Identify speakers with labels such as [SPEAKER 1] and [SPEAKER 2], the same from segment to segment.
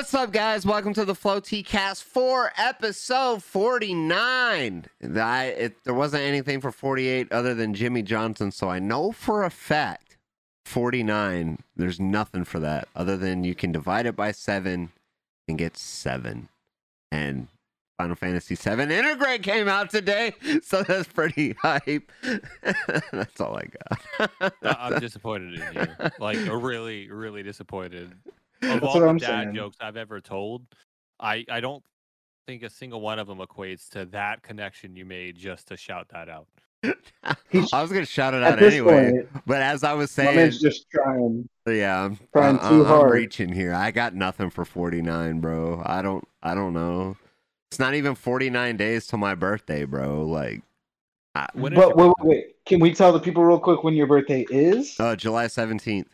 [SPEAKER 1] What's up, guys? Welcome to the Flow T Cast for episode 49. I, it, there wasn't anything for 48 other than Jimmy Johnson, so I know for a fact 49, there's nothing for that other than you can divide it by seven and get seven. And Final Fantasy VII Intergrade came out today, so that's pretty hype. that's all I got.
[SPEAKER 2] Uh, I'm disappointed in you. Like, really, really disappointed. Of all the
[SPEAKER 3] I'm
[SPEAKER 2] dad
[SPEAKER 3] saying.
[SPEAKER 2] jokes I've ever told, I I don't think a single one of them equates to that connection you made just to shout that out.
[SPEAKER 1] I was gonna shout it out anyway,
[SPEAKER 3] point,
[SPEAKER 1] but as I was
[SPEAKER 3] my
[SPEAKER 1] saying,
[SPEAKER 3] man's just trying.
[SPEAKER 1] Yeah, I'm
[SPEAKER 3] Trying
[SPEAKER 1] I-
[SPEAKER 3] too
[SPEAKER 1] I'm
[SPEAKER 3] hard.
[SPEAKER 1] reaching here. I got nothing for 49, bro. I don't I don't know. It's not even 49 days till my birthday, bro. Like I,
[SPEAKER 2] When is
[SPEAKER 3] But wait, wait, wait, can we tell the people real quick when your birthday is?
[SPEAKER 1] uh, July 17th,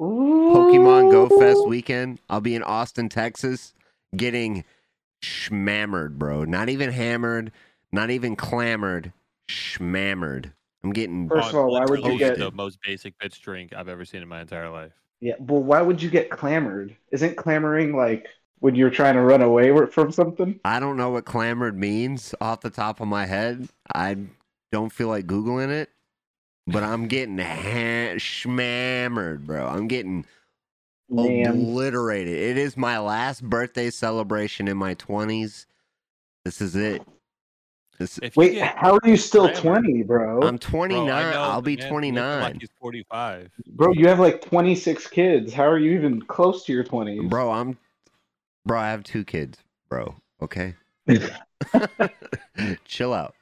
[SPEAKER 1] Pokemon Go Fest weekend. I'll be in Austin, Texas, getting schmammered, bro. Not even hammered, not even clamored, schmammered. I'm getting
[SPEAKER 3] First of all, why would you get-
[SPEAKER 2] the most basic bitch drink I've ever seen in my entire life?
[SPEAKER 3] Yeah, but why would you get clamored? Isn't clamoring like when you're trying to run away from something?
[SPEAKER 1] I don't know what clamored means off the top of my head. I don't feel like Googling it, but I'm getting ha- schmammered, bro. I'm getting
[SPEAKER 3] Man,
[SPEAKER 1] obliterated. It is my last birthday celebration in my 20s. This is it. This,
[SPEAKER 2] If
[SPEAKER 3] wait,
[SPEAKER 2] get,
[SPEAKER 3] how are you still
[SPEAKER 2] clamored-
[SPEAKER 3] 20, bro?
[SPEAKER 1] I'm 29.
[SPEAKER 2] bro, I know
[SPEAKER 1] I'll be
[SPEAKER 2] man's
[SPEAKER 1] 29.
[SPEAKER 2] Like he's 45.
[SPEAKER 3] Bro, you have like 26 kids. How are you even close to your 20s?
[SPEAKER 1] Bro, I'm bro, I have two kids, bro. Okay. Chill out.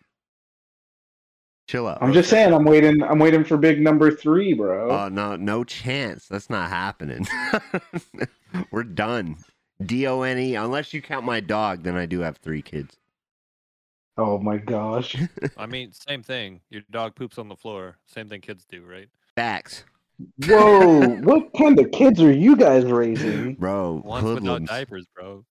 [SPEAKER 1] Chill out.
[SPEAKER 3] I'm just saying, I'm waiting. I'm waiting for big number three, bro.
[SPEAKER 1] Oh no, no chance. That's not happening. We're done. D O N E. Unless you count my dog, then I do have three kids.
[SPEAKER 3] oh my gosh.
[SPEAKER 2] I mean, same thing. Your dog poops on the floor. Same thing kids do, right?
[SPEAKER 1] Facts,
[SPEAKER 3] Whoa, what kind of kids are you guys raising?
[SPEAKER 1] bro.
[SPEAKER 2] Ones without
[SPEAKER 1] Hoodlums.
[SPEAKER 2] diapers, bro.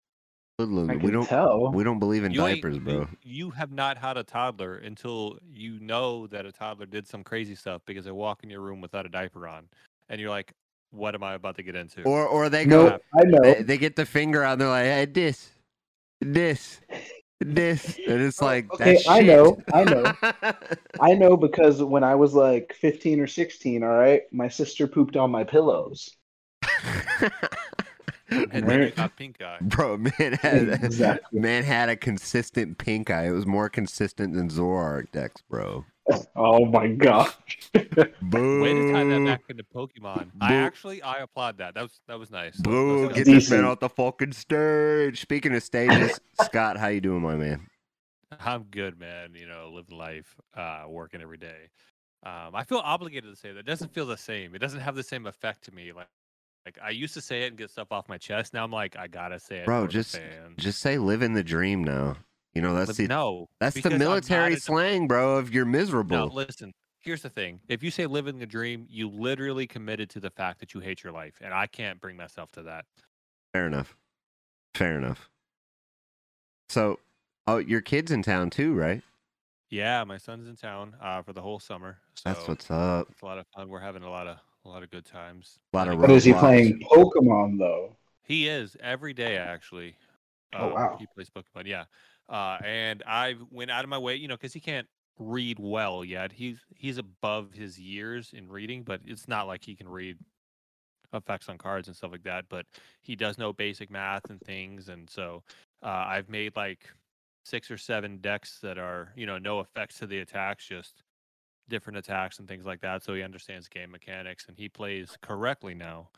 [SPEAKER 1] Hoodlums.
[SPEAKER 3] I
[SPEAKER 1] We don't.
[SPEAKER 3] tell.
[SPEAKER 1] We don't believe in
[SPEAKER 2] You
[SPEAKER 1] diapers, bro.
[SPEAKER 2] You, you have not had a toddler until you know that a toddler did some crazy stuff because they walk in your room without a diaper on, and you're like, "What am I about to get into?"
[SPEAKER 1] Or or they go.
[SPEAKER 3] No, I know.
[SPEAKER 1] They, they get the finger out. and They're like, hey, this, this, this, and it's oh, like
[SPEAKER 3] okay,
[SPEAKER 1] that's
[SPEAKER 3] I
[SPEAKER 1] shit.
[SPEAKER 3] know, I know. I know because when I was like 15 or 16, all right, my sister pooped on my pillows.
[SPEAKER 2] and then you got pink eye.
[SPEAKER 1] Bro, man had
[SPEAKER 3] Exactly.
[SPEAKER 1] man had a consistent pink eye. It was more consistent than Zoroark Dex, bro.
[SPEAKER 3] Oh my god.
[SPEAKER 1] Boo.
[SPEAKER 2] Way to tie that back into Pokemon. I actually I applaud that. That was that was nice.
[SPEAKER 1] Boo,
[SPEAKER 2] Let's go.
[SPEAKER 1] get this man
[SPEAKER 3] Decent.
[SPEAKER 1] off the fucking stage. Speaking of stages, Scott, how you doing, my man?
[SPEAKER 2] I'm good, man. You know, living life, uh, working every day. Um, I feel obligated to say that. It doesn't feel the same. It doesn't have the same effect to me. Like, like I used to say it and get stuff off my chest. Now I'm like, I gotta say it.
[SPEAKER 1] Bro, just- Just say living the dream now. You know, that's the
[SPEAKER 2] no.
[SPEAKER 1] that's the military slang, bro, of you're miserable.
[SPEAKER 2] No, listen. Here's the thing. If you say living the dream, you literally committed to the fact that you hate your life, and I can't bring myself to that.
[SPEAKER 1] Fair enough. Fair enough. So, oh, your kid's in town too, right?
[SPEAKER 2] Yeah, my son's in town uh, for the whole summer. So
[SPEAKER 1] That's what's up.
[SPEAKER 2] it's a lot of fun. We're having a lot of a lot of good times.
[SPEAKER 1] A lot of
[SPEAKER 2] think
[SPEAKER 3] What is he playing? Pokemon though.
[SPEAKER 2] He is every day actually.
[SPEAKER 3] Oh,
[SPEAKER 2] Um,
[SPEAKER 3] wow.
[SPEAKER 2] He plays Pokemon, yeah. Uh, and I went out of my way, you know, because he can't read well yet. He's he's above his years in reading, but it's not like he can read effects on cards and stuff like that. But he does know basic math and things, and so uh, I've made like six or seven decks that are, you know, no effects to the attacks, just different attacks and things like that. So he understands game mechanics and he plays correctly now.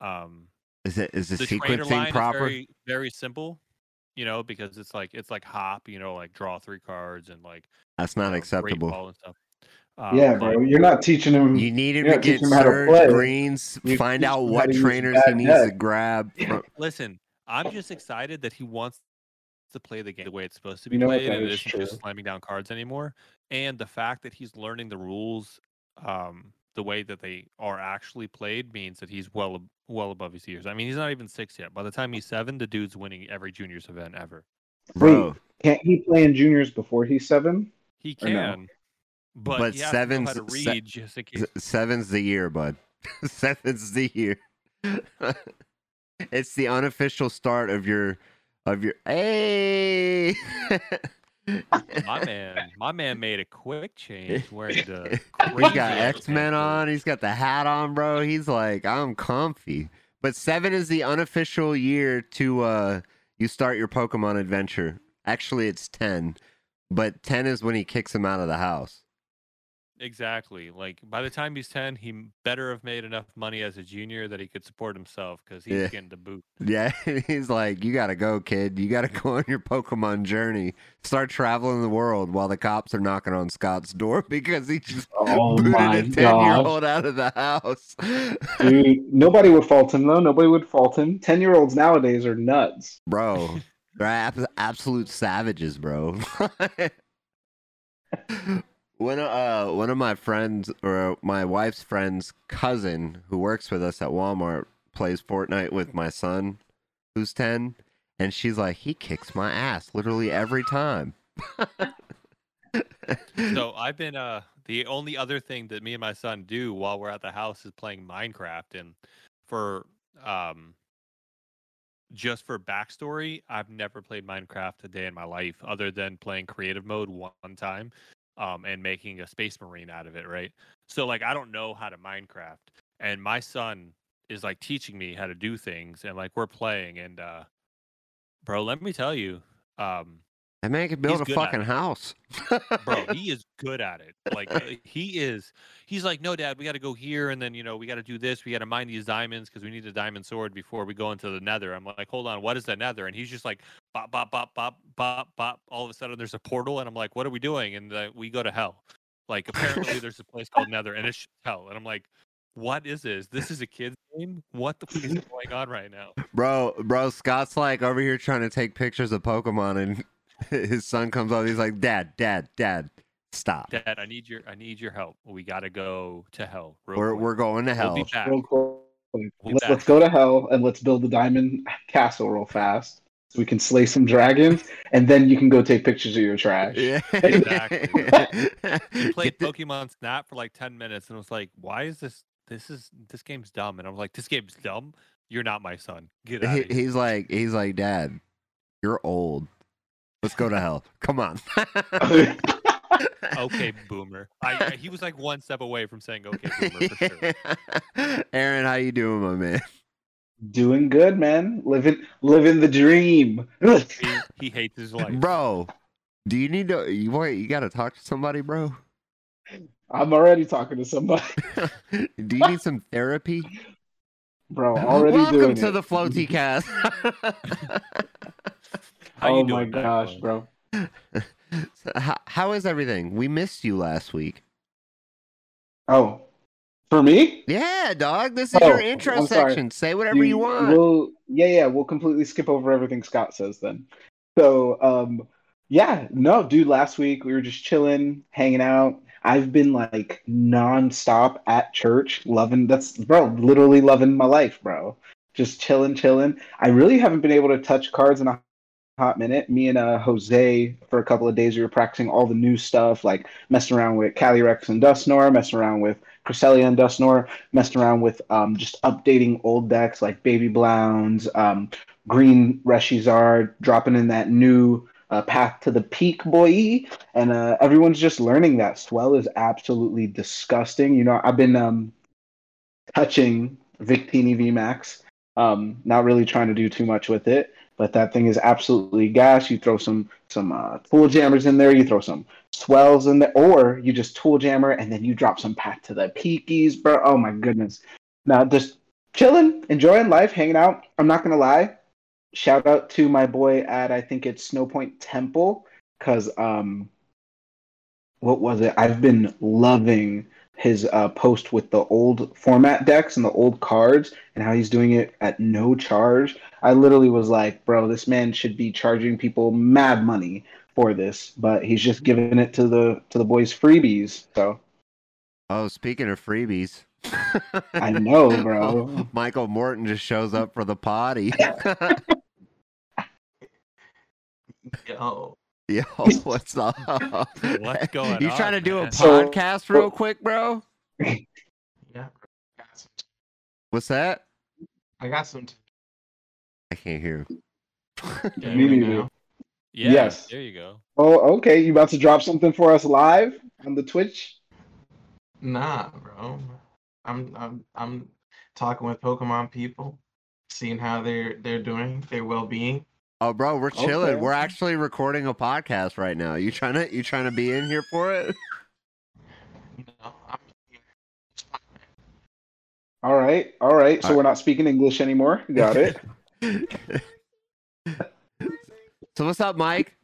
[SPEAKER 2] Um,
[SPEAKER 1] Is it is the,
[SPEAKER 2] the trainer
[SPEAKER 1] sequencing proper?
[SPEAKER 2] very very simple you know because it's like it's like hop you know like draw three cards and like
[SPEAKER 1] That's
[SPEAKER 2] you
[SPEAKER 1] not
[SPEAKER 2] know,
[SPEAKER 1] acceptable.
[SPEAKER 2] ball and stuff Uh,
[SPEAKER 3] yeah,
[SPEAKER 2] but-
[SPEAKER 3] bro. You're not teaching him.
[SPEAKER 1] You need him to get
[SPEAKER 3] teach him how to
[SPEAKER 1] surge
[SPEAKER 3] play.
[SPEAKER 1] greens,
[SPEAKER 3] You
[SPEAKER 1] find out what trainers he
[SPEAKER 3] bad
[SPEAKER 1] needs to grab. From,
[SPEAKER 2] listen i'm just excited that he wants to play the game the way it's supposed to be
[SPEAKER 3] You know
[SPEAKER 2] played
[SPEAKER 3] that
[SPEAKER 2] and
[SPEAKER 3] is
[SPEAKER 2] isn't just slamming down cards anymore and the fact that he's learning the rules um the way that they are actually played means that he's well well above his years i mean he's not even six yet by the time he's seven the dude's winning every juniors event ever
[SPEAKER 1] bro,
[SPEAKER 3] Can't he play in juniors before he's seven?
[SPEAKER 2] He
[SPEAKER 3] Or no?
[SPEAKER 2] can, but,
[SPEAKER 1] But
[SPEAKER 2] he to to
[SPEAKER 1] seven's- se-
[SPEAKER 2] read just in case.
[SPEAKER 1] s- seven's the year, bud. seven's the year. it's the unofficial start of your of your hey
[SPEAKER 2] My man, my man made a quick change wearing the crazy
[SPEAKER 1] got X Men on. He's got the hat on, bro. He's like, I'm comfy. But seven is the unofficial year to uh you start your Pokemon adventure. Actually, it's ten, but ten is when he kicks him out of the house.
[SPEAKER 2] Exactly. Like by the time he's ten, he better have made enough money as a junior that he could support himself because he's
[SPEAKER 1] Yeah.
[SPEAKER 2] getting the boot.
[SPEAKER 1] Yeah, he's like, you gotta go, kid. You gotta go on your Pokemon journey. Start traveling the world while the cops are knocking on Scott's door because he just
[SPEAKER 3] Oh
[SPEAKER 1] booted
[SPEAKER 3] my
[SPEAKER 1] a ten year
[SPEAKER 3] god,
[SPEAKER 1] old out of the house.
[SPEAKER 3] dude! Nobody would fault him though. Nobody would fault him. Ten year olds nowadays are nuts.
[SPEAKER 1] bro. They're ab- absolute savages, bro. One uh, one of my friends or my wife's friend's cousin who works with us at Walmart plays Fortnite with my son, who's ten, and she's like, he kicks my ass literally every time.
[SPEAKER 2] So I've been uh the only other thing that me and my son do while we're at the house is playing Minecraft and for um just for backstory, I've never played Minecraft a day in my life other than playing creative mode one time um and making a space marine out of it, right? So like I don't know how to Minecraft and my son is like teaching me how to do things and like we're playing and uh bro, let me tell you, um
[SPEAKER 1] That man can build
[SPEAKER 2] He's
[SPEAKER 1] a fucking house,
[SPEAKER 2] bro he is good at it. Like uh, he is he's like no dad we got to go here and then you know we got to do this we got to mine these diamonds because we need a diamond sword before we go into the nether. I'm like hold on what is the nether? And he's just like bop bop bop bop bop bop. All of a sudden there's a portal and i'm like what are we doing? And uh, we go to hell. Like apparently there's a place called nether and it's hell. And i'm like what is this? This is a kid's game? What the fuck is going on right now?
[SPEAKER 1] Bro. Bro, Scott's like over here trying to take pictures of Pokemon, and his son comes up. He's like, Dad, Dad, Dad, stop.
[SPEAKER 2] dad i need your i need your help we got to go to hell
[SPEAKER 1] We're
[SPEAKER 2] quick.
[SPEAKER 1] we're going to
[SPEAKER 2] We'll
[SPEAKER 1] hell.
[SPEAKER 2] be back. We'll
[SPEAKER 3] Let's, let's go to hell and let's build the diamond castle real fast so we can slay some dragons and then you can go take pictures of your trash.
[SPEAKER 1] Yeah.
[SPEAKER 2] Exactly. He played
[SPEAKER 1] the-
[SPEAKER 2] Pokemon Snap for like 10 minutes and was like, why is this this is this game's dumb? And I'm like, this game's dumb? You're not my son. Get out
[SPEAKER 1] he-
[SPEAKER 2] of here.
[SPEAKER 1] he's like he's like Dad, you're old. Let's go to hell. Come on.
[SPEAKER 2] Okay, boomer. I, I- he was like one step away from saying okay, boomer for sure.
[SPEAKER 1] Aaron, how you doing, my man?
[SPEAKER 3] Doing good, man. Living living the dream.
[SPEAKER 2] He, he hates his life.
[SPEAKER 1] Bro, do you need to you wait, you gotta talk to somebody, bro?
[SPEAKER 3] I'm already talking to somebody.
[SPEAKER 1] do you need some therapy?
[SPEAKER 3] Bro, already
[SPEAKER 1] Welcome
[SPEAKER 3] doing
[SPEAKER 1] to
[SPEAKER 3] it.
[SPEAKER 1] the Floaty Cast.
[SPEAKER 2] How you
[SPEAKER 3] oh my gosh,
[SPEAKER 2] bro?
[SPEAKER 3] bro.
[SPEAKER 1] So, how, how is everything? We missed you last week.
[SPEAKER 3] Oh. For me?
[SPEAKER 1] Yeah, dog. This is
[SPEAKER 3] Oh,
[SPEAKER 1] your intro
[SPEAKER 3] I'm sorry.
[SPEAKER 1] section. Say whatever you want.
[SPEAKER 3] We'll, yeah, yeah, we'll completely skip over everything Scott says then. So, um, yeah, no, dude, last week we were just chilling, hanging out. I've been like nonstop at church, loving that's bro, literally loving my life, bro. Just chilling, chilling. I really haven't been able to touch cards in a hot minute. Me and uh Jose for a couple of days we were practicing all the new stuff, like messing around with Calyrex and Dusknoir, messing around with Cresselia and Dusknoir, messing around with um, just updating old decks like Baby Blounds, um, Green Reshizard, dropping in that new uh, Path to the Peak boy, and uh, everyone's just learning that Swell is absolutely disgusting. You know, I've been um, touching Victini VMAX, um, not really trying to do too much with it, but that thing is absolutely gas. You throw some some uh, tool jammers in there, you throw some swells in there, or you just tool jammer and then you drop some Path to the Peakies, bro. Oh my goodness. Now just chilling, enjoying life, hanging out. I'm not gonna lie. Shout out to my boy at I think it's Snowpoint Temple, cause um, what was it? I've been loving his uh, post with the old format decks and the old cards and how he's doing it at no charge. I literally was like, bro, this man should be charging people mad money for this, but he's just giving it to the to the boys freebies. So
[SPEAKER 1] Oh, speaking of freebies.
[SPEAKER 3] I know, bro.
[SPEAKER 1] Michael Morton just shows up for the potty.
[SPEAKER 4] Yo,
[SPEAKER 1] Yo, what's up?
[SPEAKER 2] What's going
[SPEAKER 1] You trying to
[SPEAKER 2] on,
[SPEAKER 1] do a
[SPEAKER 2] man?
[SPEAKER 3] So-
[SPEAKER 1] podcast real quick, bro?
[SPEAKER 4] yeah, bro. I got some.
[SPEAKER 1] What's that?
[SPEAKER 4] I got some.
[SPEAKER 1] I can't hear.
[SPEAKER 2] Yeah,
[SPEAKER 3] Me neither.
[SPEAKER 2] Yeah,
[SPEAKER 3] Yes.
[SPEAKER 2] There you go.
[SPEAKER 3] Oh, okay. You about to drop something for us live on the Twitch?
[SPEAKER 4] Nah, bro. I'm I'm I'm talking with Pokemon people, seeing how they're they're doing, their well being.
[SPEAKER 1] Oh, bro, we're chilling.
[SPEAKER 3] Okay.
[SPEAKER 1] We're actually recording a podcast right now. You trying to you trying to be in here for it?
[SPEAKER 4] You know, I'm
[SPEAKER 3] All right, all right. So
[SPEAKER 1] All
[SPEAKER 3] we're not speaking English anymore. Got it.
[SPEAKER 1] so what's up, Mike?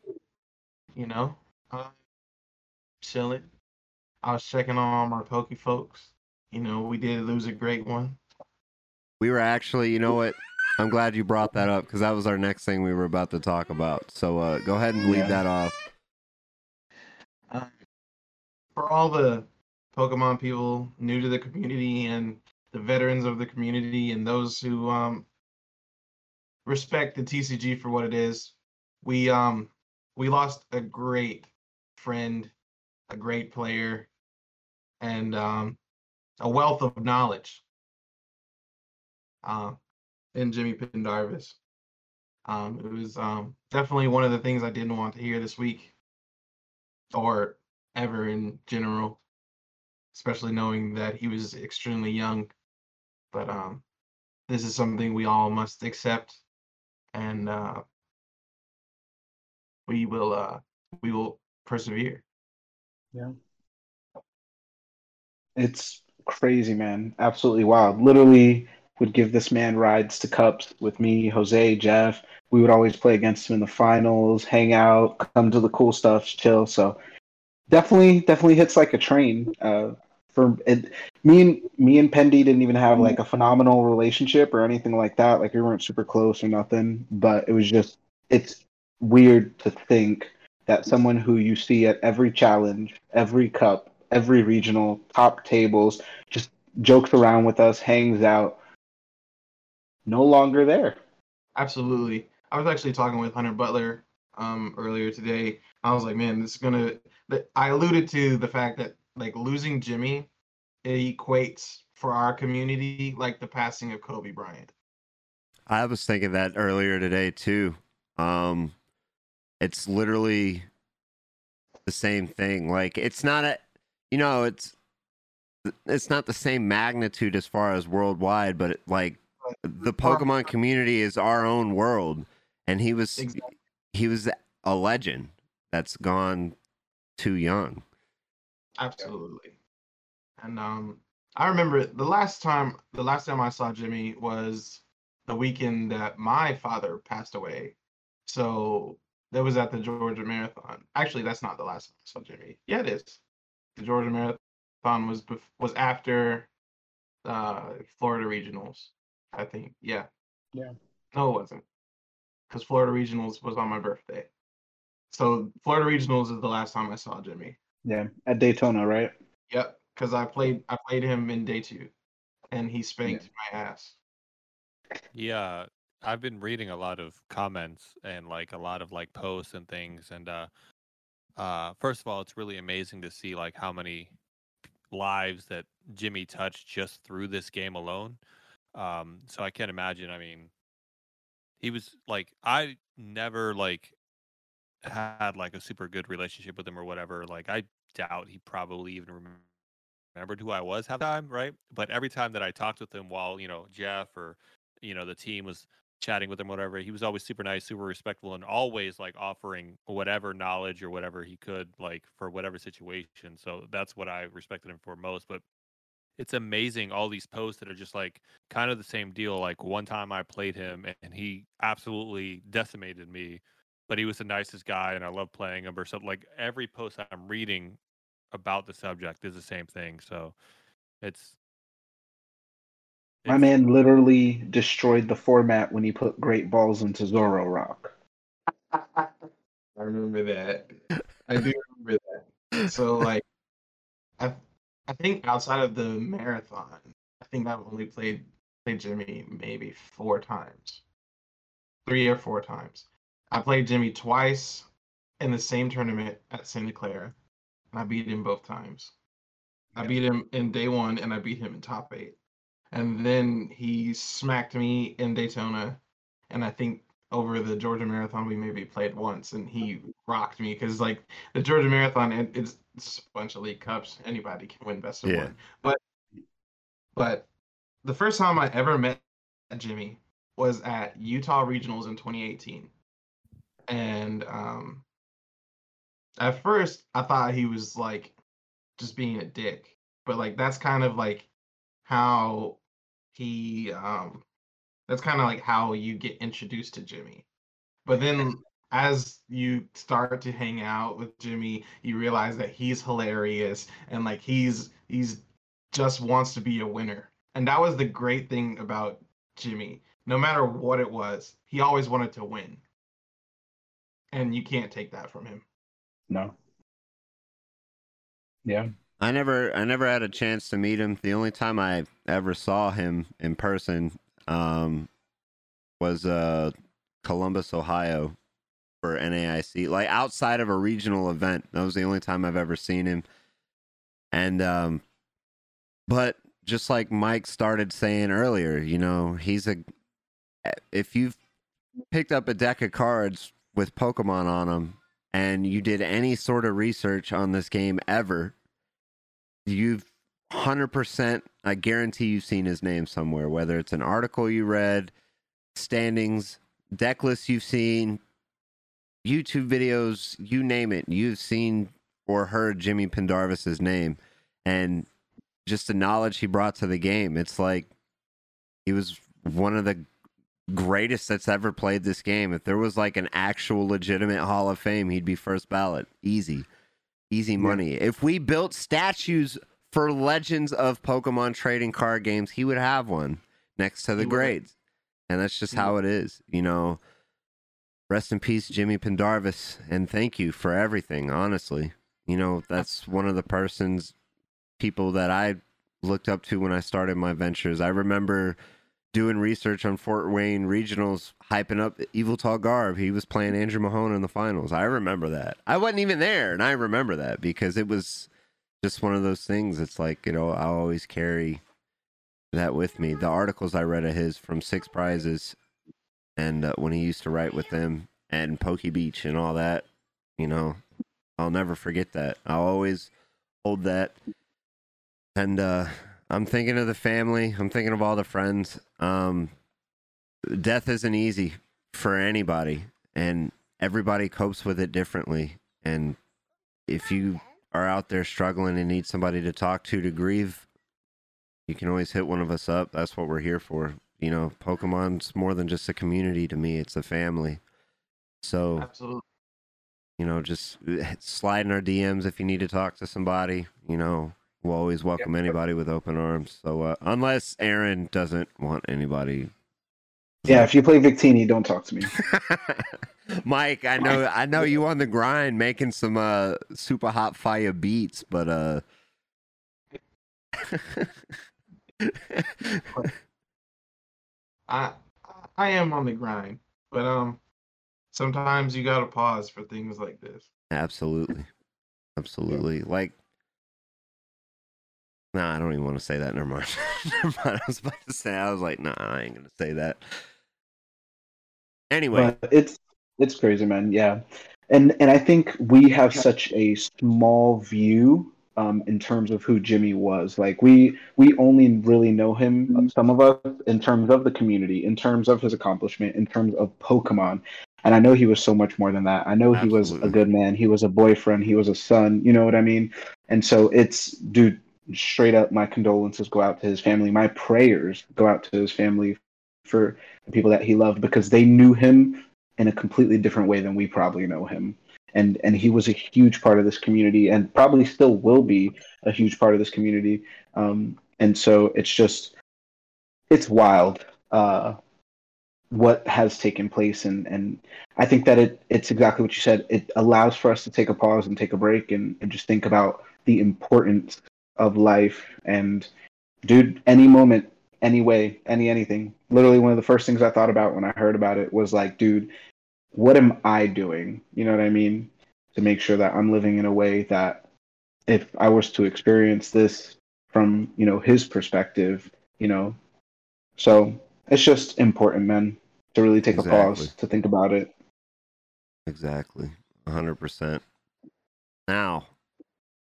[SPEAKER 4] you know, uh, chilling. I was checking on all my Poke folks. You know, we did lose a great one.
[SPEAKER 1] We were actually, you know what? I'm glad you brought that up because that was our next thing we were about to talk about. So uh, go ahead and lead
[SPEAKER 3] Yeah.
[SPEAKER 1] that off.
[SPEAKER 4] Um, for all the Pokemon people new to the community and the veterans of the community and those who um, respect the TCG for what it is, we um we lost a great friend, a great player, and um, a wealth of knowledge. Uh, in Jimmy Pendarvis. Um, it was um, definitely one of the things I didn't want to hear this week or ever in general, especially knowing that he was extremely young. But um, this is something we all must accept, and uh, we will uh, we will persevere.
[SPEAKER 3] Yeah, it's crazy, man. Absolutely wild. Literally would give this man rides to cups with me, Jose, Jeff. We would always play against him in the finals, hang out, come to the cool stuff, chill. So definitely, definitely hits like a train. Uh, for me and me and Pendy didn't even have like a phenomenal relationship or anything like that. Like we weren't super close or nothing, but it was just it's weird to think that someone who you see at every challenge, every cup, every regional, top tables, just jokes around with us, hangs out, no longer there.
[SPEAKER 4] Absolutely. I was actually talking with Hunter Butler um earlier today. I was like, man, this is gonna. I alluded to the fact that like losing Jimmy, it equates for our community like the passing of Kobe Bryant.
[SPEAKER 1] I was thinking that earlier today too. Um, it's literally the same thing. Like it's not a, you know, it's it's not the same magnitude as far as worldwide, but it, like the Pokemon community is our own world, and he was
[SPEAKER 4] Exactly.
[SPEAKER 1] he was a legend that's gone too young.
[SPEAKER 4] Absolutely. And um I remember the last time the last time I saw Jimmy was the weekend that my father passed away. So that was at the Georgia Marathon. Actually, that's not the last time I saw Jimmy. Yeah, it is. The Georgia Marathon was bef- was after uh Florida Regionals, I think. Yeah.
[SPEAKER 3] Yeah.
[SPEAKER 4] No, it wasn't. Because Florida Regionals was on my birthday. So Florida Regionals is the last time I saw Jimmy.
[SPEAKER 3] Yeah, at Daytona, right?
[SPEAKER 4] Yep, because I played I played him in day two, and he spanked my ass.
[SPEAKER 2] Yeah, I've been reading a lot of comments and like a lot of like posts and things and uh uh first of all it's really amazing to see like how many lives that Jimmy touched just through this game alone. Um so I can't imagine, I mean he was like I never like had like a super good relationship with him or whatever. Like I doubt he probably even remem- remembered who I was half the time, right? But every time that I talked with him while, you know, Jeff or you know the team was chatting with him whatever he was always super nice super respectful and always like offering whatever knowledge or whatever he could like for whatever situation so that's what i respected him for most but it's amazing all these posts that are just like kind of the same deal like one time i played him and he absolutely decimated me but he was the nicest guy and i love playing him or something like every post i'm reading about the subject is the same thing so it's
[SPEAKER 3] My man literally destroyed the format when he put Great Balls into Zoroark.
[SPEAKER 4] I remember that. I do remember that. So like, I I think outside of the marathon, I think I've only played played Jimmy maybe four times, three or four times. I played Jimmy twice in the same tournament at Santa Clara, and I beat him both times. I beat him in day one, and I beat him in top eight. And then he smacked me in Daytona, and I think over the Georgia Marathon we maybe played once, and he rocked me because like the Georgia Marathon, it, it's, it's a bunch of league cups. Anybody can win best of
[SPEAKER 1] Yeah.
[SPEAKER 4] one, but but the first time I ever met Jimmy was at Utah Regionals in 2018, and um, at first I thought he was like just being a dick, but like that's kind of like how he um that's kind of like how you get introduced to Jimmy. But then as you start to hang out with Jimmy, you realize that he's hilarious and like he's he's just wants to be a winner. And that was the great thing about Jimmy. No matter what it was, he always wanted to win. And you can't take that from him.
[SPEAKER 3] No. Yeah.
[SPEAKER 1] I never I never had a chance to meet him. The only time I ever saw him in person um, was uh, Columbus, Ohio for NAIC. Like outside of a regional event. That was the only time I've ever seen him. And um but just like Mike started saying earlier, you know, he's a if you've picked up a deck of cards with Pokemon on them and you did any sort of research on this game ever, you've 100% I guarantee you've seen his name somewhere, whether it's an article you read, standings, deck lists you've seen, YouTube videos, you name it. You've seen or heard Jimmy Pendarvis's name and just the knowledge he brought to the game. It's like he was one of the greatest that's ever played this game. If there was like an actual legitimate Hall of Fame, he'd be first ballot. Easy. Easy money. If we built statues for legends of Pokemon trading card games, he would have one next to the
[SPEAKER 4] He would.
[SPEAKER 1] And that's just how it is. You know, rest in peace, Jimmy Pendarvis. And thank you for everything, honestly. You know, that's one of the persons, people that I looked up to when I started my ventures. I remember doing research on Fort Wayne regionals, hyping up Evil Tall Garb. He was playing Andrew Mahone in the finals. I remember that. I wasn't even there, and I remember that because it was just one of those things. It's like you know, I always carry that with me. The articles I read of his from Six Prizes, and uh, when he used to write with them and PokeBeach and all that, you know, I'll never forget that. I'll always hold that. And uh, I'm thinking of the family. I'm thinking of all the friends. Um, death isn't easy for anybody, and everybody copes with it differently. And if you are out there struggling and need somebody to talk to to grieve, you can always hit one of us up. That's what we're here for. You know, Pokemon's more than just a community to me, it's a family. So,
[SPEAKER 4] Absolutely.
[SPEAKER 1] you know, just slide in our DMs if you need to talk to somebody. You know, we'll always welcome anybody with open arms. So, uh, unless Aaron doesn't want anybody.
[SPEAKER 3] Yeah, if you play Victini, don't talk to me.
[SPEAKER 1] Mike, I know, I know you on the grind making some uh super hot fire beats, but uh.
[SPEAKER 4] I I am on the grind, but um, sometimes you gotta pause for things like this.
[SPEAKER 1] Absolutely. Absolutely. Like, nah, I don't even want to say that. Never mind. Never mind. I was about to say, I was like, nah, I ain't going to say that. Anyway,
[SPEAKER 3] But it's it's crazy, man. Yeah, and and I think we have such a small view um, in terms of who Jimmy was. Like we we only really know him, some of us, in terms of the community, in terms of his accomplishment, in terms of Pokemon. And I know he was so much more than that. I know he was a good man. He was a boyfriend. He was a son. You know what I mean? And so it's, dude, straight up, my condolences go out to his family. My prayers go out to his family for the people that he loved because they knew him in a completely different way than we probably know him. And and he was a huge part of this community and probably still will be a huge part of this community. Um, and so it's just it's wild uh, what has taken place and and I think that it it's exactly what you said. It allows for us to take a pause and take a break and, and just think about the importance of life and dude, any moment, any way, any anything. Literally one of the first things I thought about when I heard about it was like, dude, what am I doing? You know what I mean? To make sure that I'm living in a way that if I was to experience this from, you know, his perspective, you know. So it's just important, man. to really take
[SPEAKER 1] Exactly.
[SPEAKER 3] a pause to think about it.
[SPEAKER 1] Exactly. 100%. Now,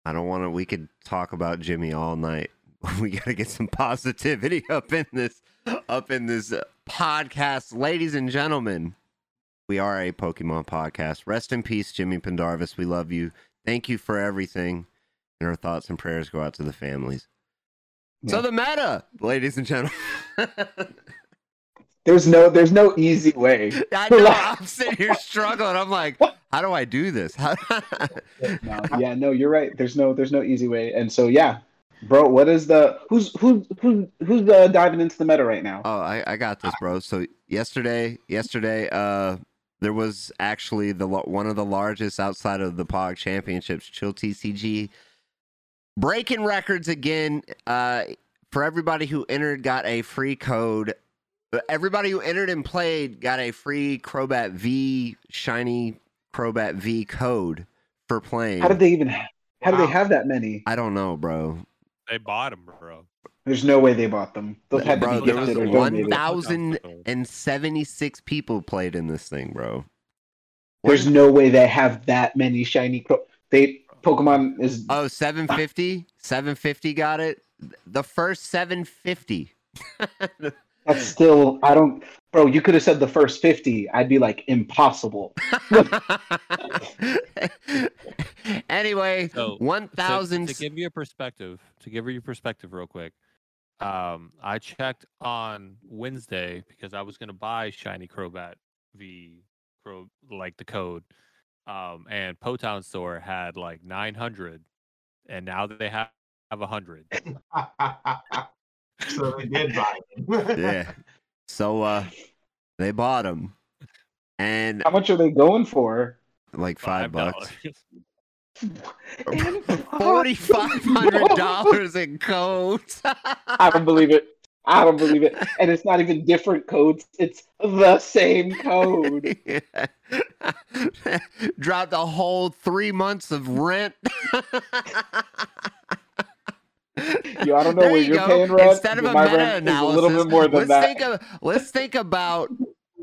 [SPEAKER 1] I don't want to we could talk about Jimmy all night. We got to get some positivity up in this up in this uh, podcast. Ladies and gentlemen, we are a Pokemon podcast. Rest in peace Jimmy Pendarvis. We love you. Thank you for everything. And our thoughts and prayers go out to the families. So the meta, ladies and gentlemen.
[SPEAKER 3] There's no there's no easy way.
[SPEAKER 1] I know I'm sitting here struggling. I'm like, how do I do this?
[SPEAKER 3] No, yeah, no, you're right. There's no there's no easy way. And so yeah, bro, what is the who's who's who's who's uh, diving into the meta right now?
[SPEAKER 1] Oh, I, I got this, bro. So yesterday, yesterday, uh, there was actually the one of the largest outside of the Pog Championships, Chill TCG, breaking records again. Uh, for everybody who entered, got a free code. Everybody who entered and played got a free Crobat V shiny Crobat V code for playing.
[SPEAKER 3] How did they even ha- how do they have that many?
[SPEAKER 1] I don't know, bro.
[SPEAKER 2] They bought them, bro.
[SPEAKER 3] There's no way they bought them. Those had
[SPEAKER 1] Bro,
[SPEAKER 3] to be
[SPEAKER 1] there was
[SPEAKER 3] gifted or donated.
[SPEAKER 1] thousand and seventy-six people played in this thing, bro.
[SPEAKER 3] There's no way they have that many shiny. Cro- they Pokemon is
[SPEAKER 1] Oh, 750? 750 got it. The first 750.
[SPEAKER 3] that's still I don't. Bro, you could have said the first fifty. I'd be like impossible.
[SPEAKER 1] anyway,
[SPEAKER 2] So, to-
[SPEAKER 1] 1,000.
[SPEAKER 2] To, give you a perspective, to give you a perspective, real quick, um, I checked on Wednesday because I was gonna buy Shiny Crobat V, Crow like the code, um, and Potown Store had like 900, and now they have have 100.
[SPEAKER 4] so they did buy it.
[SPEAKER 1] yeah. So uh they bought them. And
[SPEAKER 3] How much are they going for?
[SPEAKER 1] like five bucks.
[SPEAKER 2] $5.
[SPEAKER 1] Forty five hundred dollars in codes.
[SPEAKER 3] I don't believe it. I don't believe it. And it's not even different codes. It's the same code.
[SPEAKER 1] Dropped a whole three months of rent.
[SPEAKER 3] Yo, I don't know
[SPEAKER 1] There
[SPEAKER 3] where
[SPEAKER 1] you
[SPEAKER 3] you're
[SPEAKER 1] go.
[SPEAKER 3] paying rent.
[SPEAKER 1] Instead of a meta
[SPEAKER 3] rent
[SPEAKER 1] analysis,
[SPEAKER 3] a little bit more than
[SPEAKER 1] let's
[SPEAKER 3] that.
[SPEAKER 1] think of let's think about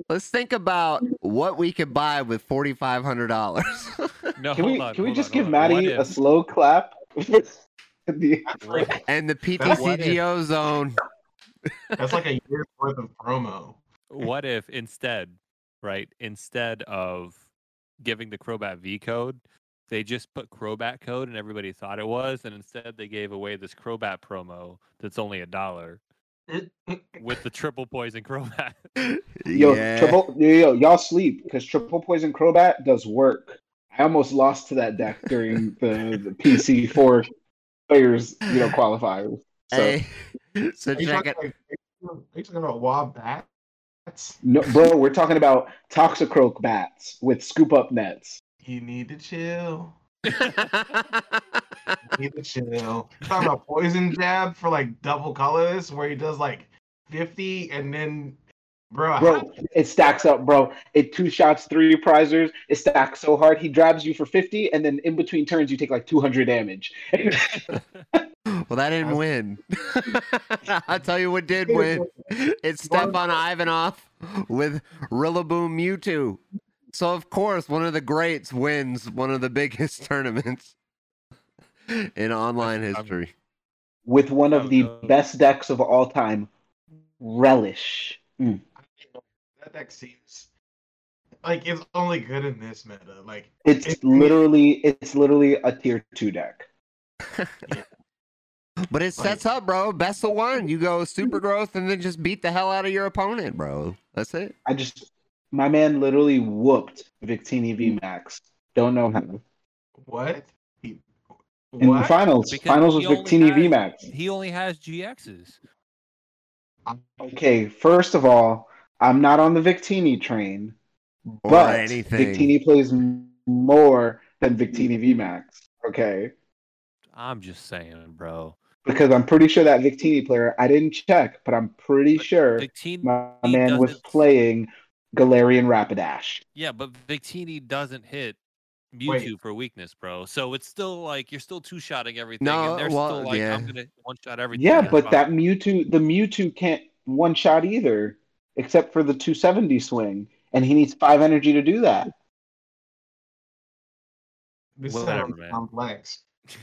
[SPEAKER 1] let's think about what we could buy with forty five hundred dollars.
[SPEAKER 2] No,
[SPEAKER 3] Can we
[SPEAKER 2] on,
[SPEAKER 3] can we just
[SPEAKER 2] on,
[SPEAKER 3] give
[SPEAKER 2] hold
[SPEAKER 3] Maddie a slow clap? The-
[SPEAKER 1] and the
[SPEAKER 4] That's
[SPEAKER 1] PTCGO zone.
[SPEAKER 4] That's like a year's worth of promo.
[SPEAKER 2] what if instead, right, instead of giving the Crobat V code, they just put Crobat code and everybody thought it was, and instead they gave away this Crobat promo that's only a dollar with the triple poison Crobat.
[SPEAKER 3] Yo,
[SPEAKER 1] yeah.
[SPEAKER 3] triple yo, yo, y'all sleep because triple poison Crobat does work. I almost lost to that deck during the, the PC four players, you know, qualifiers. So
[SPEAKER 1] Hey, so
[SPEAKER 4] Are you,
[SPEAKER 1] check
[SPEAKER 4] talking,
[SPEAKER 1] it.
[SPEAKER 4] like, are you talking about Wombats?
[SPEAKER 3] no, bro, we're talking about Toxicroak bats with scoop up nets.
[SPEAKER 4] You need to chill. You need to chill. talking about poison jab for like double colors where he does like 50 and then bro,
[SPEAKER 3] Bro, it stacks up, bro. It two shots, three prizers. It stacks so hard. He drabs you for 50, and then in between turns, you take like 200 damage.
[SPEAKER 1] well, that didn't win. I'll tell you what did win. It's Stéphane Ivanoff with Rillaboom Mewtwo. So of course, one of the greats wins one of the biggest tournaments in online
[SPEAKER 2] I'm-
[SPEAKER 1] history.
[SPEAKER 3] with one of the
[SPEAKER 2] no.
[SPEAKER 3] best decks of all time, Relish. Mm.
[SPEAKER 4] that deck seems like it's only good in this meta. Like
[SPEAKER 3] It's
[SPEAKER 4] It-
[SPEAKER 3] literally, it's literally a tier two deck.
[SPEAKER 1] But it sets up, bro. Best of one. You go super growth and then just beat the hell out of your opponent, bro. That's it.
[SPEAKER 3] I just, my man literally whooped Victini VMAX. Hmm. Don't know how.
[SPEAKER 4] what? He,
[SPEAKER 3] In the finals,
[SPEAKER 2] Because
[SPEAKER 3] finals was Victini
[SPEAKER 2] has-
[SPEAKER 3] VMAX.
[SPEAKER 2] he only has GXs.
[SPEAKER 3] Okay, first of all, I'm not on the Victini train,
[SPEAKER 1] Or
[SPEAKER 3] but
[SPEAKER 1] anything.
[SPEAKER 3] Victini plays more than Victini VMAX. Okay,
[SPEAKER 2] I'm just saying, bro.
[SPEAKER 3] because I'm pretty sure that Victini player, I didn't check, but I'm pretty
[SPEAKER 2] But
[SPEAKER 3] sure
[SPEAKER 2] Victini,
[SPEAKER 3] my man was playing Galarian Rapidash.
[SPEAKER 2] yeah, but Victini doesn't hit Mewtwo
[SPEAKER 4] Wait.
[SPEAKER 2] for weakness, bro. So it's still like you're still two shotting everything.
[SPEAKER 1] No,
[SPEAKER 2] and they're
[SPEAKER 1] well,
[SPEAKER 2] still like,
[SPEAKER 1] yeah.
[SPEAKER 2] I'm gonna one shot everything.
[SPEAKER 3] Yeah, but
[SPEAKER 2] fine.
[SPEAKER 3] that Mewtwo, the Mewtwo can't one shot either. except for the 270 swing, and he needs five energy to do that.
[SPEAKER 4] This
[SPEAKER 2] Whatever,
[SPEAKER 4] sounds
[SPEAKER 2] man.
[SPEAKER 4] complex.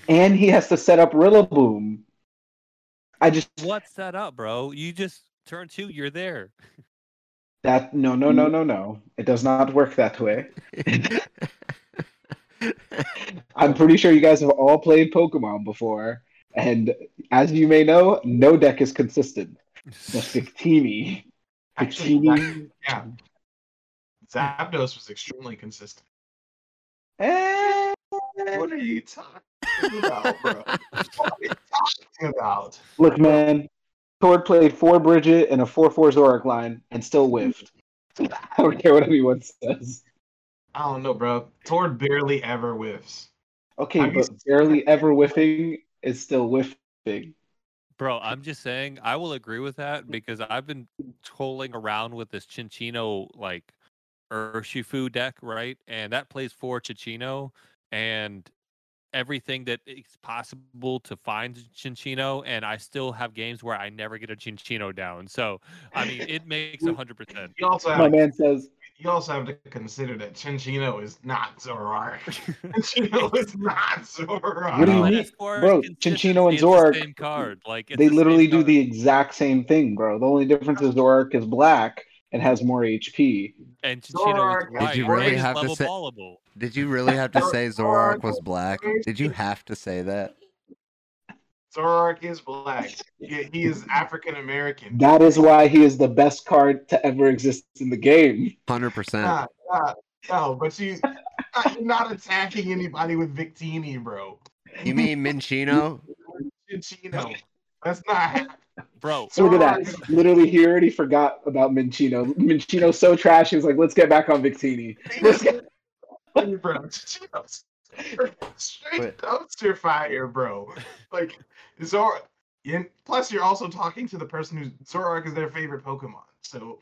[SPEAKER 3] And he has to set up Rillaboom. I just
[SPEAKER 2] What's that up, bro? You just turn two, you're there.
[SPEAKER 3] that no no no no no. It does not work that way. I'm pretty sure you guys have all played Pokemon before, and as you may know, no deck is consistent. The Victini.
[SPEAKER 4] Actually,
[SPEAKER 3] Victini.
[SPEAKER 4] yeah. Zapdos was extremely consistent.
[SPEAKER 3] Eh,
[SPEAKER 4] What are you talking about, bro? What are you talking about?
[SPEAKER 3] Look, man, Tord played four Brigette and a 4 4 Zorak line and still whiffed. I don't care what anyone says.
[SPEAKER 4] I don't know, bro. Tord barely ever whiffs.
[SPEAKER 3] Okay,
[SPEAKER 4] Have you
[SPEAKER 3] but barely ever whiffing is still whiffing.
[SPEAKER 2] Bro, I'm just saying I will agree with that because I've been tolling around with this Cinccino like Urshifu deck, right? And that plays for Cinccino and everything that is possible to find Cinccino, and I still have games where I never get a Cinccino down. So I mean it makes hundred percent.
[SPEAKER 4] You also
[SPEAKER 3] My
[SPEAKER 4] have
[SPEAKER 3] man says,
[SPEAKER 4] you also have to consider that Cinccino is not Zoroark. Cinccino is not Zoroark.
[SPEAKER 3] What do you mean?
[SPEAKER 2] as far as
[SPEAKER 3] Bro, Cinccino and
[SPEAKER 2] it's the
[SPEAKER 3] Zorak,
[SPEAKER 2] same card. Like it's
[SPEAKER 3] they
[SPEAKER 2] the
[SPEAKER 3] literally do
[SPEAKER 2] card.
[SPEAKER 3] the exact same thing, bro. The only difference is Zorak is black and has more HP.
[SPEAKER 2] and Cinccino
[SPEAKER 4] Did
[SPEAKER 1] you really
[SPEAKER 2] it's
[SPEAKER 1] have to say-
[SPEAKER 2] ballable.
[SPEAKER 1] Did you really have to say Zorak was black? Did you have to say that?
[SPEAKER 4] Zoroark is black. He, he is African American.
[SPEAKER 3] That is why he is the best card to ever exist in the game.
[SPEAKER 1] Hundred percent.
[SPEAKER 4] Nah, nah, no, but you, uh, you're not attacking anybody with Victini, bro.
[SPEAKER 1] You mean Minccino?
[SPEAKER 4] Minccino. That's not happening.
[SPEAKER 2] Bro,
[SPEAKER 3] So look at that. Literally, he already forgot about Minccino. Minccino's so trash. He was like, "Let's get back on Victini." Let's get-
[SPEAKER 4] bro. Cinccino's straight
[SPEAKER 1] Wait.
[SPEAKER 4] dumpster fire, bro. Like Zor. And plus, you're also talking to the person who's Zoroark is their favorite Pokemon. So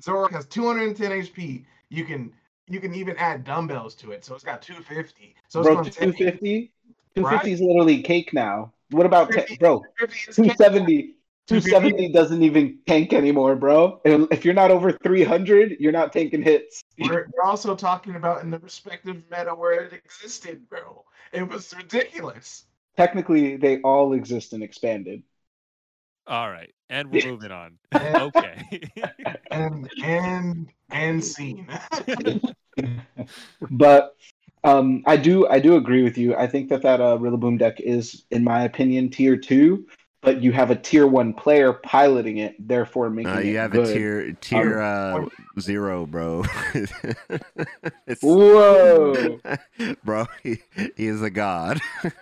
[SPEAKER 4] Zoroark has 210 HP. You can you can even add dumbbells to it, so it's got 250. So it's
[SPEAKER 3] bro,
[SPEAKER 4] going to
[SPEAKER 3] 250? 250 is literally cake now. What about, ta- bro? 270. 270 doesn't even tank anymore, bro. And if you're not over 300, you're not taking hits.
[SPEAKER 4] We're, we're also talking about in the respective meta where it existed, bro. It was ridiculous.
[SPEAKER 3] Technically, they all exist and expanded.
[SPEAKER 2] all right, and we're moving on.
[SPEAKER 4] And
[SPEAKER 2] Okay.
[SPEAKER 4] and and, and scene.
[SPEAKER 3] but um, I do I do agree with you. I think that that uh, Rillaboom deck is, in my opinion, tier two. But you have a tier one player piloting it, therefore making
[SPEAKER 1] Uh,
[SPEAKER 3] it
[SPEAKER 1] you have
[SPEAKER 3] good.
[SPEAKER 1] a tier tier uh, zero, bro.
[SPEAKER 3] Whoa!
[SPEAKER 1] bro, he, he is a god.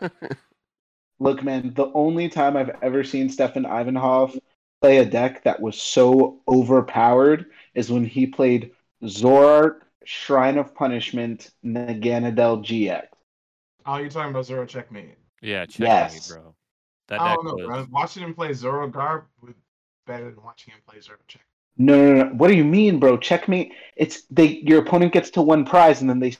[SPEAKER 3] Look, man, the only time I've ever seen Stéphane Ivanoff play a deck that was so overpowered is when he played Zoroark, Shrine of Punishment, Naganadel GX.
[SPEAKER 4] oh, you're talking about Zoro Checkmate.
[SPEAKER 2] yeah, check
[SPEAKER 3] Yes.
[SPEAKER 2] bro. That
[SPEAKER 4] I don't know,
[SPEAKER 2] was
[SPEAKER 4] bro. Watching him play Zoro Garb was better than watching him play Zoro Check.
[SPEAKER 3] No, no, no. What do you mean, bro? Checkmate. It's they. Your opponent gets to one prize, and then they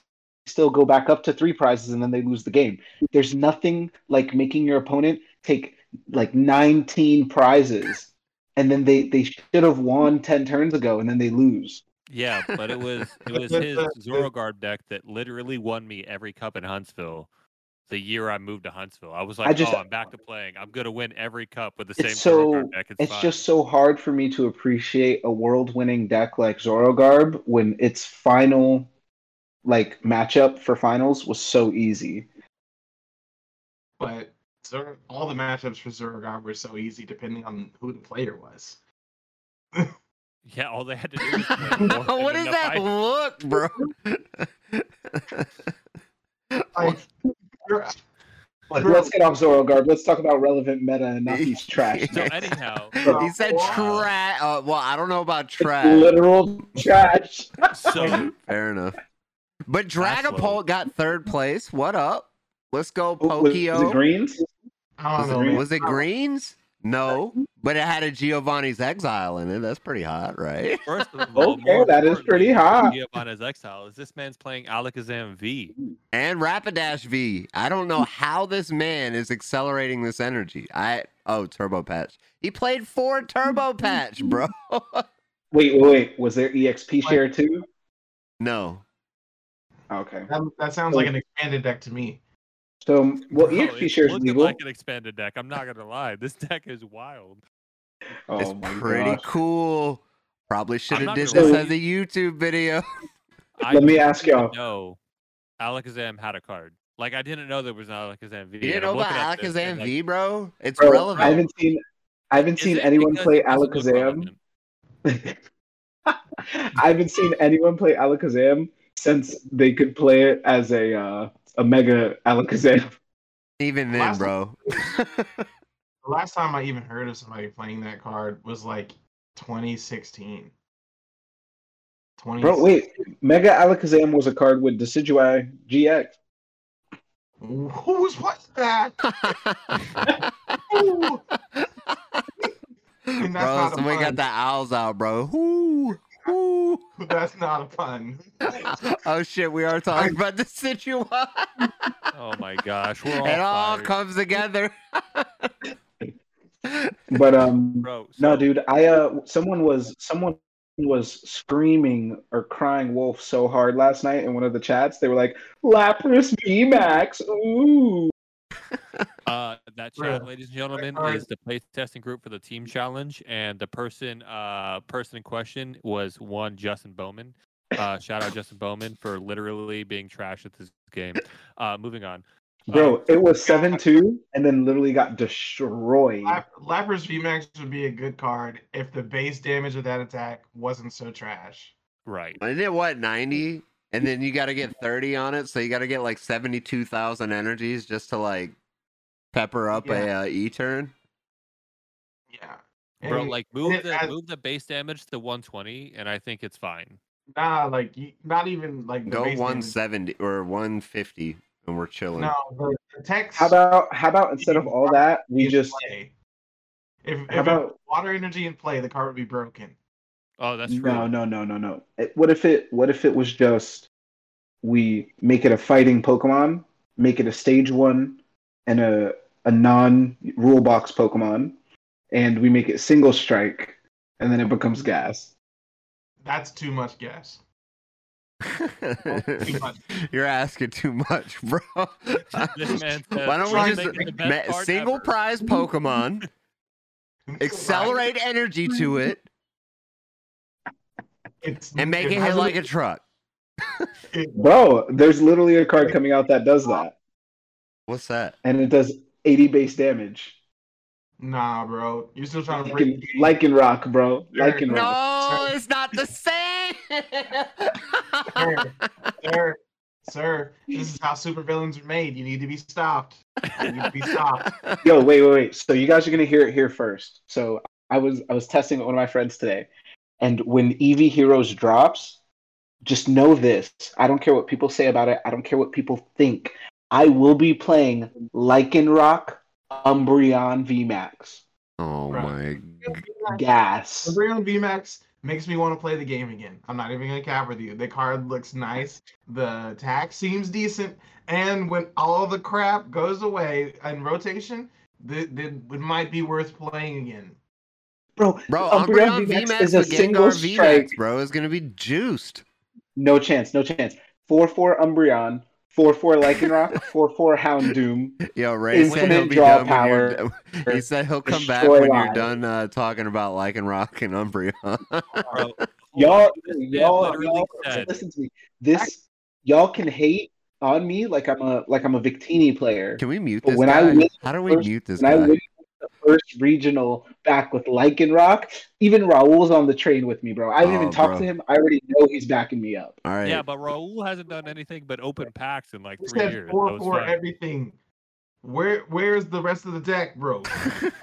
[SPEAKER 3] still go back up to three prizes, and then they lose the game. There's nothing like making your opponent take like 19 prizes, and then they they should have won 10 turns ago, and then they lose.
[SPEAKER 2] Yeah, but it was it was his
[SPEAKER 4] the- the-
[SPEAKER 2] Zorogarb deck that literally won me every cup in Huntsville. The year I moved to Huntsville, I was like,
[SPEAKER 3] I just-
[SPEAKER 2] "Oh, I'm back to playing. I'm gonna win every cup with the
[SPEAKER 3] It's
[SPEAKER 2] same
[SPEAKER 3] so-
[SPEAKER 2] Zorogarb deck." It's,
[SPEAKER 3] It's
[SPEAKER 2] fine.
[SPEAKER 3] just so hard for me to appreciate a world-winning deck like Zorogarb when its final like matchup for finals was so easy.
[SPEAKER 4] But Zoro, all the matchups for Zoro Garb were so easy depending on who the player was.
[SPEAKER 2] yeah. All they had to do was
[SPEAKER 1] what
[SPEAKER 2] and
[SPEAKER 1] is
[SPEAKER 2] then
[SPEAKER 1] that
[SPEAKER 2] fight.
[SPEAKER 1] look, bro?
[SPEAKER 4] Like, you're-
[SPEAKER 3] Like, let's get off Zorogarb. Let's talk about relevant meta and not these trash.
[SPEAKER 2] So
[SPEAKER 3] decks.
[SPEAKER 2] anyhow,
[SPEAKER 1] he said
[SPEAKER 4] Wow.
[SPEAKER 1] trash. Uh, well, I don't know about trash.
[SPEAKER 3] literal trash.
[SPEAKER 2] so
[SPEAKER 1] Fair enough. But
[SPEAKER 2] That's what-
[SPEAKER 1] Dragapult got third place. What up? Let's go,
[SPEAKER 3] Was, was it greens?
[SPEAKER 4] I
[SPEAKER 1] Was
[SPEAKER 4] don't know.
[SPEAKER 1] it,
[SPEAKER 4] man.
[SPEAKER 1] was it greens? No, but it had a Giovanni's Exile in it. That's pretty hot, right?
[SPEAKER 2] first of all,
[SPEAKER 3] Okay, that is pretty hot.
[SPEAKER 2] Giovanni's exile is this man's playing Alakazam V.
[SPEAKER 1] And Rapidash V. I don't know hmm. how this man is accelerating this energy. I oh Turbo Patch. He played four Turbo Patch, bro.
[SPEAKER 3] Wait, Wait, wait, wait. Was there EXP share too?
[SPEAKER 1] No.
[SPEAKER 3] Okay.
[SPEAKER 4] That, that sounds like an expanded deck to me.
[SPEAKER 3] So, well,
[SPEAKER 2] Bro,
[SPEAKER 3] EXP
[SPEAKER 2] it's
[SPEAKER 3] share is
[SPEAKER 2] looking
[SPEAKER 3] legal.
[SPEAKER 2] like an expanded deck. I'm not gonna lie. This deck is wild.
[SPEAKER 3] oh
[SPEAKER 1] it's pretty
[SPEAKER 3] gosh.
[SPEAKER 1] cool. Probably should have did this as a YouTube video.
[SPEAKER 3] Let me ask y'all.
[SPEAKER 2] know Alakazam had a card. Like I didn't know there was an Alakazam V.
[SPEAKER 1] You didn't
[SPEAKER 2] and
[SPEAKER 1] know about
[SPEAKER 2] looking at this
[SPEAKER 1] Alakazam
[SPEAKER 2] and, like,
[SPEAKER 1] V, bro? It's
[SPEAKER 3] Bro,
[SPEAKER 1] relevant.
[SPEAKER 3] I haven't seen. I haven't
[SPEAKER 2] is
[SPEAKER 3] seen anyone play
[SPEAKER 2] it doesn't
[SPEAKER 3] Alakazam. I haven't seen anyone play Alakazam since they could play it as a uh, a mega Alakazam.
[SPEAKER 1] Even then,
[SPEAKER 4] Last-
[SPEAKER 1] bro.
[SPEAKER 4] The last time I even heard of somebody playing that card was like 2016. 20...
[SPEAKER 3] Bro, wait, Mega Alakazam was a card with Decidueye GX.
[SPEAKER 4] Who's what's that? Ooh. And that's
[SPEAKER 1] bro,
[SPEAKER 4] not a
[SPEAKER 1] somebody got the owls out, bro. Whoo, whoo.
[SPEAKER 4] That's not a pun.
[SPEAKER 1] oh shit, we are talking about the situation.
[SPEAKER 2] Oh my gosh, we're all
[SPEAKER 1] it all
[SPEAKER 2] fired.
[SPEAKER 1] comes together.
[SPEAKER 3] But um,
[SPEAKER 2] Bro,
[SPEAKER 3] no, dude, I uh, someone was someone was screaming or crying wolf so hard last night in one of the chats. They were like, Lapras VMAX, ooh.
[SPEAKER 2] Uh, that
[SPEAKER 4] Bruh,
[SPEAKER 2] chat, ladies and gentlemen,
[SPEAKER 4] card-
[SPEAKER 2] is the play testing group for the team challenge, and the person, uh, person in question was one Justin Bowman. Uh, shout out Justin Bowman for literally being trash at this game. Uh, moving on.
[SPEAKER 3] Bro, it was seven two, and then literally got destroyed.
[SPEAKER 4] Lap- Lapras VMAX would be a good card if the base damage of that attack wasn't so trash.
[SPEAKER 2] Right.
[SPEAKER 1] Isn't it what ninety? And then you got to get thirty on it, so you got to get like seventy-two thousand energies just to like pepper up a uh, E turn.
[SPEAKER 4] Yeah.
[SPEAKER 2] Bro,
[SPEAKER 4] And-
[SPEAKER 2] like move the
[SPEAKER 4] has-
[SPEAKER 2] move the base damage to 120, and I think it's fine.
[SPEAKER 4] Nah, like not even like the
[SPEAKER 1] Go
[SPEAKER 4] base
[SPEAKER 1] one
[SPEAKER 4] damage.
[SPEAKER 1] or one fifty, and we're chilling.
[SPEAKER 4] No, the, the text.
[SPEAKER 3] How about how about instead of all that, we just
[SPEAKER 4] play. If, if
[SPEAKER 3] about
[SPEAKER 4] water energy in play, the card would be broken.
[SPEAKER 2] Oh, that's true.
[SPEAKER 3] no no no no no. It- What if it what if it was just we make it a fighting Pokemon, make it a stage one and a a non rule box Pokemon, and we make it single strike, and then it becomes gas.
[SPEAKER 4] That's too much gas. Too much.
[SPEAKER 1] You're asking too much, bro.
[SPEAKER 2] This man said,
[SPEAKER 1] Why don't we just
[SPEAKER 2] making the best
[SPEAKER 1] ma- single
[SPEAKER 2] ever."
[SPEAKER 1] prize Pokemon, accelerate energy to it,
[SPEAKER 4] It's,
[SPEAKER 1] and make it hit like a truck?
[SPEAKER 3] Bro, there's literally a card coming out that does that,
[SPEAKER 1] What's that?
[SPEAKER 3] and it does 80 base damage.
[SPEAKER 4] Nah, bro. You're still trying to break.
[SPEAKER 3] Like in rock, bro. Like in rock.
[SPEAKER 1] No, it's not the same.
[SPEAKER 4] sir, sir, this is how supervillains are made. You need to be stopped. You need to be stopped.
[SPEAKER 3] Yo, wait, wait, wait. So you guys are gonna hear it here first. So I was I was testing one of my friends today, and when Eevee Heroes drops, just know this. I don't care what people say about it. I don't care what people think. I will be playing Lycanroc Umbreon VMAX.
[SPEAKER 1] oh
[SPEAKER 4] Bro.
[SPEAKER 1] my. g-
[SPEAKER 3] Gas.
[SPEAKER 4] Umbreon VMAX makes me want to play the game again. I'm not even gonna cap with you. The card looks nice. The attack seems decent, and when all the crap goes away in rotation, the, the, it might be worth playing again.
[SPEAKER 3] Bro,
[SPEAKER 1] Bro,
[SPEAKER 3] Umbreon
[SPEAKER 1] Umbreon
[SPEAKER 3] VMAX
[SPEAKER 1] VMAX
[SPEAKER 3] is a single
[SPEAKER 1] Gengar
[SPEAKER 3] strike.
[SPEAKER 1] VMAX, bro, is gonna be juiced.
[SPEAKER 3] No chance, no chance. 4 4 Umbreon, 4 4 Lycanroc, 4 4 Houndoom.
[SPEAKER 1] Yo, Ray said he'll be
[SPEAKER 3] draw
[SPEAKER 1] done when you're He said he'll come back
[SPEAKER 3] Destroy
[SPEAKER 1] when you're done uh, talking about Lycanroc and Umbreon.
[SPEAKER 3] Y'all, y'all, y'all listen to me. This y'all can hate on me like I'm a like I'm a Victini player.
[SPEAKER 1] Can we mute this
[SPEAKER 3] when I win
[SPEAKER 1] How do we
[SPEAKER 3] first-
[SPEAKER 1] mute this
[SPEAKER 3] When I
[SPEAKER 1] guy?
[SPEAKER 3] win the first regional back with Lycanroc. even Raul's on the train with me, bro. I haven't
[SPEAKER 1] Oh,
[SPEAKER 3] even talked
[SPEAKER 1] bro.
[SPEAKER 3] to him. I already know he's backing me up.
[SPEAKER 1] All right.
[SPEAKER 2] yeah, but Raul hasn't done anything but open packs in like
[SPEAKER 4] You
[SPEAKER 2] three
[SPEAKER 4] said
[SPEAKER 2] years.
[SPEAKER 4] four
[SPEAKER 2] so
[SPEAKER 4] for everything. Where where's the rest of the deck, bro?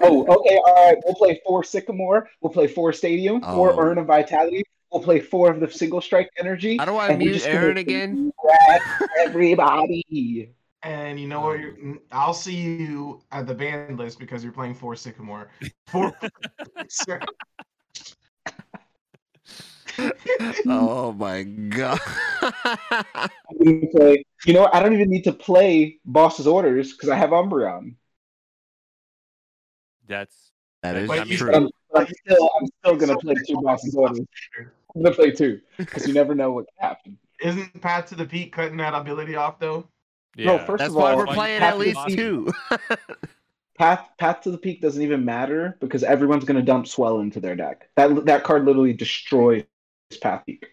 [SPEAKER 3] Oh, okay, all right. We'll play four Sycamore. We'll play four Stadium. Four
[SPEAKER 1] Oh.
[SPEAKER 3] Urn of Vitality. We'll play four of the single strike energy.
[SPEAKER 1] How do I
[SPEAKER 3] and we're
[SPEAKER 1] mute
[SPEAKER 3] just gonna
[SPEAKER 1] Aaron again?
[SPEAKER 3] everybody.
[SPEAKER 4] And you know what? You're, I'll see you at the band list because you're playing four Sycamore. Four.
[SPEAKER 1] Oh my god.
[SPEAKER 3] Play. You know. I don't even need to play Boss's Orders because I have Umbreon.
[SPEAKER 2] That's
[SPEAKER 1] that is
[SPEAKER 4] But you
[SPEAKER 1] true.
[SPEAKER 3] Um, I'm still, I'm still gonna play two bosses orders. I'm gonna play two because you never know what can happen.
[SPEAKER 4] Isn't Path to the Peak cutting that ability off though?
[SPEAKER 2] Yeah.
[SPEAKER 3] No, first
[SPEAKER 1] That's
[SPEAKER 3] of
[SPEAKER 1] why
[SPEAKER 3] all,
[SPEAKER 1] we're playing at least
[SPEAKER 3] Peak-
[SPEAKER 1] two.
[SPEAKER 3] Path Path to the Peak doesn't even matter because everyone's gonna dump Swell into their deck. That that card literally destroys Path Peak.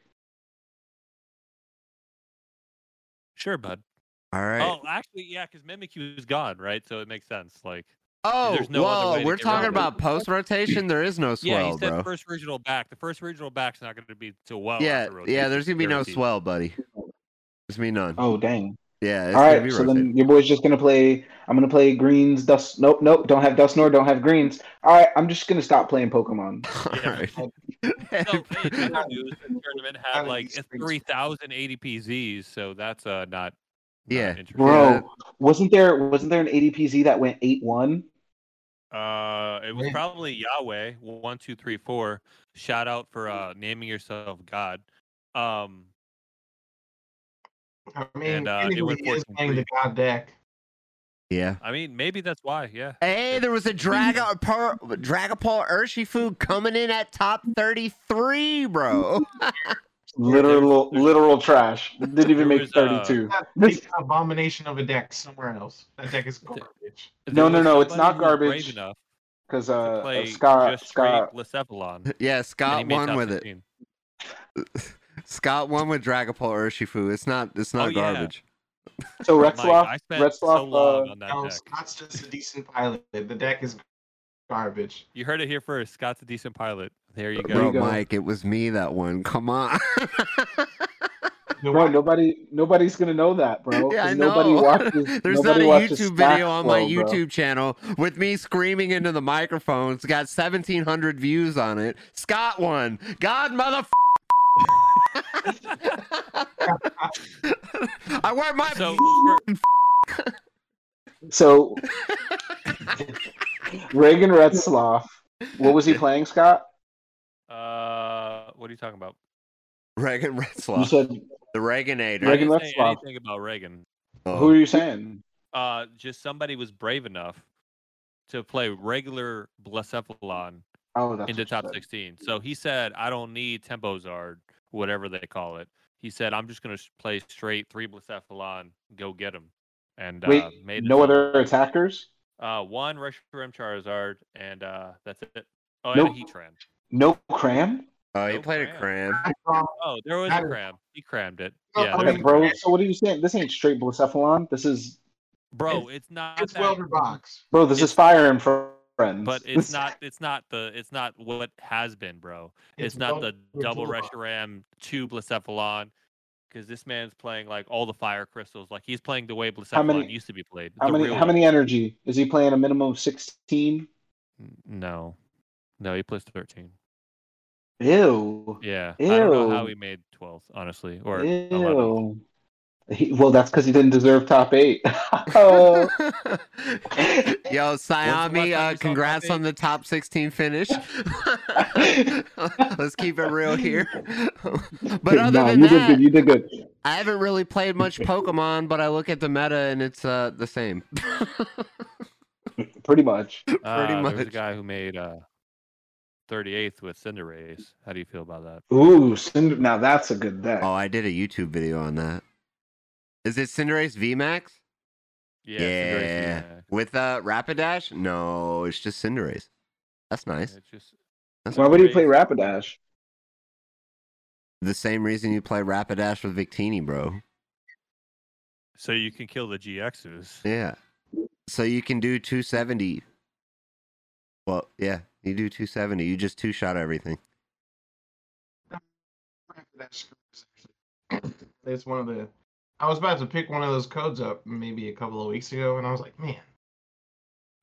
[SPEAKER 2] Sure, bud.
[SPEAKER 1] All right.
[SPEAKER 2] Oh, actually, yeah, because Mimikyu is gone, right? So it makes sense. Like,
[SPEAKER 1] Oh,
[SPEAKER 2] there's no other
[SPEAKER 1] whoa,
[SPEAKER 2] way
[SPEAKER 1] we're talking
[SPEAKER 2] around
[SPEAKER 1] about post rotation. There is no swell,
[SPEAKER 2] yeah,
[SPEAKER 1] swell,
[SPEAKER 2] he said
[SPEAKER 1] bro.
[SPEAKER 2] first regional back. The first regional back's not going to be till well.
[SPEAKER 1] yeah, yeah. There's gonna be no swell, buddy. There's gonna be none.
[SPEAKER 3] Oh dang!
[SPEAKER 1] Yeah, it's
[SPEAKER 3] All
[SPEAKER 1] be
[SPEAKER 3] so then your boy's just gonna play. I'm gonna play greens, dust. Nope, nope. Don't have dust nor don't have greens. All right, I'm just gonna stop playing Pokemon.
[SPEAKER 2] Yeah.
[SPEAKER 1] All right.
[SPEAKER 2] So, hey, the other news, the tournament had like
[SPEAKER 4] these things-
[SPEAKER 2] 3,000 ADPZs, so that's uh not. not
[SPEAKER 1] Yeah.
[SPEAKER 2] interesting.
[SPEAKER 3] Bro, wasn't there wasn't there an ADPZ that went eight one?
[SPEAKER 2] Uh, it was
[SPEAKER 4] Yeah.
[SPEAKER 2] probably Yahweh one two three four. Shout out for uh naming yourself God. Um,
[SPEAKER 4] I mean,
[SPEAKER 2] And, uh, it
[SPEAKER 4] technically
[SPEAKER 2] went
[SPEAKER 4] is playing the God deck.
[SPEAKER 1] Yeah.
[SPEAKER 2] I mean maybe that's why. Yeah.
[SPEAKER 1] Hey, there was a Dragapult Dragapult Urshifu coming in at top 33, bro.
[SPEAKER 3] Literal literal trash. Didn't even make
[SPEAKER 2] was, uh,
[SPEAKER 3] 32.
[SPEAKER 4] That abomination of a deck somewhere else. That deck is garbage.
[SPEAKER 3] No, no, no, it's not
[SPEAKER 2] who was brave
[SPEAKER 3] garbage.
[SPEAKER 2] enough
[SPEAKER 3] Because uh, uh, Scott Scott
[SPEAKER 2] Blacephalon.
[SPEAKER 1] yeah, Scott won
[SPEAKER 2] top
[SPEAKER 1] with it.
[SPEAKER 2] 15.
[SPEAKER 1] Scott won with Dragapult Urshifu. It's not it's not
[SPEAKER 2] Oh, yeah.
[SPEAKER 1] garbage.
[SPEAKER 3] so
[SPEAKER 2] Mike,
[SPEAKER 3] Retzloff
[SPEAKER 2] I spent
[SPEAKER 3] Retzloff
[SPEAKER 2] so long
[SPEAKER 3] uh,
[SPEAKER 2] on that
[SPEAKER 4] No,
[SPEAKER 2] deck.
[SPEAKER 4] Scott's just a decent pilot. The deck is garbage.
[SPEAKER 2] You heard it here first. Scott's a decent pilot. There you go.
[SPEAKER 1] Bro. Mike, it was me that won. Come on.
[SPEAKER 3] Bro, nobody nobody's gonna know that, bro.
[SPEAKER 1] Yeah, I
[SPEAKER 3] 'cause
[SPEAKER 1] know.
[SPEAKER 3] Nobody watches.
[SPEAKER 1] There's
[SPEAKER 3] nobody
[SPEAKER 1] not a YouTube video on my
[SPEAKER 3] Flow, bro.
[SPEAKER 1] YouTube channel with me screaming into the microphone. It's got 1,700 views on it. Scott won. God mother. I wear my.
[SPEAKER 2] So for-
[SPEAKER 3] So Reagan Retzloff. What was he playing, Scott?
[SPEAKER 2] uh, what are you talking about?
[SPEAKER 1] Reagan
[SPEAKER 3] You said
[SPEAKER 1] the Reaganator.
[SPEAKER 2] I
[SPEAKER 3] Reagan
[SPEAKER 2] didn't say
[SPEAKER 3] Retzloff.
[SPEAKER 2] anything about Reagan.
[SPEAKER 1] Oh.
[SPEAKER 3] who are you saying?
[SPEAKER 2] Uh, just somebody was brave enough to play regular Blacephalon
[SPEAKER 3] Oh, that's
[SPEAKER 2] into top 16. So he said, I don't need Tempozard, whatever they call it. He said, I'm just going to play straight three Blacephalon, go get him. And
[SPEAKER 3] Wait,
[SPEAKER 2] uh, made
[SPEAKER 3] no
[SPEAKER 2] so.
[SPEAKER 3] other attackers?
[SPEAKER 2] Uh, one Reshiram Charizard, and uh, that's it. Oh,
[SPEAKER 3] Nope.
[SPEAKER 2] and a Heatran.
[SPEAKER 3] No cram?
[SPEAKER 1] Oh, he
[SPEAKER 2] No
[SPEAKER 1] played a
[SPEAKER 2] cram.
[SPEAKER 1] cram.
[SPEAKER 2] Oh, there was a cram. He crammed it.
[SPEAKER 4] Oh,
[SPEAKER 2] Yeah,
[SPEAKER 4] okay,
[SPEAKER 2] there was
[SPEAKER 3] Okay,
[SPEAKER 2] a
[SPEAKER 3] bro. So what are you saying? This ain't straight Blacephalon. This is
[SPEAKER 2] Bro, it's not
[SPEAKER 4] It's
[SPEAKER 2] that,
[SPEAKER 4] welder box.
[SPEAKER 3] bro. This is
[SPEAKER 2] It's-
[SPEAKER 3] Fire and Friends.
[SPEAKER 2] but it's not. It's not the. It's not what has been, bro. It's, not the double. Reshiram two Blacephalon, because this man's playing like all the fire crystals. Like he's playing the way Blacephalon
[SPEAKER 3] many-
[SPEAKER 2] used to be played.
[SPEAKER 3] How many? How many energy is he playing? A minimum of sixteen.
[SPEAKER 2] No, no, he plays thirteen.
[SPEAKER 3] Ew.
[SPEAKER 2] Yeah, Ew. I don't know how he made 12, honestly, or 11th.
[SPEAKER 3] Ew. He, well, that's because he didn't deserve top eight. oh.
[SPEAKER 1] Yo,
[SPEAKER 2] last time
[SPEAKER 1] Sayami,
[SPEAKER 2] you saw
[SPEAKER 1] uh, congrats on the top 16 finish. Let's keep it real here. but other
[SPEAKER 3] Nah,
[SPEAKER 1] than
[SPEAKER 3] you did
[SPEAKER 1] that,
[SPEAKER 3] good. You did good.
[SPEAKER 1] I haven't really played much Pokemon, but I look at the meta and it's uh, the same.
[SPEAKER 3] Pretty much.
[SPEAKER 2] Uh,
[SPEAKER 1] Pretty
[SPEAKER 2] There was a guy who made uh, 38th with Cinderace. How do you feel about that?
[SPEAKER 3] Ooh, Cinder- now that's a good deck.
[SPEAKER 1] oh, I did a YouTube video on that. Is it Cinderace VMAX?
[SPEAKER 2] Yeah, Cinderace
[SPEAKER 1] Yeah.
[SPEAKER 2] VMAX.
[SPEAKER 1] With uh, Rapidash? No, it's just Cinderace. That's nice.
[SPEAKER 2] It's just
[SPEAKER 1] That's
[SPEAKER 3] Why would you play
[SPEAKER 2] Cinderace.
[SPEAKER 3] Rapidash?
[SPEAKER 1] the same reason you play Rapidash with Victini, bro.
[SPEAKER 2] so you can kill the GXs.
[SPEAKER 1] Yeah. So you can do 270. Well, yeah, you do 270. You just two shot everything.
[SPEAKER 4] It's one of the. I was about to pick one of those codes up maybe a couple of weeks ago, and I was like, man,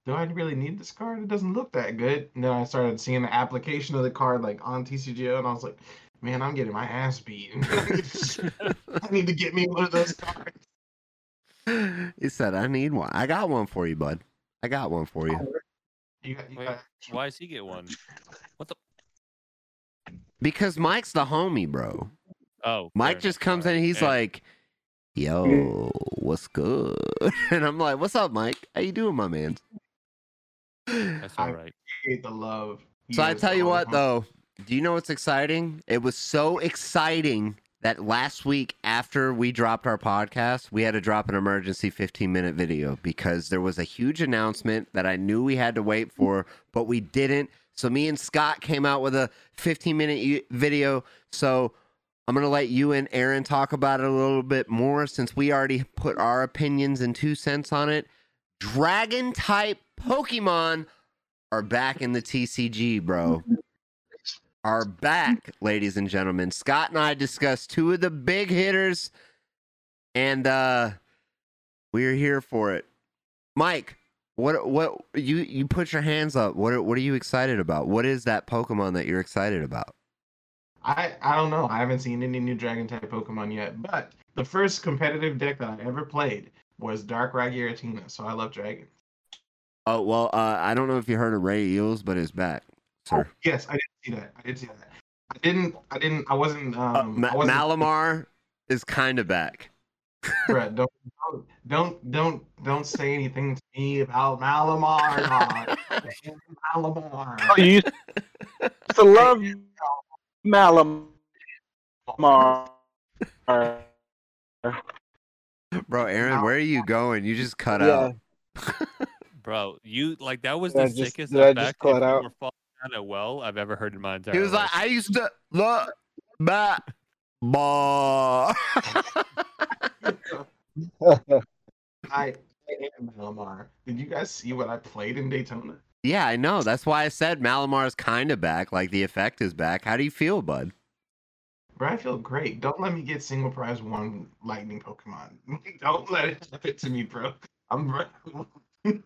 [SPEAKER 4] do I really need this card? It doesn't look that good. And then I started seeing the application of the card like on TCGO, and I was like, man, I'm getting my ass beat. I need to get me one of those cards.
[SPEAKER 1] he said, I need one. I got one for you, bud. I got one for you.
[SPEAKER 4] Oh, you got, you
[SPEAKER 2] Wait,
[SPEAKER 4] got,
[SPEAKER 2] Why does he get one? What the?
[SPEAKER 1] Because Mike's the homie, bro.
[SPEAKER 2] Oh,
[SPEAKER 1] Mike
[SPEAKER 2] fair
[SPEAKER 1] just
[SPEAKER 2] enough.
[SPEAKER 1] comes in and he's
[SPEAKER 2] And
[SPEAKER 1] like, Yo, what's good? And I'm like, What's up, Mike? How you doing, my man?
[SPEAKER 2] "That's
[SPEAKER 4] I-
[SPEAKER 2] all right."
[SPEAKER 4] appreciate the love.
[SPEAKER 1] So I tell you what,
[SPEAKER 4] time.
[SPEAKER 1] though, do you know what's exciting? It was so exciting that last week after we dropped our podcast, we had to drop an emergency 15 minute video because there was a huge announcement that I knew we had to wait for, but we didn't. So me and Scott came out with a 15 minute video. So I'm going to let you and Aaron talk about it a little bit more since we already put our opinions and two cents on it. Dragon type Pokemon are back in the TCG, bro. Are back, ladies and gentlemen. Scott and I discussed two of the big hitters, and uh we're here for it. Mike, what what you you put your hands up. What what are you excited about? What is that Pokemon that you're excited about?
[SPEAKER 4] I I don't know. I haven't seen any new Dragon type Pokemon yet, but the first competitive deck that I ever played was Darkrai Giratina, so I love dragons.
[SPEAKER 1] Oh well, uh, I don't know if you heard of Ray Eels, but it's back, sir.
[SPEAKER 4] Yes, I did see that. I did see that. I didn't. I didn't. I wasn't. Um,
[SPEAKER 1] Uh, Ma-
[SPEAKER 4] I wasn't,
[SPEAKER 1] Malamar is kind of back.
[SPEAKER 4] Brett, don't, don't don't don't don't say anything to me about Malamar. Malamar.
[SPEAKER 3] Oh, you used to love Malamar.
[SPEAKER 1] Bro, Aaron, where are you going? You just cut
[SPEAKER 3] Yeah.
[SPEAKER 1] out.
[SPEAKER 2] Bro, you like that was
[SPEAKER 3] Did I
[SPEAKER 2] the
[SPEAKER 3] just-
[SPEAKER 2] sickest
[SPEAKER 3] did I
[SPEAKER 2] effect
[SPEAKER 3] just call
[SPEAKER 2] if
[SPEAKER 3] it
[SPEAKER 2] you
[SPEAKER 3] out?
[SPEAKER 2] were falling down a well I've ever heard in my entire
[SPEAKER 1] He was
[SPEAKER 2] life.
[SPEAKER 1] like, I used to look back. Ball.
[SPEAKER 4] I am Malamar. Did you guys see what I played in Daytona?
[SPEAKER 1] Yeah, I know. That's why I said Malamar's kind of back. Like the effect is back. How do you feel, bud?
[SPEAKER 4] Bro, I feel great. Don't let me get single prize one lightning Pokemon. Don't let it happen to me, bro. I'm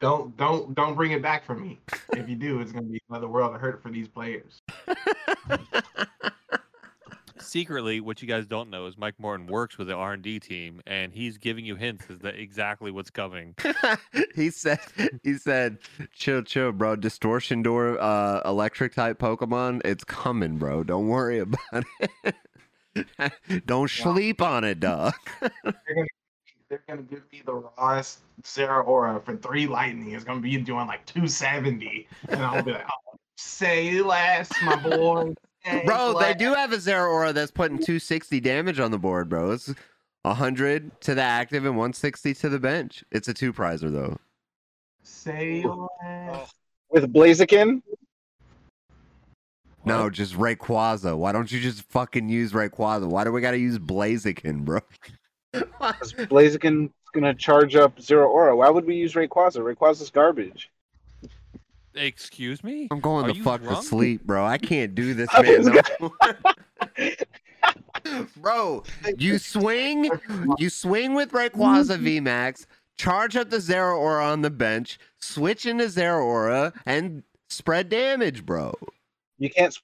[SPEAKER 4] don't don't don't bring it back for me. If you do, it's gonna be another world of hurt for these players.
[SPEAKER 2] Secretly, what you guys don't know is Mike Morton works with the R and D team, and he's giving you hints as to exactly what's coming.
[SPEAKER 1] he said he said chill chill bro distortion door uh electric type pokemon it's coming bro don't worry about it don't sleep on it dog
[SPEAKER 4] They're gonna give me the rawest Zeraora for three lightning. It's gonna be doing like 270. And I'll be like, oh, say less, my boy. Say
[SPEAKER 1] bro they do have a Zeraora that's putting 260 damage on the board bro it's 100 to the active and 160 to the bench it's a two prizer though
[SPEAKER 4] say less.
[SPEAKER 3] With Blaziken?
[SPEAKER 1] no just Rayquaza why don't you just fucking use Rayquaza why do we gotta use Blaziken bro
[SPEAKER 3] Because Blaziken's gonna charge up Zeraora. Why would we use Rayquaza? Rayquaza's garbage.
[SPEAKER 2] Excuse me?
[SPEAKER 1] I'm going
[SPEAKER 2] Are
[SPEAKER 1] the
[SPEAKER 2] you
[SPEAKER 1] fuck to sleep, bro. I can't do this, man.
[SPEAKER 3] was
[SPEAKER 1] no more. bro, you swing, you swing with Rayquaza mm-hmm. VMAX, charge up the Zeraora on the bench, switch into Zeraora, and spread damage, bro.
[SPEAKER 3] You can't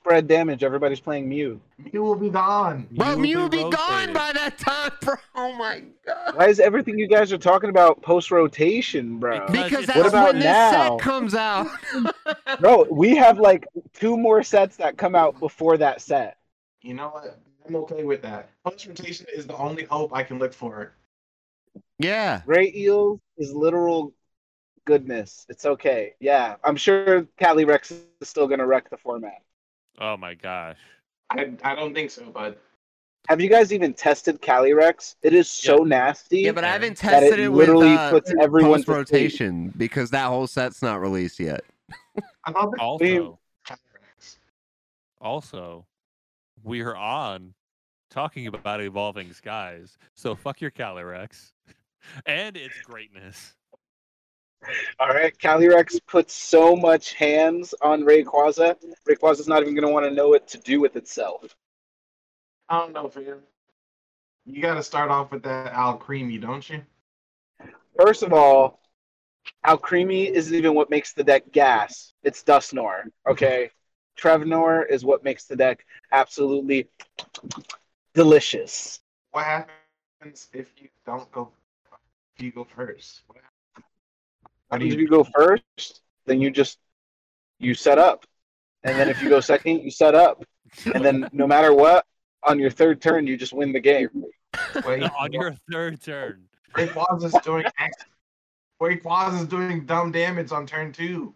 [SPEAKER 3] spread damage. Everybody's playing Mew.
[SPEAKER 4] Mew will be gone.
[SPEAKER 1] Bro,
[SPEAKER 2] will
[SPEAKER 1] Mew will be gone by that time, bro. Oh my god.
[SPEAKER 3] Why is everything you guys are talking about post rotation, bro?
[SPEAKER 2] Because
[SPEAKER 1] Because that's
[SPEAKER 3] What about
[SPEAKER 1] when this set comes out.
[SPEAKER 3] Bro, we have like two more sets that come out before that set.
[SPEAKER 4] You know what? I'm okay with that. Post rotation is the only hope I can look for.
[SPEAKER 1] yeah.
[SPEAKER 3] Ray Eels is literal goodness. It's okay. Yeah, I'm sure Calyrex is still gonna wreck the format.
[SPEAKER 2] Oh my gosh.
[SPEAKER 4] I I don't think so, but
[SPEAKER 3] Have you guys even tested Calyrex? It is so nasty
[SPEAKER 1] Yeah, but I haven't tested
[SPEAKER 3] it
[SPEAKER 1] it with
[SPEAKER 3] literally
[SPEAKER 1] uh,
[SPEAKER 3] puts everyone
[SPEAKER 1] post
[SPEAKER 3] to sleep.
[SPEAKER 1] rotation because that whole set's not released yet.
[SPEAKER 4] I thought
[SPEAKER 2] Also, also, we are on talking about evolving skies. So fuck your Calyrex and its greatness.
[SPEAKER 3] All right, Calyrex puts so much hands on Rayquaza. Rayquaza's not even gonna want to know what to do with itself.
[SPEAKER 4] I don't know, fam. You got to start off with that Alcremie, don't you?
[SPEAKER 3] First of all, Alcremie isn't even what makes the deck gas. It's Dusknoir. Okay, Trevnor is what makes the deck absolutely delicious.
[SPEAKER 4] What happens if you don't go? If you go first, what happens? How do
[SPEAKER 3] If
[SPEAKER 4] you
[SPEAKER 3] you go first, then you just you set up, and then if you go second, you set up, and then no matter what, on your third turn, you just win the game.
[SPEAKER 4] wait?
[SPEAKER 2] on your third turn.
[SPEAKER 4] Rayquaza's doing ex- Rayquaza's doing dumb damage on turn two.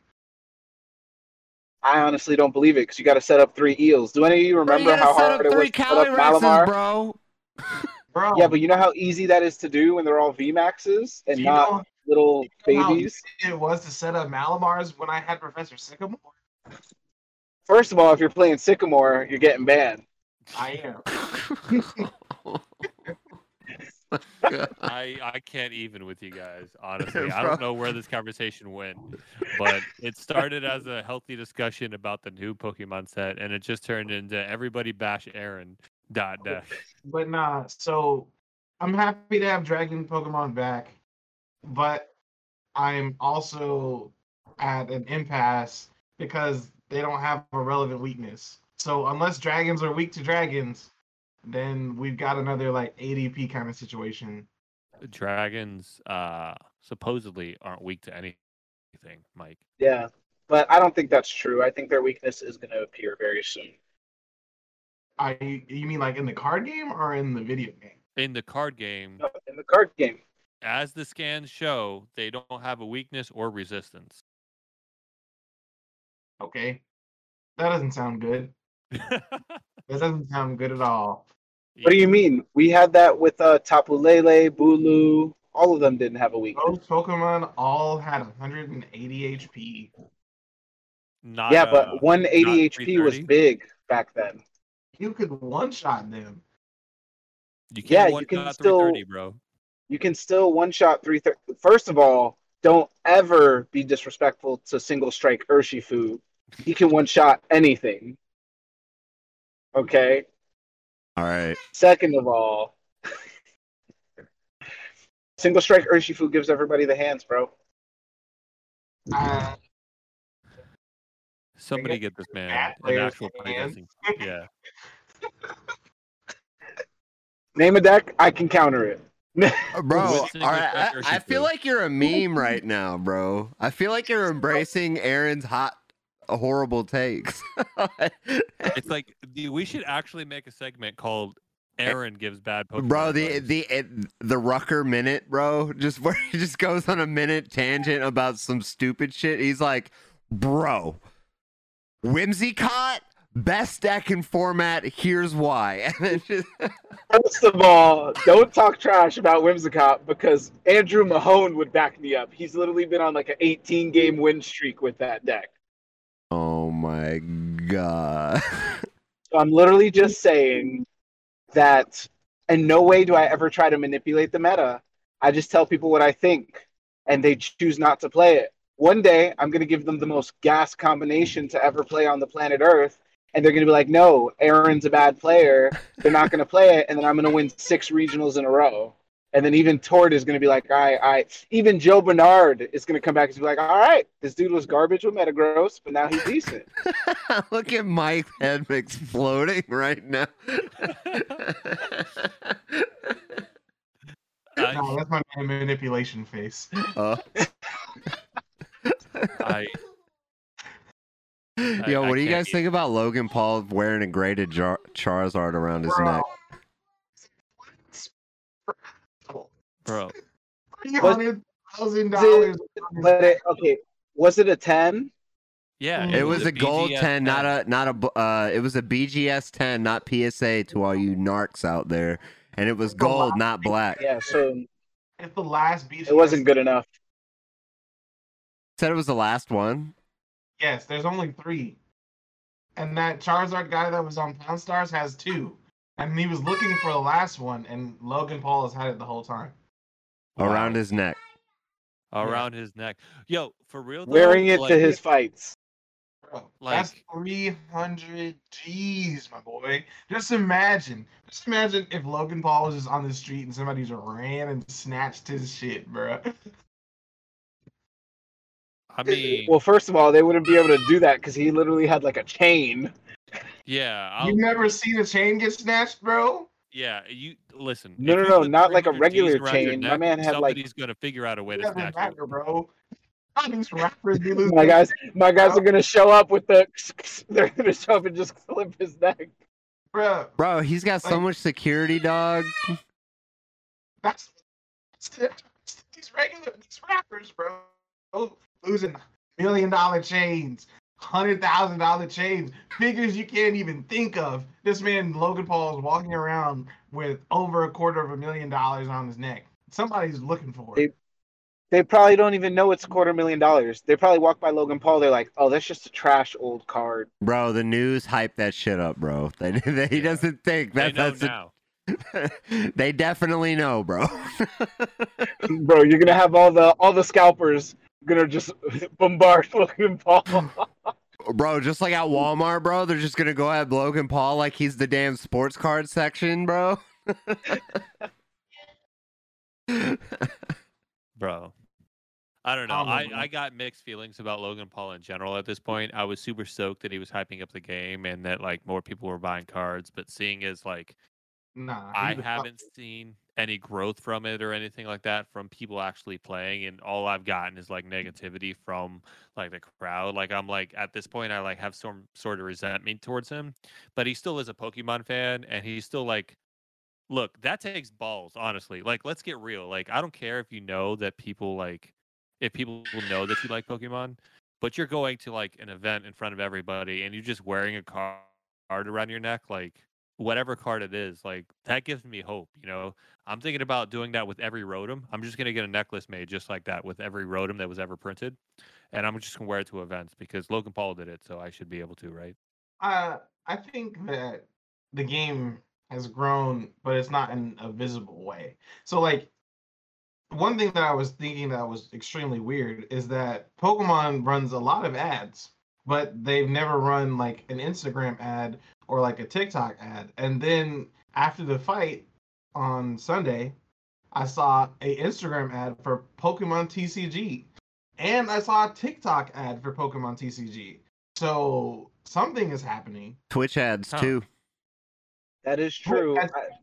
[SPEAKER 3] I honestly don't believe it because you got to set up three eels. Do any of you
[SPEAKER 1] Bro, you
[SPEAKER 3] remember how hard it was to set
[SPEAKER 1] Cali
[SPEAKER 3] up
[SPEAKER 1] races,
[SPEAKER 3] Malamar?
[SPEAKER 1] bro.
[SPEAKER 4] Bro,
[SPEAKER 3] Yeah, but you know how easy that is to do when they're all VMAXs and
[SPEAKER 4] you
[SPEAKER 3] not
[SPEAKER 4] know,
[SPEAKER 3] little
[SPEAKER 4] you
[SPEAKER 3] babies.
[SPEAKER 4] it was to set up Malamars when I had Professor Sycamore.
[SPEAKER 3] First of all, if you're playing Sycamore, you're getting banned.
[SPEAKER 4] I am.
[SPEAKER 2] I I can't even with you guys. Honestly, I don't know where this conversation went, but it started as a healthy discussion about the new Pokemon set, and it just turned into everybody bash Aaron. Dot deck.
[SPEAKER 4] But nah, so I'm happy to have Dragon Pokemon back, but I'm also at an impasse because they don't have a relevant weakness. So unless dragons are weak to dragons, then we've got another like ADP kind of situation.
[SPEAKER 2] Dragons uh supposedly aren't weak to anything, Mike.
[SPEAKER 3] Yeah, but I don't think that's true. I think their weakness is going to appear very soon.
[SPEAKER 4] I you mean like in the card game or in the video game?
[SPEAKER 2] In the card game,
[SPEAKER 3] In the card game,
[SPEAKER 2] as the scans show, they don't have a weakness or resistance.
[SPEAKER 4] Okay. That doesn't sound good. That doesn't sound good at all.
[SPEAKER 3] what do you mean? We had that with uh, Tapu Lele, Bulu. All of them didn't have a weakness.
[SPEAKER 4] Those Pokemon all had 180 HP.
[SPEAKER 2] Not,
[SPEAKER 3] yeah,
[SPEAKER 2] uh,
[SPEAKER 3] but 180
[SPEAKER 2] not
[SPEAKER 3] HP was big back then.
[SPEAKER 4] You could one shot them.
[SPEAKER 2] You can't
[SPEAKER 3] Yeah, you
[SPEAKER 2] one
[SPEAKER 3] can
[SPEAKER 2] shot
[SPEAKER 3] still-
[SPEAKER 2] 330, bro.
[SPEAKER 3] You can still one shot three. Thir- First of all, don't ever be disrespectful to single strike Urshifu. He can one shot anything. Okay.
[SPEAKER 1] All right.
[SPEAKER 3] Second of all, single strike Urshifu gives everybody the hands, bro.
[SPEAKER 4] Uh,
[SPEAKER 2] Somebody get this man an actual
[SPEAKER 4] get
[SPEAKER 2] playtesting. Yeah.
[SPEAKER 3] Name a deck, I can counter it.
[SPEAKER 1] Uh, bro,
[SPEAKER 2] With
[SPEAKER 1] I, I feel like you're a meme right now, bro. I feel like you're embracing Aaron's hot, uh, horrible takes.
[SPEAKER 2] It's like the, we should actually make a segment called eh, Aaron gives bad Pokemon.
[SPEAKER 1] bro, the
[SPEAKER 2] advice.
[SPEAKER 1] the the Rucker minute, bro, just where he just goes on a minute tangent about some stupid shit. He's like, bro, Whimsicott, best deck in format. Here's why. Just,
[SPEAKER 3] First of all, don't talk trash about Whimsicott because Andrew Mahone would back me up. He's literally been on like an 18 game win streak with that deck.
[SPEAKER 1] oh my god.
[SPEAKER 3] So I'm literally just saying that in no way do I ever try to manipulate the meta. I just tell people what I think and they choose not to play it. One day I'm going to give them the most gas combination to ever play on the planet Earth and they're going to be like, "No, Aaron's a bad player. They're not going to play it." And then I'm going to win 6 regionals in a row. And then even Tord is going to be like, "I I even Joe Bernard is going to come back and be like, "All right, this dude was garbage with Metagross, but now he's decent."
[SPEAKER 1] Look at Mike head exploding right now.
[SPEAKER 2] I,
[SPEAKER 4] no, that's my manipulation face.
[SPEAKER 1] Uh,
[SPEAKER 2] I, I-
[SPEAKER 1] yo,
[SPEAKER 2] I
[SPEAKER 1] what do you
[SPEAKER 2] can't
[SPEAKER 1] guys think about Logan Paul wearing a graded Jar- Charizard around his
[SPEAKER 4] Bro.
[SPEAKER 1] neck?
[SPEAKER 2] bro.
[SPEAKER 4] Three hundred thousand
[SPEAKER 3] Is
[SPEAKER 4] dollars.
[SPEAKER 3] But it, okay, was it a 10?
[SPEAKER 2] Yeah,
[SPEAKER 4] Mm.
[SPEAKER 1] It was a gold
[SPEAKER 2] BGS
[SPEAKER 1] 10, not a not a uh it was a BGS 10, not PSA to all you narcs out there. And it was gold, not black.
[SPEAKER 3] Yeah, so
[SPEAKER 4] It's the last BGS.
[SPEAKER 3] it wasn't good enough.
[SPEAKER 1] Said it was the last one.
[SPEAKER 4] Yes, there's only three. And that Charizard guy that was on Pawn Stars has two. And he was looking for the last one, and Logan Paul has had it the whole time.
[SPEAKER 1] around
[SPEAKER 2] Wow.
[SPEAKER 1] his neck.
[SPEAKER 2] around his neck. Yo, for real. Though,
[SPEAKER 3] Wearing it
[SPEAKER 2] like,
[SPEAKER 3] to his fights.
[SPEAKER 4] Bro,
[SPEAKER 2] Like-
[SPEAKER 4] that's 300 G's, my boy. Just imagine. Just imagine if Logan Paul was just on the street and somebody just ran and snatched his shit, bro.
[SPEAKER 2] I mean,
[SPEAKER 3] Well, first of all, they wouldn't be able to do that because he literally had like a chain.
[SPEAKER 2] yeah, I'll,
[SPEAKER 4] You've never seen a chain get snatched, bro?
[SPEAKER 2] yeah. You listen.
[SPEAKER 3] No, no, no, not like a regular
[SPEAKER 2] around your
[SPEAKER 3] chain. My man had, like-
[SPEAKER 2] He's gonna figure out a way to
[SPEAKER 4] Doesn't
[SPEAKER 2] snatch
[SPEAKER 4] matter,
[SPEAKER 2] you.
[SPEAKER 4] bro. These rappers be losing.
[SPEAKER 3] My guys, my guys are gonna show up with the. They're gonna show up and just clip his neck.
[SPEAKER 4] Bro,
[SPEAKER 1] Bro, he's got so much security, dog.
[SPEAKER 4] that's, that's these regular these rappers, bro. Losing million dollar chains, hundred thousand dollar chains, figures you can't even think of. This man Logan Paul is walking around with over a quarter of a million dollars on his neck. Somebody's looking for it.
[SPEAKER 3] They probably don't even know it's a quarter million dollars. They probably walk by Logan Paul. They're like, "Oh, that's just a trash old card."
[SPEAKER 1] Bro, the news hyped that shit up, bro. They, they, he
[SPEAKER 2] Yeah.
[SPEAKER 1] doesn't think
[SPEAKER 2] They
[SPEAKER 1] that
[SPEAKER 2] know
[SPEAKER 1] that's a-
[SPEAKER 2] now.
[SPEAKER 1] they definitely know, bro.
[SPEAKER 3] Bro, you're gonna have all the all the scalpers gonna just bombard Logan Paul.
[SPEAKER 1] bro, just like at Walmart, bro, they're just gonna go at Logan Paul like he's the damn sports card section, bro.
[SPEAKER 2] bro. I don't know.
[SPEAKER 4] Oh,
[SPEAKER 2] I I,
[SPEAKER 4] I
[SPEAKER 2] got mixed feelings about Logan Paul in general at this point. I was super stoked that he was hyping up the game and that like more people were buying cards, but seeing as like
[SPEAKER 4] Nah,
[SPEAKER 2] I haven't seen any growth from it or anything like that from people actually playing and all I've gotten is like mm. negativity from like the crowd. Like I'm like at this point I like have some sort of resentment towards him, but he still is a Pokemon fan and he's still like look, that takes balls, honestly. Like let's get real. Like I don't care if you know that people like if people know that you like Pokemon, but you're going to like an event in front of everybody and you're just wearing a card around your neck like whatever card it is, like that gives me hope. You know, I'm thinking about doing that with every Rotom. I'm just gonna get a necklace made just like that with every Rotom that was ever printed, and I'm just gonna wear it to events because Logan Paul did it, so I should be able to, right?
[SPEAKER 4] Uh, I think that the game has grown, but it's not in a visible way. So, like, one thing that I was thinking that was extremely weird is that Pokemon runs a lot of ads, but they've never run like an Instagram ad or like a TikTok ad. And then after the fight on Sunday, I saw a Instagram ad for Pokemon TCG, and I saw a TikTok ad for Pokemon TCG. So something is happening.
[SPEAKER 1] Twitch ads
[SPEAKER 2] Huh.
[SPEAKER 1] too.
[SPEAKER 3] that is true.
[SPEAKER 4] that's-
[SPEAKER 3] I-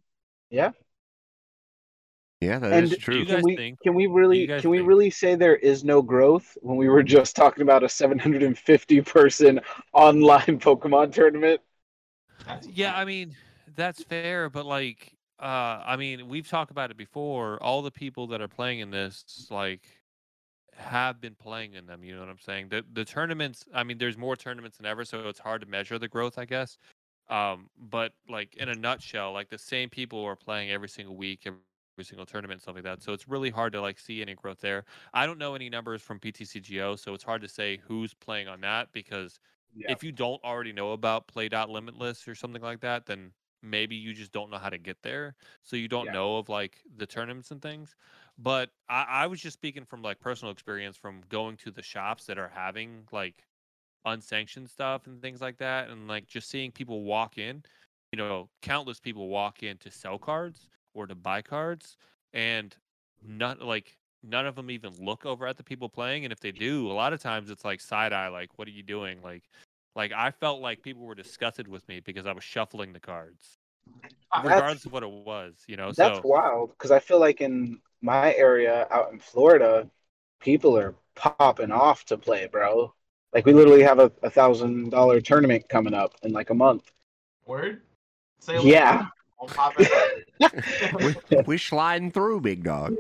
[SPEAKER 1] Yeah, that
[SPEAKER 3] And
[SPEAKER 1] is true.
[SPEAKER 3] can we
[SPEAKER 2] think-
[SPEAKER 3] can we really
[SPEAKER 2] you guys
[SPEAKER 3] can we really say there is no growth when we were just talking about a 750 person online Pokemon tournament?
[SPEAKER 2] Yeah. I mean that's fair, but like, uh, I mean we've talked about it before. All the people that are playing in this, like, have been playing in them. You know what I'm saying? The the tournaments. I mean, there's more tournaments than ever, so it's hard to measure the growth, I guess. Um, but like in a nutshell, like the same people are playing every single week, every, every single tournament, stuff like that. So it's really hard to like see any growth there. I don't know any numbers from PTCGO, so it's hard to say who's playing on that because
[SPEAKER 3] Yeah.
[SPEAKER 2] if you don't already know about Play Dot Limitless or something like that, then maybe you just don't know how to get there. So you don't
[SPEAKER 3] Yeah.
[SPEAKER 2] know of like the tournaments and things. But I, I was just speaking from like personal experience from going to the shops that are having like unsanctioned stuff and things like that, and like just seeing people walk in. You know, countless people walk in to sell cards or to buy cards, and not like none of them even look over at the people playing. And if they do, a lot of times it's like side eye, like, "What are you doing?" Like, like I felt like people were disgusted with me because I was shuffling the cards,
[SPEAKER 3] That's-
[SPEAKER 2] regardless of what it was. You know,
[SPEAKER 3] That's
[SPEAKER 2] so
[SPEAKER 3] wild because I feel like in my area out in Florida, people are popping off to play, bro. Like we literally have a, a thousand dollar tournament coming up in like a month.
[SPEAKER 4] Word? Say
[SPEAKER 3] Yeah.
[SPEAKER 4] I'll pop it.
[SPEAKER 1] we, we sliding through, big dog.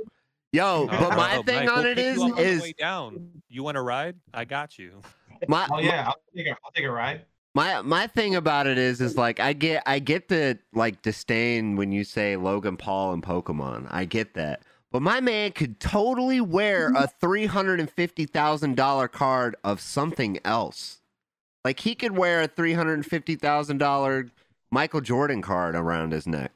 [SPEAKER 1] Yo,
[SPEAKER 2] Oh,
[SPEAKER 1] but my
[SPEAKER 2] bro,
[SPEAKER 1] thing
[SPEAKER 2] Mike,
[SPEAKER 1] on
[SPEAKER 2] we'll
[SPEAKER 1] it
[SPEAKER 2] pick
[SPEAKER 1] is
[SPEAKER 2] you on
[SPEAKER 1] is
[SPEAKER 2] way down. You want to ride? I got you.
[SPEAKER 1] my
[SPEAKER 4] oh yeah, I'll take a, I'll take a ride.
[SPEAKER 1] My my thing about it is is like I get I get the like disdain when you say Logan Paul and Pokemon. I get that. But my man could totally wear a three hundred and fifty thousand dollar card of something else. Like he could wear a three hundred and fifty thousand dollar Michael Jordan card around his neck.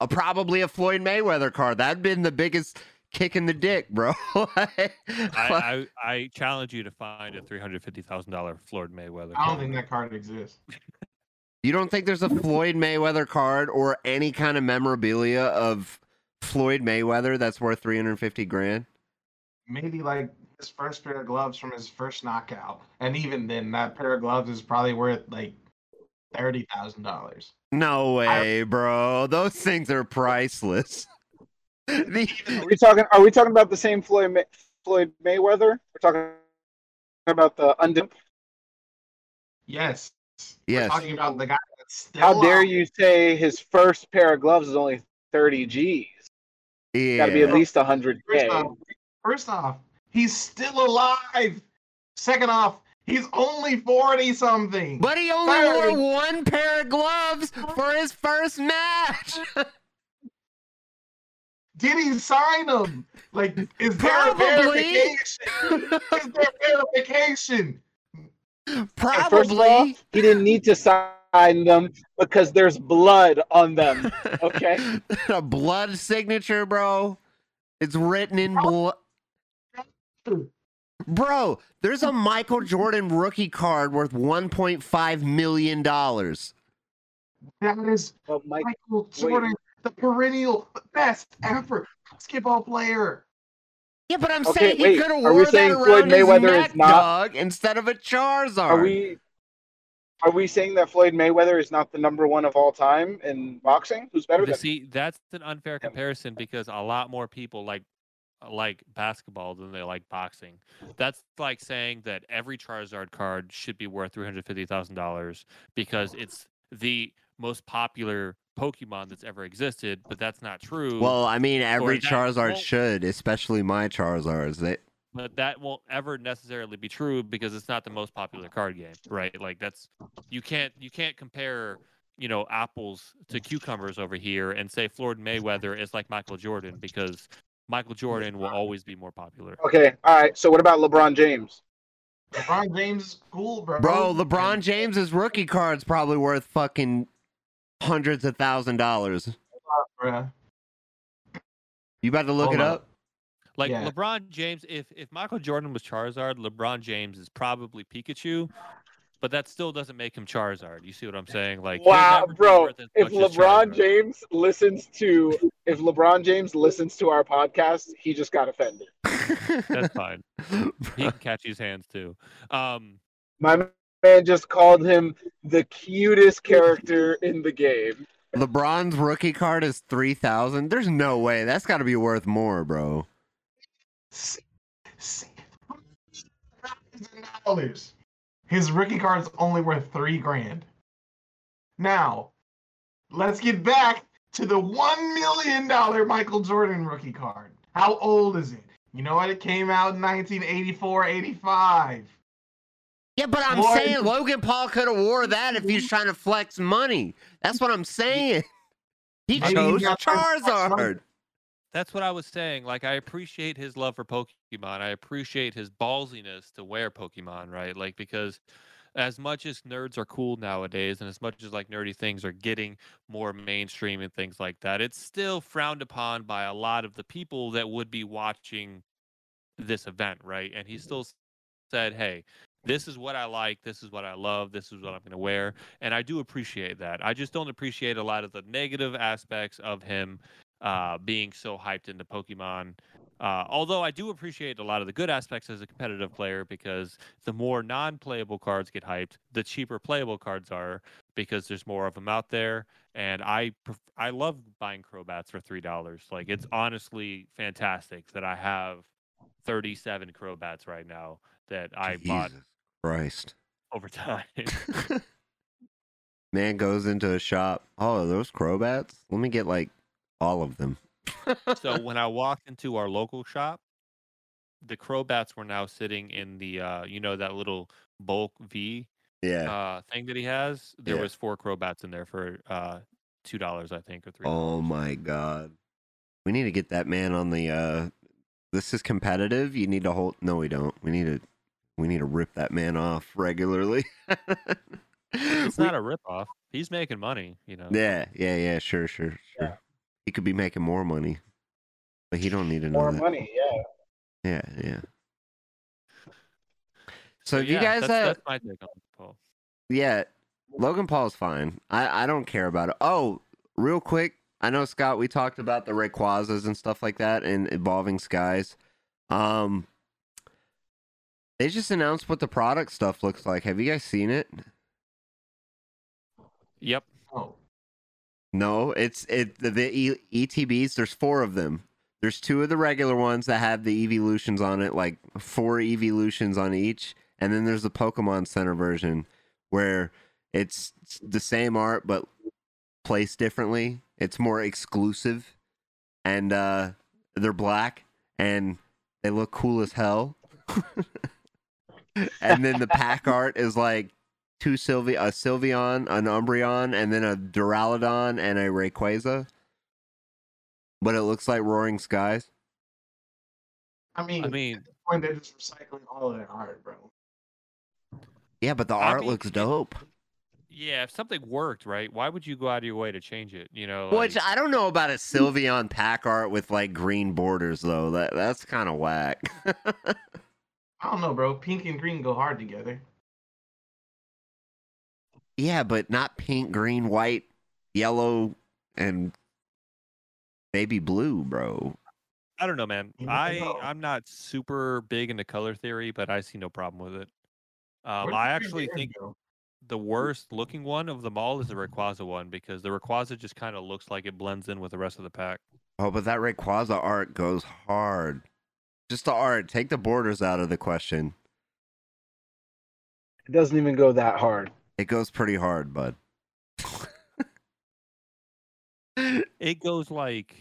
[SPEAKER 1] A probably a Floyd Mayweather card. That'd been the biggest kick in the dick, bro.
[SPEAKER 2] I, I, I challenge you to find a three hundred fifty thousand dollar Floyd Mayweather. Card.
[SPEAKER 4] I don't think that card exists.
[SPEAKER 1] You don't think there's a Floyd Mayweather card or any kind of memorabilia of Floyd Mayweather that's worth 350 grand?
[SPEAKER 4] Maybe like his first pair of gloves from his first knockout, and even then, that pair of gloves is probably worth like thirty thousand dollars.
[SPEAKER 1] No way, bro. Those things are priceless. The-
[SPEAKER 3] Are we talking? Are we talking about the same Floyd May, Floyd Mayweather? We're talking about the undimmed.
[SPEAKER 4] Yes.
[SPEAKER 1] Yes.
[SPEAKER 4] We're talking about the guy that's still.
[SPEAKER 3] How dare
[SPEAKER 4] out.
[SPEAKER 3] you say his first pair of gloves is only 30 G's?
[SPEAKER 1] Yeah.
[SPEAKER 3] Got to be at least 100
[SPEAKER 4] First
[SPEAKER 3] K.
[SPEAKER 4] off, first off, he's still alive. Second off, He's only 40 something.
[SPEAKER 1] But he only
[SPEAKER 4] Thirty.
[SPEAKER 1] wore one pair of gloves for his first match.
[SPEAKER 4] Did he sign him? Like, is there a verification? is there verification?
[SPEAKER 3] And First of all,
[SPEAKER 1] Probably.
[SPEAKER 3] he didn't need to sign them because there's blood on them. Okay.
[SPEAKER 1] a blood signature, bro. It's written in blood. Bro, there's a Michael Jordan rookie card worth 1.5 million dollars.
[SPEAKER 4] That is Michael Jordan, the perennial best ever basketball player.
[SPEAKER 1] Yeah, but I'm
[SPEAKER 3] Okay,
[SPEAKER 1] saying he
[SPEAKER 3] wait,
[SPEAKER 1] could have
[SPEAKER 3] are we
[SPEAKER 1] wore that
[SPEAKER 3] saying
[SPEAKER 1] around
[SPEAKER 3] Floyd
[SPEAKER 1] his
[SPEAKER 3] Mayweather
[SPEAKER 1] neck,
[SPEAKER 3] is not-
[SPEAKER 1] dog, instead of a Charizard.
[SPEAKER 3] are we are we saying that Floyd Mayweather is not the number one of all time in boxing? Who's better
[SPEAKER 2] The-
[SPEAKER 3] than?
[SPEAKER 2] See, that's an unfair comparison because a lot more people like like basketball than they like boxing. That's like saying that every Charizard card should be worth three hundred fifty thousand dollars because it's the most popular Pokemon that's ever existed. But that's not true.
[SPEAKER 1] Well, I mean, every
[SPEAKER 2] that
[SPEAKER 1] Charizard should, especially my Charizards. They,
[SPEAKER 2] but that won't ever necessarily be true because it's not the most popular card game, right? Like that's you can't you can't compare you know apples to cucumbers over here and say Floyd Mayweather is like Michael Jordan because Michael Jordan will always be more popular.
[SPEAKER 3] Okay, all right. So what about LeBron James?
[SPEAKER 4] LeBron James is cool, bro.
[SPEAKER 1] bro, LeBron James's rookie card's probably worth fucking hundreds of thousand dollars.
[SPEAKER 4] Bruh.
[SPEAKER 1] You about to look
[SPEAKER 4] Hold
[SPEAKER 1] it
[SPEAKER 4] up.
[SPEAKER 1] up?
[SPEAKER 2] Like
[SPEAKER 4] Yeah.
[SPEAKER 2] LeBron James, if if Michael Jordan was Charizard, LeBron James is probably Pikachu, but that still doesn't make him Charizard. You see what I'm saying? Like he'll
[SPEAKER 3] Wow,
[SPEAKER 2] never be
[SPEAKER 3] bro!
[SPEAKER 2] worth as
[SPEAKER 3] If
[SPEAKER 2] much as
[SPEAKER 3] LeBron
[SPEAKER 2] Charizard.
[SPEAKER 3] James listens to if LeBron James listens to our podcast, he just got offended.
[SPEAKER 2] that's fine. He can catch his hands too. Um,
[SPEAKER 3] My man just called him the cutest character in the game.
[SPEAKER 1] LeBron's rookie card is three thousand. There's no way. That's got to be worth more, bro.
[SPEAKER 4] S- s- dollars. His rookie card's only worth three grand. Now, let's get back to the one million dollar Michael Jordan rookie card. How old is it? You know what? It came out in 1984, 85.
[SPEAKER 1] Yeah, but I'm
[SPEAKER 4] Floyd-
[SPEAKER 1] saying Logan Paul could have wore that if he was trying to flex money. That's what I'm saying. He
[SPEAKER 4] Maybe
[SPEAKER 1] chose
[SPEAKER 4] he's not trying to flex money.
[SPEAKER 1] Charizard.
[SPEAKER 2] that's what I was saying. Like I appreciate his love for Pokemon. I appreciate his ballsiness to wear Pokemon, right? Like because as much as nerds are cool nowadays and as much as like nerdy things are getting more mainstream and things like that, it's still frowned upon by a lot of the people that would be watching this event, right? And he still said, "Hey, this is what I like, this is what I love, this is what I'm going to wear." And I do appreciate that. I just don't appreciate a lot of the negative aspects of him uh, being so hyped into Pokemon. Uh, although I do appreciate a lot of the good aspects as a competitive player because the more non-playable cards get hyped, the cheaper playable cards are because there's more of them out there. And I pref- I love buying Crobats for three dollars. Like it's honestly fantastic that I have 37 Crobats right now that I bought
[SPEAKER 1] Jesus Christ.
[SPEAKER 2] over time.
[SPEAKER 1] Man goes into a shop. Oh, are those Crobats? Let me get like all of them.
[SPEAKER 2] so when I walked into our local shop, the Crobats were now sitting in the uh, you know that little bulk V
[SPEAKER 1] yeah.
[SPEAKER 2] uh, thing that he has. There
[SPEAKER 1] Yeah.
[SPEAKER 2] was four Crobats in there for uh, two dollars, I think, or three.
[SPEAKER 1] Oh my god. We need to get that man on the uh this is competitive. You need to hold no we don't. We need to we need to rip that man off regularly.
[SPEAKER 2] It's
[SPEAKER 1] We-
[SPEAKER 2] not a rip off. He's making money, you know.
[SPEAKER 1] Yeah, yeah, yeah, sure, sure, sure. He could be making more money. But he don't need to know
[SPEAKER 3] More
[SPEAKER 1] that.
[SPEAKER 3] money, yeah.
[SPEAKER 1] Yeah, yeah. So if
[SPEAKER 2] yeah,
[SPEAKER 1] you guys
[SPEAKER 2] that's,
[SPEAKER 1] uh,
[SPEAKER 2] that's my take on Paul.
[SPEAKER 1] Yeah, Logan Paul's fine. I, I don't care about it. Oh, real quick, I know Scott. We talked about the Rayquazas and stuff like that and Evolving Skies. Um, they just announced what the product stuff looks like. Have you guys seen it?
[SPEAKER 2] Yep.
[SPEAKER 4] Oh,
[SPEAKER 1] No, it's it the, the e, ETBs. There's four of them. There's two of the regular ones that have the evolutions on it, like four evolutions on each, and then there's the Pokemon Center version where it's the same art but placed differently. It's more exclusive, and uh, they're black and they look cool as hell. and then the pack art is like two Sylvie, a Sylveon, an Umbreon, and then a Duraludon and a Rayquaza. But it looks like Roaring Skies.
[SPEAKER 4] I mean,
[SPEAKER 2] I mean,
[SPEAKER 4] at this point they're just recycling all of their art, bro.
[SPEAKER 1] Yeah, but the
[SPEAKER 2] I
[SPEAKER 1] art
[SPEAKER 2] mean,
[SPEAKER 1] looks dope.
[SPEAKER 2] yeah, if something worked, right? Why would you go out of your way to change it? You know,
[SPEAKER 1] Which I don't know about a Sylveon pack art with like green borders though. That that's kind of whack.
[SPEAKER 4] I don't know, bro. Pink and green go hard together.
[SPEAKER 1] yeah, but not pink, green, white, yellow, and baby blue, bro.
[SPEAKER 2] I don't know, man. I I'm not super big into color theory, but I see no problem with it. Um, I actually think
[SPEAKER 4] go?
[SPEAKER 2] the worst looking one of them all is the Rayquaza one because the Rayquaza just kind of looks like it blends in with the rest of the pack.
[SPEAKER 1] Oh, but that Rayquaza art goes hard. Just the art. Take the borders out of the question.
[SPEAKER 3] It doesn't even go that hard.
[SPEAKER 1] It goes pretty hard, bud.
[SPEAKER 2] It goes like,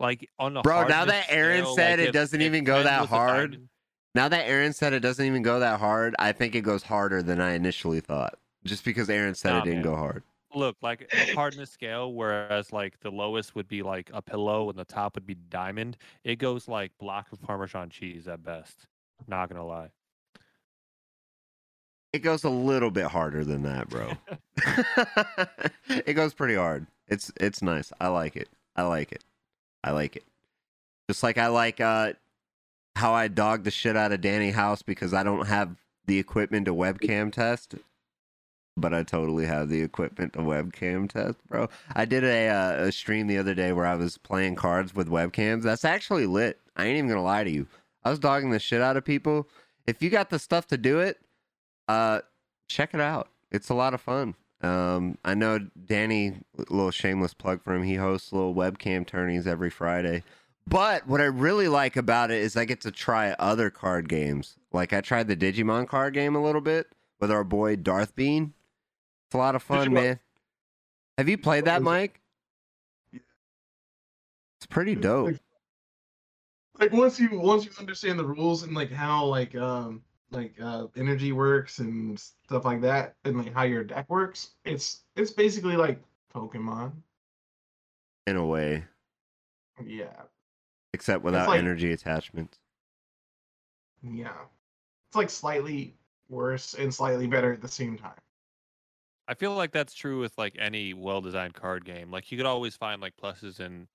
[SPEAKER 2] like on a
[SPEAKER 1] Bro, now that Aaron
[SPEAKER 2] scale,
[SPEAKER 1] said
[SPEAKER 2] like
[SPEAKER 1] it
[SPEAKER 2] if-
[SPEAKER 1] doesn't
[SPEAKER 2] if
[SPEAKER 1] even go that hard, now that Aaron said it doesn't even go that hard, I think it goes harder than I initially thought. Just because Aaron said
[SPEAKER 2] Nah,
[SPEAKER 1] it didn't
[SPEAKER 2] man.
[SPEAKER 1] go hard.
[SPEAKER 2] Look like a hardness scale, whereas like the lowest would be like a pillow and the top would be diamond. It goes like block of Parmesan cheese at best. Not gonna lie.
[SPEAKER 1] It goes a little bit harder than that, bro. it goes pretty hard. It's it's nice. I like it. I like it. I like it. Just like I like uh how I dog the shit out of Danny House because I don't have the equipment to webcam test. But I totally have the equipment to webcam test, bro. I did a uh, a stream the other day where I was playing cards with webcams. That's actually lit. I ain't even gonna lie to you. I was dogging the shit out of people. If you got the stuff to do it, uh, check it out. It's a lot of fun. Um, I know Danny, little shameless plug for him. He hosts little webcam tourneys every Friday. But what I really like about it is I get to try other card games. Like I tried the Digimon card game a little bit with our boy Darth Bean. It's a lot of fun, man. Have you played that, Mike?
[SPEAKER 4] Yeah.
[SPEAKER 1] It's pretty dope.
[SPEAKER 4] Like, like once you once you understand the rules and like how like um like uh energy works and stuff like that and like how your deck works, it's it's basically like Pokemon.
[SPEAKER 1] In a way,
[SPEAKER 4] Yeah.
[SPEAKER 1] except without
[SPEAKER 4] like-
[SPEAKER 1] energy attachments.
[SPEAKER 4] Yeah. It's like slightly worse and slightly better at the same time.
[SPEAKER 2] I feel like that's true with like any well-designed card game. Like you could always find like pluses and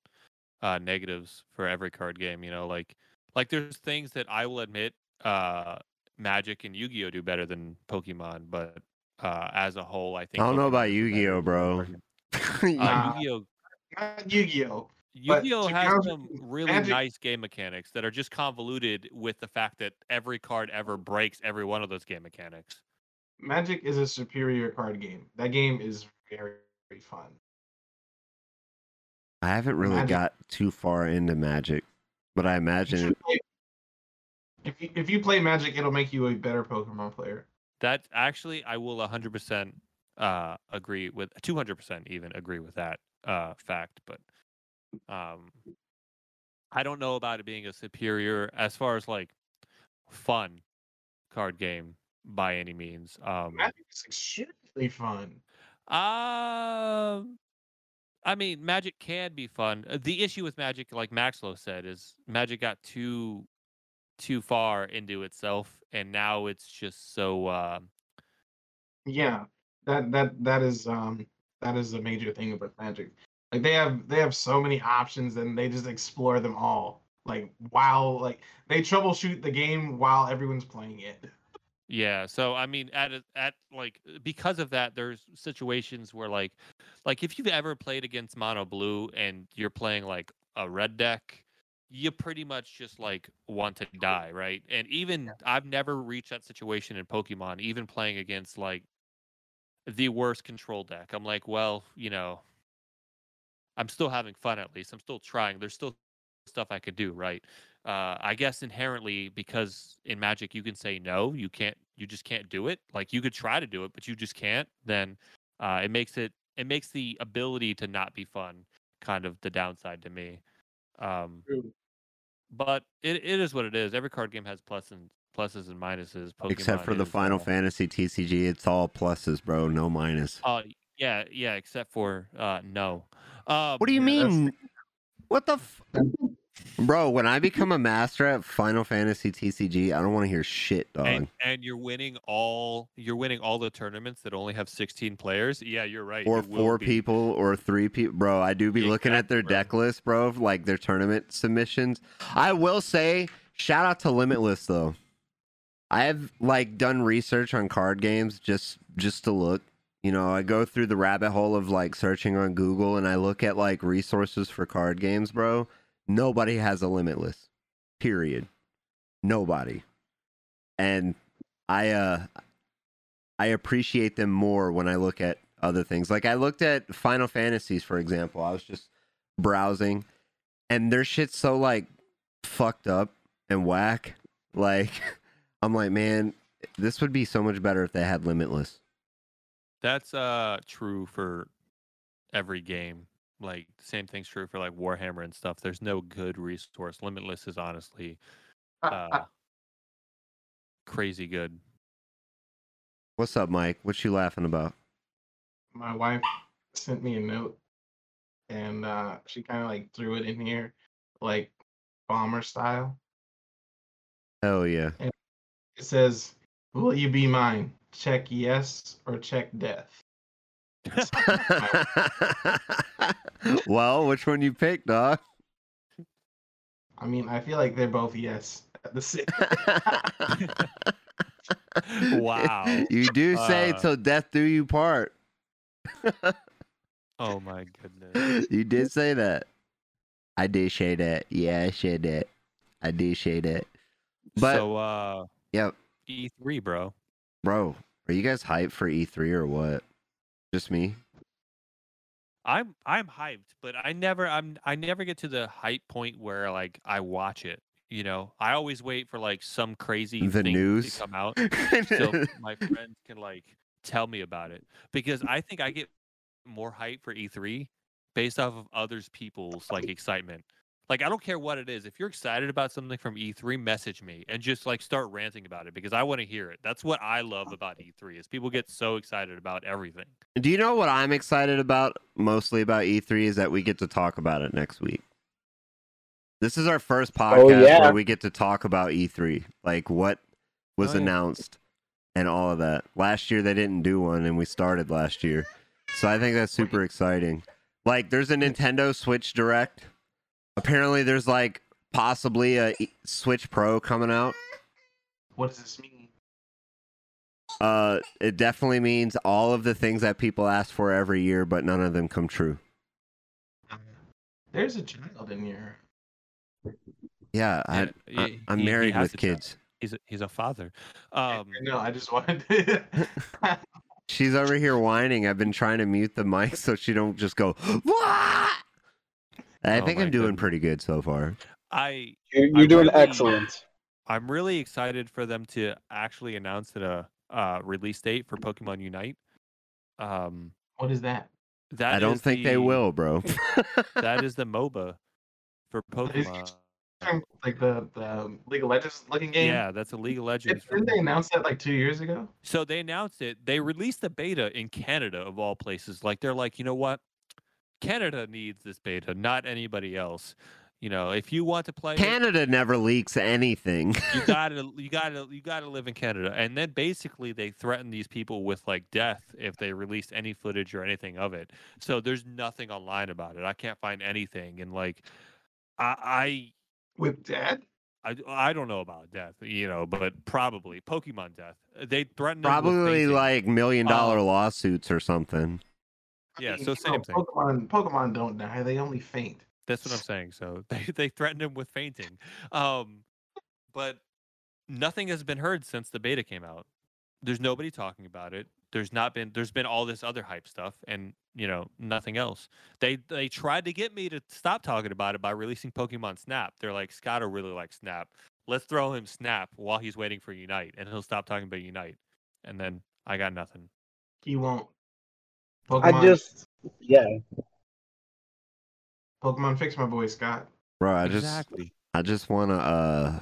[SPEAKER 2] uh, negatives for every card game. You know, like like there's things that I will admit uh, Magic and Yu-Gi-Oh do better than Pokemon, but uh, as a whole, I think
[SPEAKER 1] I don't know about Yu-Gi-Oh, bro.
[SPEAKER 2] card Uh, Yu-Gi-Oh,
[SPEAKER 4] Not Yu-Gi-Oh.
[SPEAKER 2] Yu-Gi-Oh has
[SPEAKER 4] honest
[SPEAKER 2] some really
[SPEAKER 4] Magic-
[SPEAKER 2] nice game mechanics that are just convoluted with the fact that every card ever breaks every one of those game mechanics.
[SPEAKER 4] Magic is a superior card game. That game is very, very fun.
[SPEAKER 1] I haven't really
[SPEAKER 4] Magic-
[SPEAKER 1] got too far into Magic, but I imagine
[SPEAKER 4] should
[SPEAKER 1] it,
[SPEAKER 4] If you, if you play Magic, it'll make you a better Pokemon player.
[SPEAKER 2] That actually, I will 100% uh, agree with 200% even agree with that uh, fact. But um, I don't know about it being a superior as far as like fun card game by any means. Um,
[SPEAKER 4] Magic is extremely fun.
[SPEAKER 2] um, I mean, Magic can be fun. Uh, The issue with Magic, like Maxlow said, is Magic got too too far into itself, and now it's just so. Uh,
[SPEAKER 4] Yeah, that that that is um that is a major thing about Magic. Like they have they have so many options and they just explore them all. Like while like they troubleshoot the game while everyone's playing it.
[SPEAKER 2] Yeah, so I mean, at at like uh, because of that, there's situations where like, like if you've ever played against Mono Blue and you're playing like a red deck, you pretty much just like want to die, right? And even I've never reached that situation in Pokemon, even playing against like the worst control deck. I'm like, well, you know, I'm still having fun at least. I'm still trying. There's still stuff I could do, right? Uh, I guess inherently because in Magic you can say no, you can't, you just can't do it. Like you could try to do it, but you just can't. Then uh, it makes it, it makes the ability to not be fun kind of the downside to me. Um, but it, it is what it is. Every card game has plus and pluses and minuses. Pokemon
[SPEAKER 1] Except for the Final
[SPEAKER 2] uh,
[SPEAKER 1] Fantasy TCG, it's all pluses, bro. No minus.
[SPEAKER 2] Uh, yeah, yeah. Except for uh, no. Um,
[SPEAKER 1] What do you
[SPEAKER 4] yeah, that's-
[SPEAKER 1] mean? What the, f- bro? When I become a master at Final Fantasy TCG, I don't want to hear shit, dog.
[SPEAKER 2] And, and you're winning all you're winning all the tournaments that only have 16 players. Yeah, you're right.
[SPEAKER 1] or four
[SPEAKER 2] be.
[SPEAKER 1] people or three people bro i do be looking at their
[SPEAKER 2] bro.
[SPEAKER 1] deck list bro of, like their tournament submissions i will say shout out to limitless though i have like done research on card games just just to look you know i go through the rabbit hole of like searching on google and i look at like resources for card games bro nobody has a limitless period nobody and i uh I appreciate them more when I look at other things. Like I looked at Final Fantasies, for example. I was just browsing, and their shit's so like fucked up and whack. Like I'm like, man, this would be so much better if they had Limitless.
[SPEAKER 2] That's uh true for every game. Like same thing's true for like Warhammer and stuff. There's no good resource. Limitless is honestly uh crazy good.
[SPEAKER 1] What's up, Mike? What you laughing about?
[SPEAKER 4] my wife sent me a note and uh she kind of like threw it in here like bomber style
[SPEAKER 1] Hell yeah.
[SPEAKER 4] it says will you be mine check yes or check death
[SPEAKER 1] well, which one you pick, dog?
[SPEAKER 4] i mean i feel like they're both yes at the same
[SPEAKER 2] Wow.
[SPEAKER 1] You do say
[SPEAKER 2] Uh,
[SPEAKER 1] till death do you part.
[SPEAKER 2] Oh my goodness.
[SPEAKER 1] you did say that. I did say that. Yeah, I said that. I did say that. But
[SPEAKER 2] so uh
[SPEAKER 1] yep,
[SPEAKER 2] E3, bro.
[SPEAKER 1] bro, are you guys hyped for E3 or what? Just me?
[SPEAKER 2] I'm I'm hyped, but I never I'm I never get to the hype point where like I watch it. You know, I always wait for like some crazy
[SPEAKER 1] The
[SPEAKER 2] thing
[SPEAKER 1] news?
[SPEAKER 2] to come out so my friends can like tell me about it because I think I get more hype for E3 based off of others people's like excitement. Like I don't care what it is. If you're excited about something from E3, message me and just like start ranting about it because I want to hear it. That's what I love oh. about E3 is people get so excited about everything.
[SPEAKER 1] Do you know what I'm excited about mostly about E3 is that we get to talk about it next week. This is our first oh, podcast
[SPEAKER 3] yeah.
[SPEAKER 1] where we get to talk about E3, like what oh, was
[SPEAKER 2] Oh, yeah.
[SPEAKER 1] announced and all of that. Last year they didn't do one and we started last year. So I think that's super exciting. Like there's a Nintendo Switch Direct. Apparently there's like possibly a Switch Pro coming out.
[SPEAKER 4] what does this mean
[SPEAKER 1] Uh it definitely means all of the things that people ask for every year but none of them come true.
[SPEAKER 4] there's a child in here
[SPEAKER 1] Yeah, i, I i'm
[SPEAKER 2] he- he
[SPEAKER 1] married
[SPEAKER 2] has
[SPEAKER 1] with
[SPEAKER 2] a child.
[SPEAKER 1] kids.
[SPEAKER 2] He's a, he's a father. Um,
[SPEAKER 4] no i just wanted to
[SPEAKER 1] She's over here whining. I've been trying to mute the mic so she don't just go. What? I
[SPEAKER 2] Oh
[SPEAKER 1] think I'm doing
[SPEAKER 2] goodness.
[SPEAKER 1] pretty good so far.
[SPEAKER 2] I
[SPEAKER 3] You're, you're doing
[SPEAKER 2] really-
[SPEAKER 3] excellent.
[SPEAKER 2] I'm really excited for them to actually announce that a uh, release date for Pokemon Unite. Um,
[SPEAKER 4] what is that
[SPEAKER 2] that
[SPEAKER 1] I don't
[SPEAKER 2] is
[SPEAKER 1] think they will, bro.
[SPEAKER 2] That is the MOBA for Pokemon.
[SPEAKER 4] like the the league of legends looking game
[SPEAKER 2] Yeah, that's a League of Legends.
[SPEAKER 4] didn't they
[SPEAKER 2] Pokemon.
[SPEAKER 4] announce that like two years ago
[SPEAKER 2] So they announced it. They released the beta in Canada of all places. Like they're like, you know what? Canada needs this beta, not anybody else. You know, if you want to play, it,
[SPEAKER 1] Canada never leaks anything.
[SPEAKER 2] you gotta, you gotta, you gotta live in Canada. And then basically they threaten these people with like death if they released any footage or anything of it. So there's nothing online about it. I can't find anything. And like, I, I
[SPEAKER 4] with dad
[SPEAKER 2] I, I, I don't know about death, you know, but probably Pokemon death. They threatened them with
[SPEAKER 1] Probably like million dollar
[SPEAKER 2] Um,
[SPEAKER 1] lawsuits or something.
[SPEAKER 2] Yeah,
[SPEAKER 4] mean,
[SPEAKER 2] so
[SPEAKER 4] you know,
[SPEAKER 2] same thing.
[SPEAKER 4] Pokemon Pokemon don't die; they only faint.
[SPEAKER 2] That's what I'm saying. So they, they threatened him with fainting. Um, but nothing has been heard since the beta came out. There's nobody talking about it. There's not been there's been all this other hype stuff and you know, nothing else. They they tried to get me to stop talking about it by releasing Pokemon Snap. They're like, Scott will really like Snap. Let's throw him Snap while he's waiting for Unite and he'll stop talking about Unite. And then I got nothing.
[SPEAKER 4] He won't.
[SPEAKER 3] I just, yeah.
[SPEAKER 4] Pokemon fix my boy Scott.
[SPEAKER 1] Bro, I just
[SPEAKER 2] exactly.
[SPEAKER 1] I just wanna uh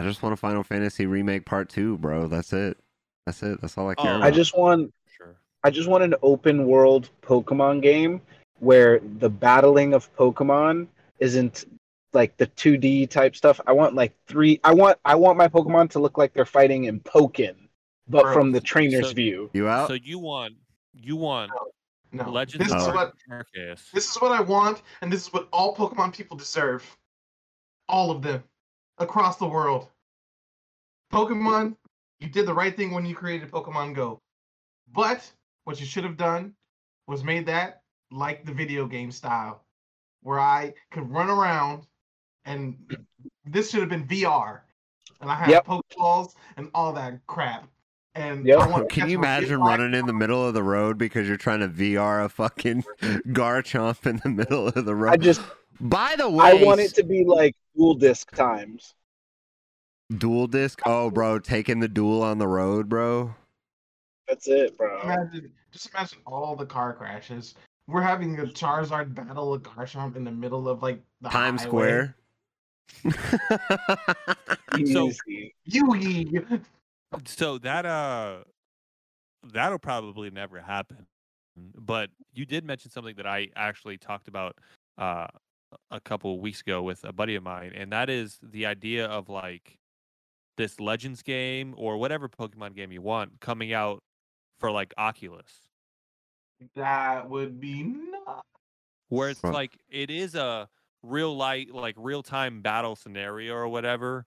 [SPEAKER 1] I just want a Final Fantasy remake part two, bro. That's it. That's it. That's all I care
[SPEAKER 2] Oh.
[SPEAKER 1] about.
[SPEAKER 3] I just want
[SPEAKER 2] Sure.
[SPEAKER 3] I just want an open world Pokemon game where the battling of Pokemon isn't like the 2D type stuff. I want like three I want I want my Pokemon to look like they're fighting in Pokkén, but
[SPEAKER 4] Bro,
[SPEAKER 3] from the trainer's
[SPEAKER 2] so-
[SPEAKER 3] view.
[SPEAKER 1] you out.
[SPEAKER 2] So you want you want
[SPEAKER 4] No,
[SPEAKER 2] Legends
[SPEAKER 4] this is
[SPEAKER 2] of
[SPEAKER 4] what
[SPEAKER 2] Arceus.
[SPEAKER 4] this is what I want, and this is what all Pokemon people deserve. All of them, across the world. Pokemon, you did the right thing when you created Pokemon Go, but what you should have done was made that like the video game style, where I could run around, and this should have been VR, and I had
[SPEAKER 3] Yep.
[SPEAKER 4] Pokeballs and all that crap. And
[SPEAKER 3] Yep.
[SPEAKER 4] I want
[SPEAKER 1] Can you imagine running in the middle of the road because you're trying to VR a fucking Garchomp in the middle of the road?
[SPEAKER 3] I just
[SPEAKER 1] By the way,
[SPEAKER 3] I want it to be like duel disk times.
[SPEAKER 1] duel disk. Oh, bro, taking the duel on the road, bro.
[SPEAKER 3] That's it, bro.
[SPEAKER 4] Imagine, just imagine all the car crashes. We're having a Charizard battle with Garchomp in the middle of like the
[SPEAKER 1] Times. Square.
[SPEAKER 2] So-
[SPEAKER 3] Easy.
[SPEAKER 4] Yugi.
[SPEAKER 2] So that uh that'll probably never happen. But you did mention something that I actually talked about uh a couple of weeks ago with a buddy of mine, and that is the idea of like this Legends game or whatever Pokemon game you want coming out for like Oculus.
[SPEAKER 4] That would be nuts.
[SPEAKER 2] where it's
[SPEAKER 1] Right.
[SPEAKER 2] like it is a real light like real time battle scenario or whatever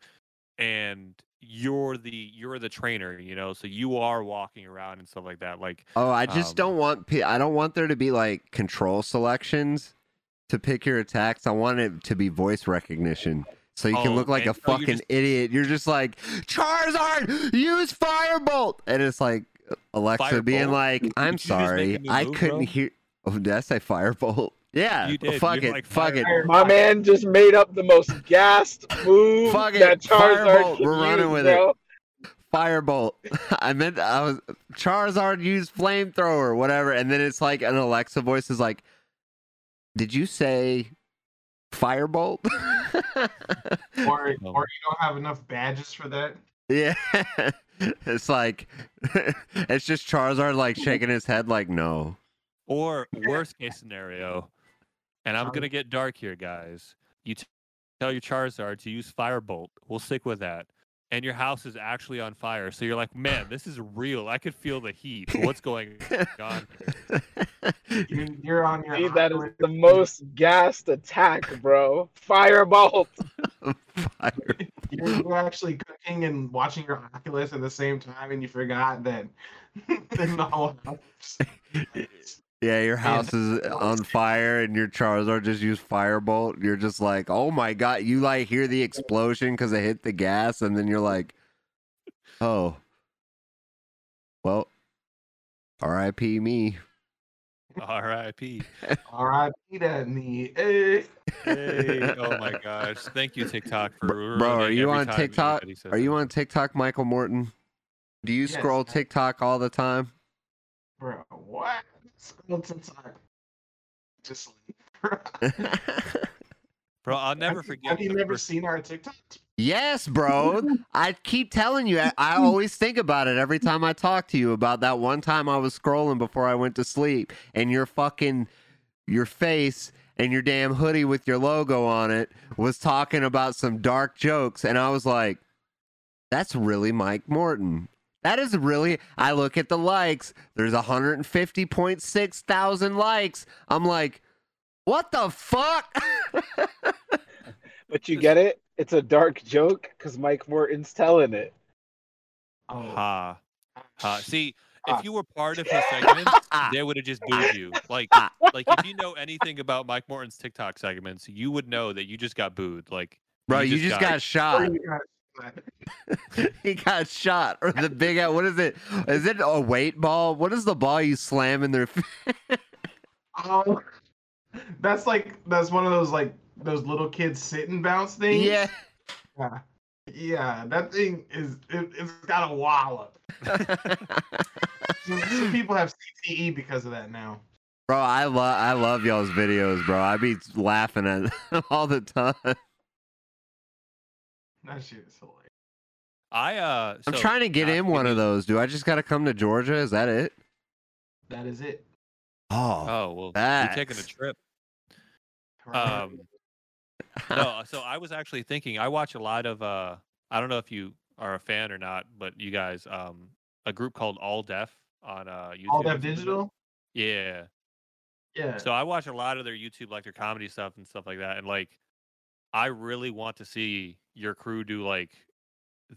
[SPEAKER 2] and you're the you're the trainer you know so you are walking around and stuff like that like
[SPEAKER 1] oh, I just
[SPEAKER 2] Um,
[SPEAKER 1] don't want. I don't want there to be like control selections to pick your attacks. I want it to be voice recognition. So you can
[SPEAKER 2] Oh,
[SPEAKER 1] look like a
[SPEAKER 2] so you're
[SPEAKER 1] fucking
[SPEAKER 2] just-
[SPEAKER 1] idiot. You're just like Charizard, use Firebolt, and it's like Alexa being like, "I'm sorry,
[SPEAKER 2] new
[SPEAKER 1] I couldn't
[SPEAKER 2] bro?
[SPEAKER 1] hear." Oh, did I say Firebolt? Yeah,
[SPEAKER 2] You did.
[SPEAKER 1] fuck
[SPEAKER 2] You're
[SPEAKER 1] it,
[SPEAKER 2] like
[SPEAKER 1] fuck it,
[SPEAKER 3] My man just made up the most gassed move
[SPEAKER 1] Fuck it,
[SPEAKER 3] that Charizard
[SPEAKER 1] Firebolt, we're running
[SPEAKER 3] use,
[SPEAKER 1] with it. Firebolt. I meant I was Charizard used flamethrower, whatever, and then it's like an Alexa voice is like, "Did you say Firebolt?"
[SPEAKER 4] Or, oh. or you don't have enough badges for that.
[SPEAKER 1] yeah, it's like it's just Charizard like shaking his head like, "No."
[SPEAKER 2] or worst case scenario and i'm
[SPEAKER 4] Um,
[SPEAKER 2] gonna get dark here guys you t- tell your charizard to use firebolt we'll stick with that and your house is actually on fire so you're like man this is real i could feel the heat what's going on here?
[SPEAKER 4] You're, you're on your.
[SPEAKER 3] See, that is the most gassed attack, bro. Firebolt.
[SPEAKER 1] Fire.
[SPEAKER 4] You're, you're actually cooking and watching your Oculus at the same time, and you forgot that. then the whole house.
[SPEAKER 1] Yeah, your
[SPEAKER 4] Man,
[SPEAKER 1] house is on fire and your Charizard just used Firebolt. You're just like, oh my god! You like hear the explosion because it hit the gas, and then you're like, oh, well, R.I.P. me.
[SPEAKER 2] R.I.P.
[SPEAKER 4] R.I.P. that me. Hey.
[SPEAKER 2] Hey, oh my gosh! Thank you, TikTok, for
[SPEAKER 1] Bro, bro, are you on TikTok? Are you
[SPEAKER 2] that.
[SPEAKER 1] on TikTok, Michael Morton? Do you
[SPEAKER 4] Yes,
[SPEAKER 1] scroll TikTok all the time?
[SPEAKER 4] Bro, what? Scroll TikTok. Just
[SPEAKER 2] Bro, I'll never
[SPEAKER 4] have, you-
[SPEAKER 2] forget.
[SPEAKER 4] Have you
[SPEAKER 2] the
[SPEAKER 4] never
[SPEAKER 2] first-
[SPEAKER 4] seen our TikToks?
[SPEAKER 1] yes, bro. I keep telling you. I, I always think about it every time I talk to you about that one time I was scrolling before I went to sleep, and your fucking your face and your damn hoodie with your logo on it was talking about some dark jokes, and I was like, "That's really Mike Morton." That is really. I look at the likes. There's 150.6 thousand likes. I'm like, what the fuck?
[SPEAKER 3] But you get it? It's a dark joke because Mike Morton's telling it.
[SPEAKER 4] Oh,
[SPEAKER 2] Ha. Ha. See,
[SPEAKER 4] Ah.
[SPEAKER 2] if you were part of his segment, they would have just booed you. Like, like if you know anything about Mike Morton's TikTok segments, you would know that you just got booed. Like,
[SPEAKER 1] Bro, you just got
[SPEAKER 4] oh,
[SPEAKER 1] shot. he got shot. Or the big what is it? Is it a weight ball? What is the ball you slam in their
[SPEAKER 4] Oh, that's like that's one of those like those little kids sit and bounce things.
[SPEAKER 1] Yeah.
[SPEAKER 4] yeah, yeah. That thing is it, it's got a wallop. Some, some people have CTE because of that now.
[SPEAKER 1] bro, I love I love y'all's videos, bro. I be laughing at all the time.
[SPEAKER 4] That shit is hilarious.
[SPEAKER 2] I uh,
[SPEAKER 1] I'm
[SPEAKER 2] so
[SPEAKER 1] trying to get
[SPEAKER 2] not
[SPEAKER 1] in one of those. Do I just got to come to Georgia? Is that it?
[SPEAKER 4] That is it.
[SPEAKER 1] Oh,
[SPEAKER 2] Oh well, you're taking a trip. Um, no, so I was actually thinking. I watch a lot of. uh I don't know if you are a fan or not, but you guys, um, a group called All Def on uh YouTube.
[SPEAKER 4] All
[SPEAKER 2] if
[SPEAKER 4] that
[SPEAKER 2] you know.
[SPEAKER 4] digital.
[SPEAKER 2] Yeah.
[SPEAKER 4] Yeah.
[SPEAKER 2] So I watch a lot of their YouTube, like their comedy stuff and stuff like that, and like, I really want to see your crew do like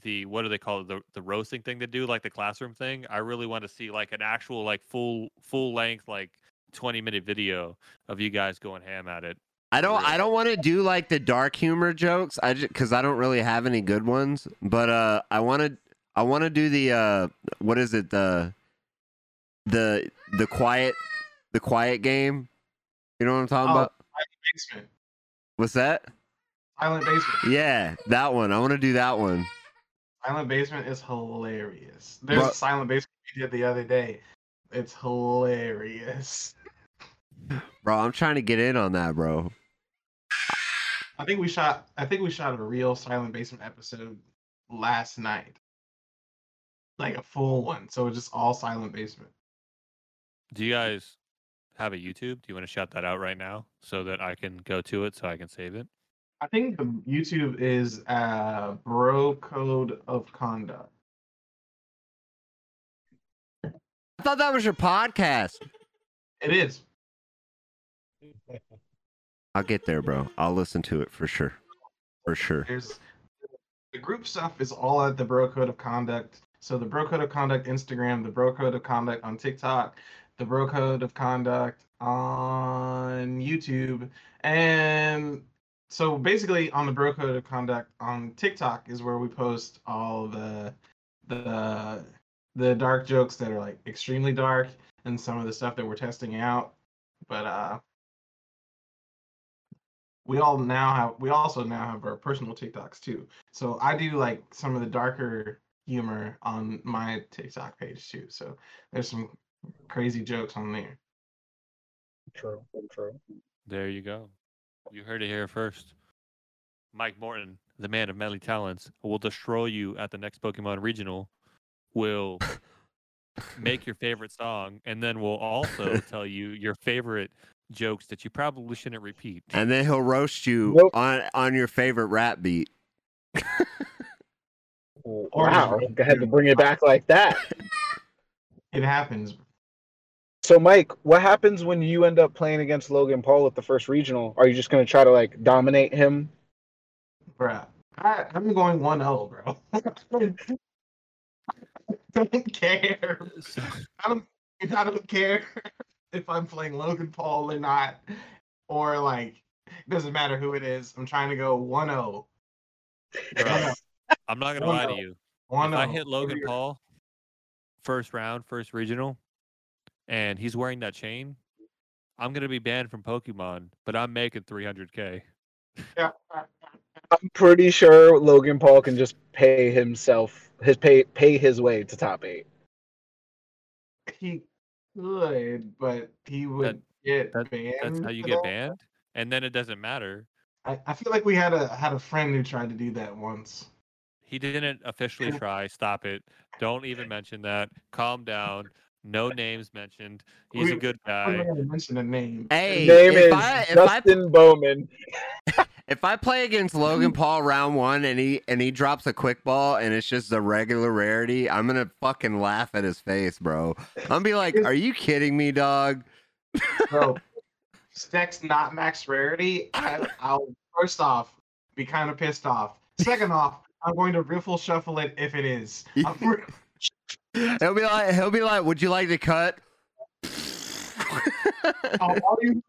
[SPEAKER 2] the what do they call it the the roasting thing to do like the classroom thing. I really want to see like an actual like full full length like twenty minute video of you guys going ham at it.
[SPEAKER 1] I don't.
[SPEAKER 2] Really?
[SPEAKER 1] I don't want to do like the dark humor jokes. I just because I don't really have any good ones. But uh, I want to. I want to do the uh, what is it the the the quiet the quiet game. You know what I'm talking
[SPEAKER 4] Oh.
[SPEAKER 1] about? What's that?
[SPEAKER 4] Silent basement.
[SPEAKER 1] Yeah, that one. I want to do that one.
[SPEAKER 4] Silent basement is hilarious. There's
[SPEAKER 1] Bro-
[SPEAKER 4] a silent basement we did the other day. It's hilarious.
[SPEAKER 1] Bro, I'm trying to get in on that, bro.
[SPEAKER 4] I think we shot. I think we shot a real silent basement episode last night, like a full one. So it's just all silent basement.
[SPEAKER 2] Do you guys have a YouTube? Do you want to shout that out right now so that I can go to it so I can save it?
[SPEAKER 4] I think YouTube is uh Bro Code of Conduct.
[SPEAKER 1] I thought that was your podcast.
[SPEAKER 4] It is.
[SPEAKER 1] I'll get there, bro. I'll listen to it for sure. For sure.
[SPEAKER 4] There's the group stuff is all at the Bro Code of Conduct. So the Bro Code of Conduct Instagram, the Bro Code of Conduct on TikTok, the Bro Code of Conduct on YouTube, and so basically on the Bro Code of Conduct on TikTok is where we post all the the the dark jokes that are like extremely dark and some of the stuff that we're testing out. But uh we all now have we also now have our personal TikToks too. So I do like some of the darker humor on my TikTok page too. So there's some crazy jokes on there.
[SPEAKER 3] True. True.
[SPEAKER 2] There you go. You heard it here first. Mike Morton, the man of many talents, will destroy you at the next Pokemon regional. Will make your favorite song, and then will also tell you your favorite jokes that you probably shouldn't repeat.
[SPEAKER 1] And then he'll roast you
[SPEAKER 3] Nope.
[SPEAKER 1] on on your favorite rap beat.
[SPEAKER 3] Wow. Go ahead to bring it back like that.
[SPEAKER 4] It happens.
[SPEAKER 3] So, Mike, what happens when you end up playing against Logan Paul at the first regional? Are you just going to try to like dominate him?
[SPEAKER 4] Bruh. I, I'm going 1 0, bro. I don't care. I don't I don't care if I'm playing Logan Paul or not. Or like it doesn't matter who it is. I'm trying to go oh. 1-0.
[SPEAKER 2] I'm not gonna lie to you.
[SPEAKER 4] 1-0.
[SPEAKER 2] If I hit Logan Paul first round, first regional, and he's wearing that chain, I'm gonna be banned from Pokemon, but I'm making 300k.
[SPEAKER 4] Yeah.
[SPEAKER 3] I'm pretty sure Logan Paul can just pay himself his pay pay his way to top eight.
[SPEAKER 4] He could, but he would get
[SPEAKER 2] that-
[SPEAKER 4] banned.
[SPEAKER 2] That's how you get
[SPEAKER 4] that.
[SPEAKER 2] banned, and then it doesn't matter.
[SPEAKER 4] I, I feel like we had a had a friend who tried to do that once.
[SPEAKER 2] He didn't officially try. Stop it. Don't even mention that. Calm down. No names mentioned. He's a good guy.
[SPEAKER 4] mention a name.
[SPEAKER 1] Hey,
[SPEAKER 3] His name
[SPEAKER 1] if
[SPEAKER 3] is
[SPEAKER 1] I if I
[SPEAKER 3] Justin Bowman.
[SPEAKER 1] if I play against Logan Paul round one and he and he drops a quick ball and it's just a regular rarity, I'm gonna fucking laugh at his face, bro. I'm gonna be like, "Are you kidding me, dog?"
[SPEAKER 4] Bro, Stack's not max rarity. I, I'll first off be kind of pissed off. Second off, I'm going to riffle shuffle it if it is. I'm-
[SPEAKER 1] He'll be like, he'll be like, "Would you like to cut?"
[SPEAKER 4] all all you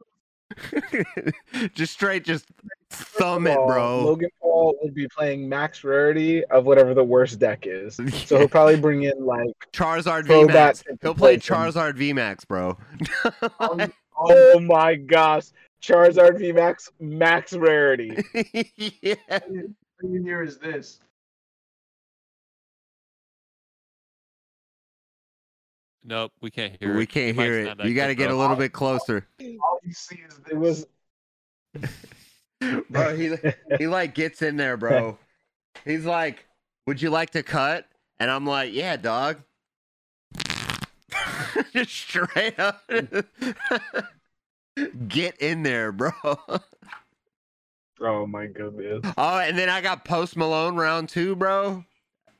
[SPEAKER 1] just straight, just thumb it, bro.
[SPEAKER 3] Logan Paul would be playing max rarity of whatever the worst deck is. So he'll probably bring in like
[SPEAKER 1] Charizard
[SPEAKER 3] throwback
[SPEAKER 1] VMAX. He'll play
[SPEAKER 3] replace him.
[SPEAKER 1] Charizard VMAX, bro.
[SPEAKER 4] all you- all
[SPEAKER 3] Oh my gosh. Charizard VMAX max rarity.
[SPEAKER 1] yeah.
[SPEAKER 4] you hear is this.
[SPEAKER 2] Nope, we can't hear it.
[SPEAKER 1] We can't hear it. You got to
[SPEAKER 2] good,
[SPEAKER 1] get a little bit closer.
[SPEAKER 4] All you see is.
[SPEAKER 3] It was
[SPEAKER 1] Bro, he he like gets in there, bro. He's like, would you like to cut? And I'm like, yeah, dog. Just straight up. Get in there, bro.
[SPEAKER 3] Oh my goodness.
[SPEAKER 1] Oh, and then I got Post Malone round two, bro.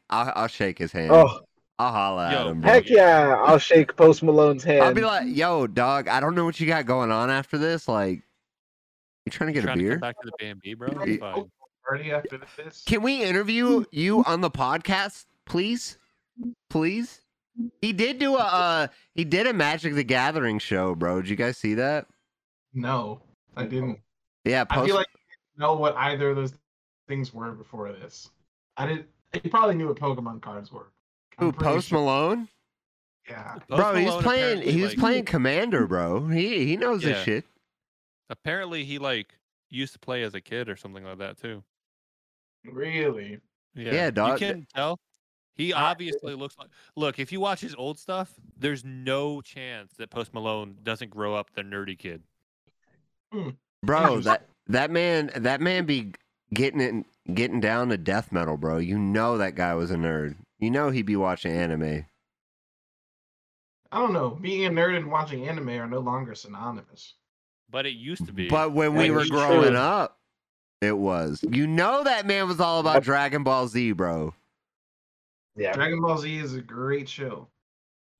[SPEAKER 1] I'll, I'll shake his hand.
[SPEAKER 3] Oh
[SPEAKER 1] I'll holla at him, bro.
[SPEAKER 3] heck yeah! I'll shake Post Malone's hand.
[SPEAKER 1] I'll be like, yo, dog, I don't know what you got going on after this. Like, you trying to get
[SPEAKER 2] Trying
[SPEAKER 1] a beer?
[SPEAKER 2] come back to the B&B, bro.
[SPEAKER 4] Are
[SPEAKER 2] It's
[SPEAKER 4] you
[SPEAKER 2] fine.
[SPEAKER 4] Party after this.
[SPEAKER 1] Can we interview you on the podcast, please? Please. He did do a uh, he did a Magic the Gathering show, bro. Did you guys see that?
[SPEAKER 4] No, I didn't.
[SPEAKER 1] Yeah,
[SPEAKER 4] I feel like I didn't know what either of those things were before this. I didn't. He probably knew what Pokemon cards were. I'm
[SPEAKER 1] who Post
[SPEAKER 4] sure-
[SPEAKER 1] Malone,
[SPEAKER 4] Yeah.
[SPEAKER 2] Post
[SPEAKER 1] bro. He's
[SPEAKER 2] Malone
[SPEAKER 1] playing.
[SPEAKER 2] apparently,
[SPEAKER 1] He was
[SPEAKER 2] like-
[SPEAKER 1] playing Commander, bro. He he knows this
[SPEAKER 2] Yeah.
[SPEAKER 1] shit.
[SPEAKER 2] Apparently, he like used to play as a kid or something like that too.
[SPEAKER 4] Really?
[SPEAKER 2] Yeah,
[SPEAKER 1] Yeah, dog.
[SPEAKER 2] You can tell. He obviously looks like. Look, if you watch his old stuff, there's no chance that Post Malone doesn't grow up the nerdy kid.
[SPEAKER 1] Bro, that that man that man be getting it getting down to death metal, bro. You know that guy was a nerd. You know he'd be watching anime.
[SPEAKER 4] I don't know. Being a nerd and watching anime are no longer synonymous.
[SPEAKER 2] But it used to be.
[SPEAKER 1] But when we were growing
[SPEAKER 3] true.
[SPEAKER 1] up, it was. You know that man was all about Dragon Ball Z, bro.
[SPEAKER 3] yeah.
[SPEAKER 4] Dragon Ball Z is a great show.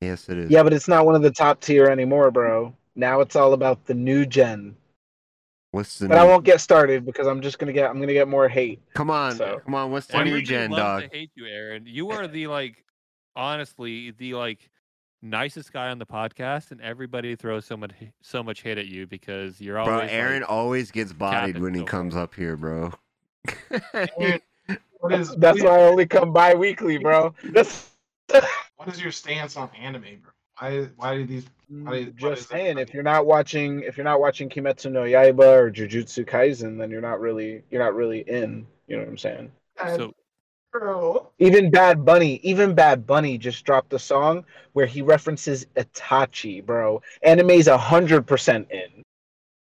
[SPEAKER 1] Yes, it is.
[SPEAKER 3] Yeah, but it's not one of the top tier anymore, bro. Now it's all about the new gen.
[SPEAKER 1] What's the
[SPEAKER 3] But I won't get started because I'm just gonna get I'm gonna get more hate.
[SPEAKER 1] Come on,
[SPEAKER 3] so-
[SPEAKER 1] come on. What's the
[SPEAKER 2] Everybody
[SPEAKER 1] new gen,
[SPEAKER 2] loves
[SPEAKER 1] dog?
[SPEAKER 2] to hate you, Aaron. You are the like, honestly, the like nicest guy on the podcast, and everybody throws so much so much hate at you because you're always
[SPEAKER 1] Bro,
[SPEAKER 2] like,
[SPEAKER 1] Aaron always gets bodied when he
[SPEAKER 2] so
[SPEAKER 1] comes up here, bro.
[SPEAKER 4] Aaron, what is
[SPEAKER 3] That's why I only come bi-weekly, bro. That's
[SPEAKER 4] what is your stance on anime, bro? Why why do these Why- what
[SPEAKER 3] just
[SPEAKER 4] is it?
[SPEAKER 3] saying. If you're not watching, if you're not watching Kimetsu no Yaiba or Jujutsu Kaisen, then you're not really you're not really in. You know what I'm saying?
[SPEAKER 2] So
[SPEAKER 4] bro?
[SPEAKER 3] Even Bad Bunny, even Bad Bunny just dropped a song where he references Itachi, bro. Anime's hundred percent in.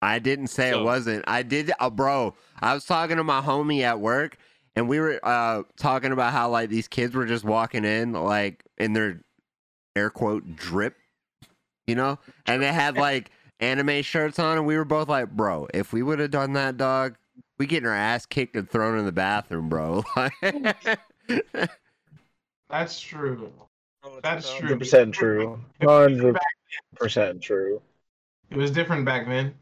[SPEAKER 1] I didn't say it wasn't. I did, uh, bro. I was talking to my homie at work, and we were uh, talking about how like these kids were just walking in, like in their air quote drip, you know, and they had like anime shirts on, and we were both like, bro, if we would have done that, dog, we getting our ass kicked and thrown in the bathroom, bro.
[SPEAKER 4] That's true. That's true.
[SPEAKER 3] Hundred percent true. Hundred percent true.
[SPEAKER 4] It was different back then.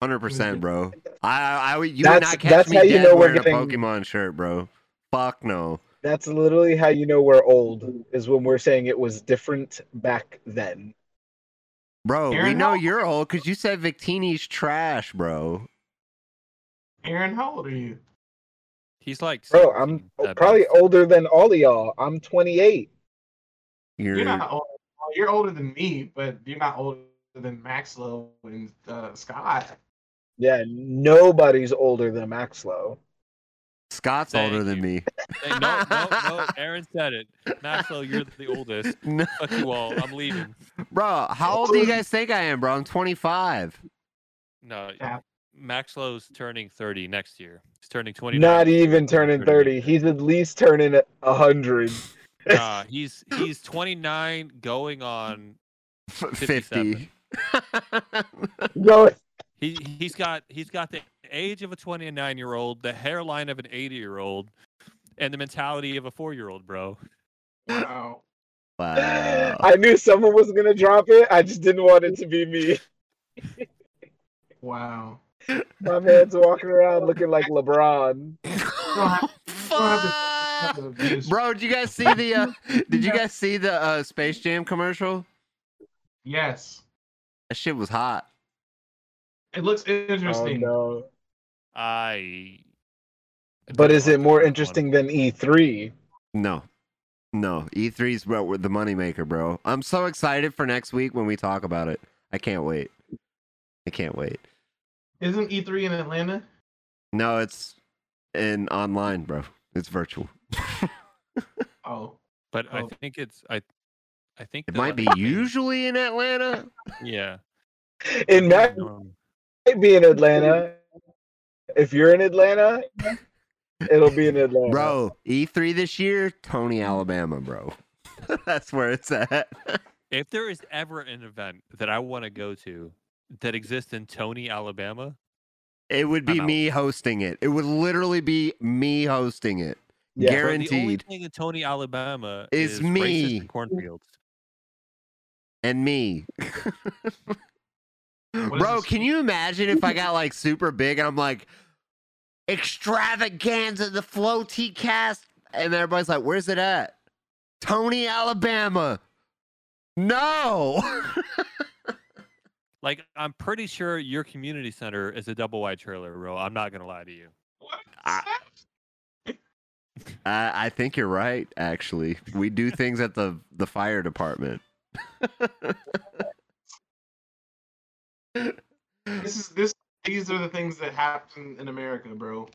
[SPEAKER 1] Hundred percent, mm-hmm. bro. I, I, I, you would not catch
[SPEAKER 3] that's
[SPEAKER 1] me
[SPEAKER 3] how you
[SPEAKER 1] dead
[SPEAKER 3] know we're
[SPEAKER 1] wearing
[SPEAKER 3] getting-
[SPEAKER 1] a Pokemon shirt, bro. Fuck no.
[SPEAKER 3] That's literally how you know we're old. Is when we're saying it was different back then.
[SPEAKER 1] Bro, we know
[SPEAKER 4] how-
[SPEAKER 1] you're old because you said Victini's trash, bro.
[SPEAKER 4] Aaron, how old are you?
[SPEAKER 2] he's like,
[SPEAKER 3] Bro, I'm
[SPEAKER 2] at
[SPEAKER 3] probably
[SPEAKER 2] best.
[SPEAKER 3] older than all of y'all. I'm 28.
[SPEAKER 1] You're,
[SPEAKER 4] You're not old. You're older than me, but you're not older than Maxlow and uh, Scott.
[SPEAKER 3] Yeah, nobody's older than Maxlow.
[SPEAKER 1] Scott's
[SPEAKER 2] Thank
[SPEAKER 1] older than
[SPEAKER 2] you.
[SPEAKER 1] me.
[SPEAKER 2] Hey, no, no, no. Aaron said it. Maxwell, you're the oldest.
[SPEAKER 1] No.
[SPEAKER 2] Fuck you all. I'm leaving.
[SPEAKER 1] Bro, how old do you guys think I am, bro? I'm 25.
[SPEAKER 2] No,
[SPEAKER 4] Yeah.
[SPEAKER 2] Maxlow's turning 30 next year. He's turning 20.
[SPEAKER 3] Not even turning
[SPEAKER 2] 30.
[SPEAKER 3] 30. He's at least turning 100.
[SPEAKER 2] Nah, he's he's 29 going on.
[SPEAKER 1] 50.
[SPEAKER 3] Go
[SPEAKER 2] He he's got he's got the age of a 29 year old, the hairline of an 80 year old, and the mentality of a four year old, bro.
[SPEAKER 4] Wow.
[SPEAKER 1] wow.
[SPEAKER 3] I knew someone was gonna drop it. I just didn't want it to be me.
[SPEAKER 4] Wow.
[SPEAKER 3] My man's walking around looking like LeBron.
[SPEAKER 1] Fuck. Bro, did you guys see the uh, did you guys see the uh, Space Jam commercial?
[SPEAKER 4] Yes.
[SPEAKER 1] That shit was hot.
[SPEAKER 4] It looks
[SPEAKER 3] Oh
[SPEAKER 4] interesting.
[SPEAKER 3] no!
[SPEAKER 2] I.
[SPEAKER 3] But is it more
[SPEAKER 2] the first one.
[SPEAKER 3] interesting than E E3?
[SPEAKER 1] No. No. E3's bro, the moneymaker, bro. I'm so excited for next week when we talk about it. I can't wait. I can't wait.
[SPEAKER 4] Isn't E3 in Atlanta?
[SPEAKER 1] No, it's in online, bro. It's virtual.
[SPEAKER 4] Oh.
[SPEAKER 2] But I
[SPEAKER 4] Oh.
[SPEAKER 2] think it's I. I think
[SPEAKER 1] It might be
[SPEAKER 2] like,
[SPEAKER 1] usually in Atlanta.
[SPEAKER 2] Yeah.
[SPEAKER 3] It might
[SPEAKER 2] um,
[SPEAKER 3] be in Atlanta. If you're in Atlanta,
[SPEAKER 5] It'll be in Atlanta.
[SPEAKER 1] Bro, E3 this year, Toney, Alabama, bro. That's where it's at.
[SPEAKER 2] If there is ever an event that I want to go to that exists in Toney, Alabama,
[SPEAKER 1] It would be me hosting it. It would literally be me hosting it.
[SPEAKER 5] Yeah.
[SPEAKER 2] bro, the only thing in Toney, Alabama
[SPEAKER 1] Is
[SPEAKER 2] is,
[SPEAKER 1] me.
[SPEAKER 2] cornfields.
[SPEAKER 1] And me. Bro, can you imagine if I got like super big and I'm like extravaganza, the Flow T cast, and everybody's like, where's it at? Toney, Alabama. No.
[SPEAKER 2] Like, I'm pretty sure your community center is a double wide trailer, bro. I'm not gonna lie to you.
[SPEAKER 1] I- I, I think you're right, actually. We do things at the, the fire department.
[SPEAKER 4] This is this. These are the things that happen in America, bro.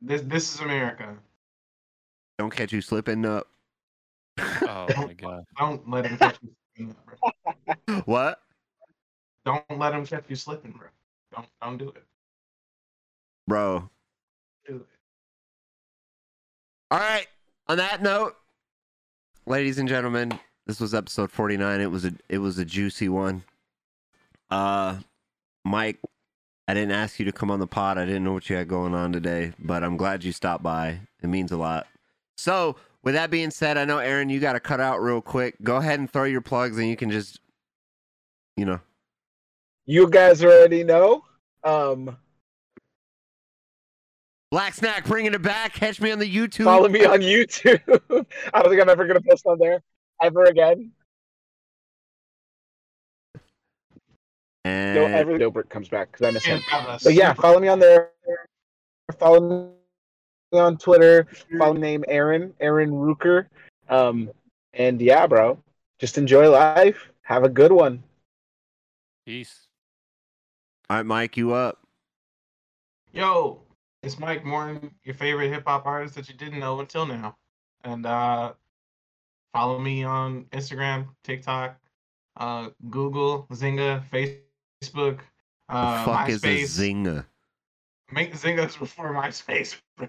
[SPEAKER 4] This this is America.
[SPEAKER 1] Don't catch you slipping up.
[SPEAKER 2] Oh my god.
[SPEAKER 4] Don't let him catch you slipping, bro.
[SPEAKER 1] What?
[SPEAKER 4] Don't let him catch you slipping, bro. Don't don't do it.
[SPEAKER 1] Bro.
[SPEAKER 4] Do it.
[SPEAKER 1] All right. On that note, ladies and gentlemen, this was episode 49. It was a it was a juicy one. Uh Mike, I didn't ask you to come on the pod. I didn't know what you had going on today, but I'm glad you stopped by. It means a lot. So, with that being said, I know Aaron, you got to cut out real quick. Go ahead and throw your plugs and you can just you know,
[SPEAKER 5] You guys already know. Um,
[SPEAKER 1] Black Snack bringing it back. Catch me on the YouTube.
[SPEAKER 5] follow me on YouTube. I don't think I'm ever gonna post on there ever again.
[SPEAKER 1] And
[SPEAKER 5] No, ever. Dobrik comes back because I miss him.
[SPEAKER 4] Can't have a
[SPEAKER 5] But yeah, follow me on there. Follow me on Twitter. Follow me name Aaron Aaron Rooker. Um, and yeah, bro, just enjoy life. Have a good one.
[SPEAKER 2] Peace.
[SPEAKER 1] All right, Mike, you up.
[SPEAKER 4] Yo, it's Mike Morton, your favorite hip hop artist that you didn't know until now. And uh follow me on Instagram, TikTok, uh Google, Zynga, Facebook, uh
[SPEAKER 1] fuck is a
[SPEAKER 4] MySpace.
[SPEAKER 1] zinger?
[SPEAKER 4] Make Zynga's before MySpace. bro.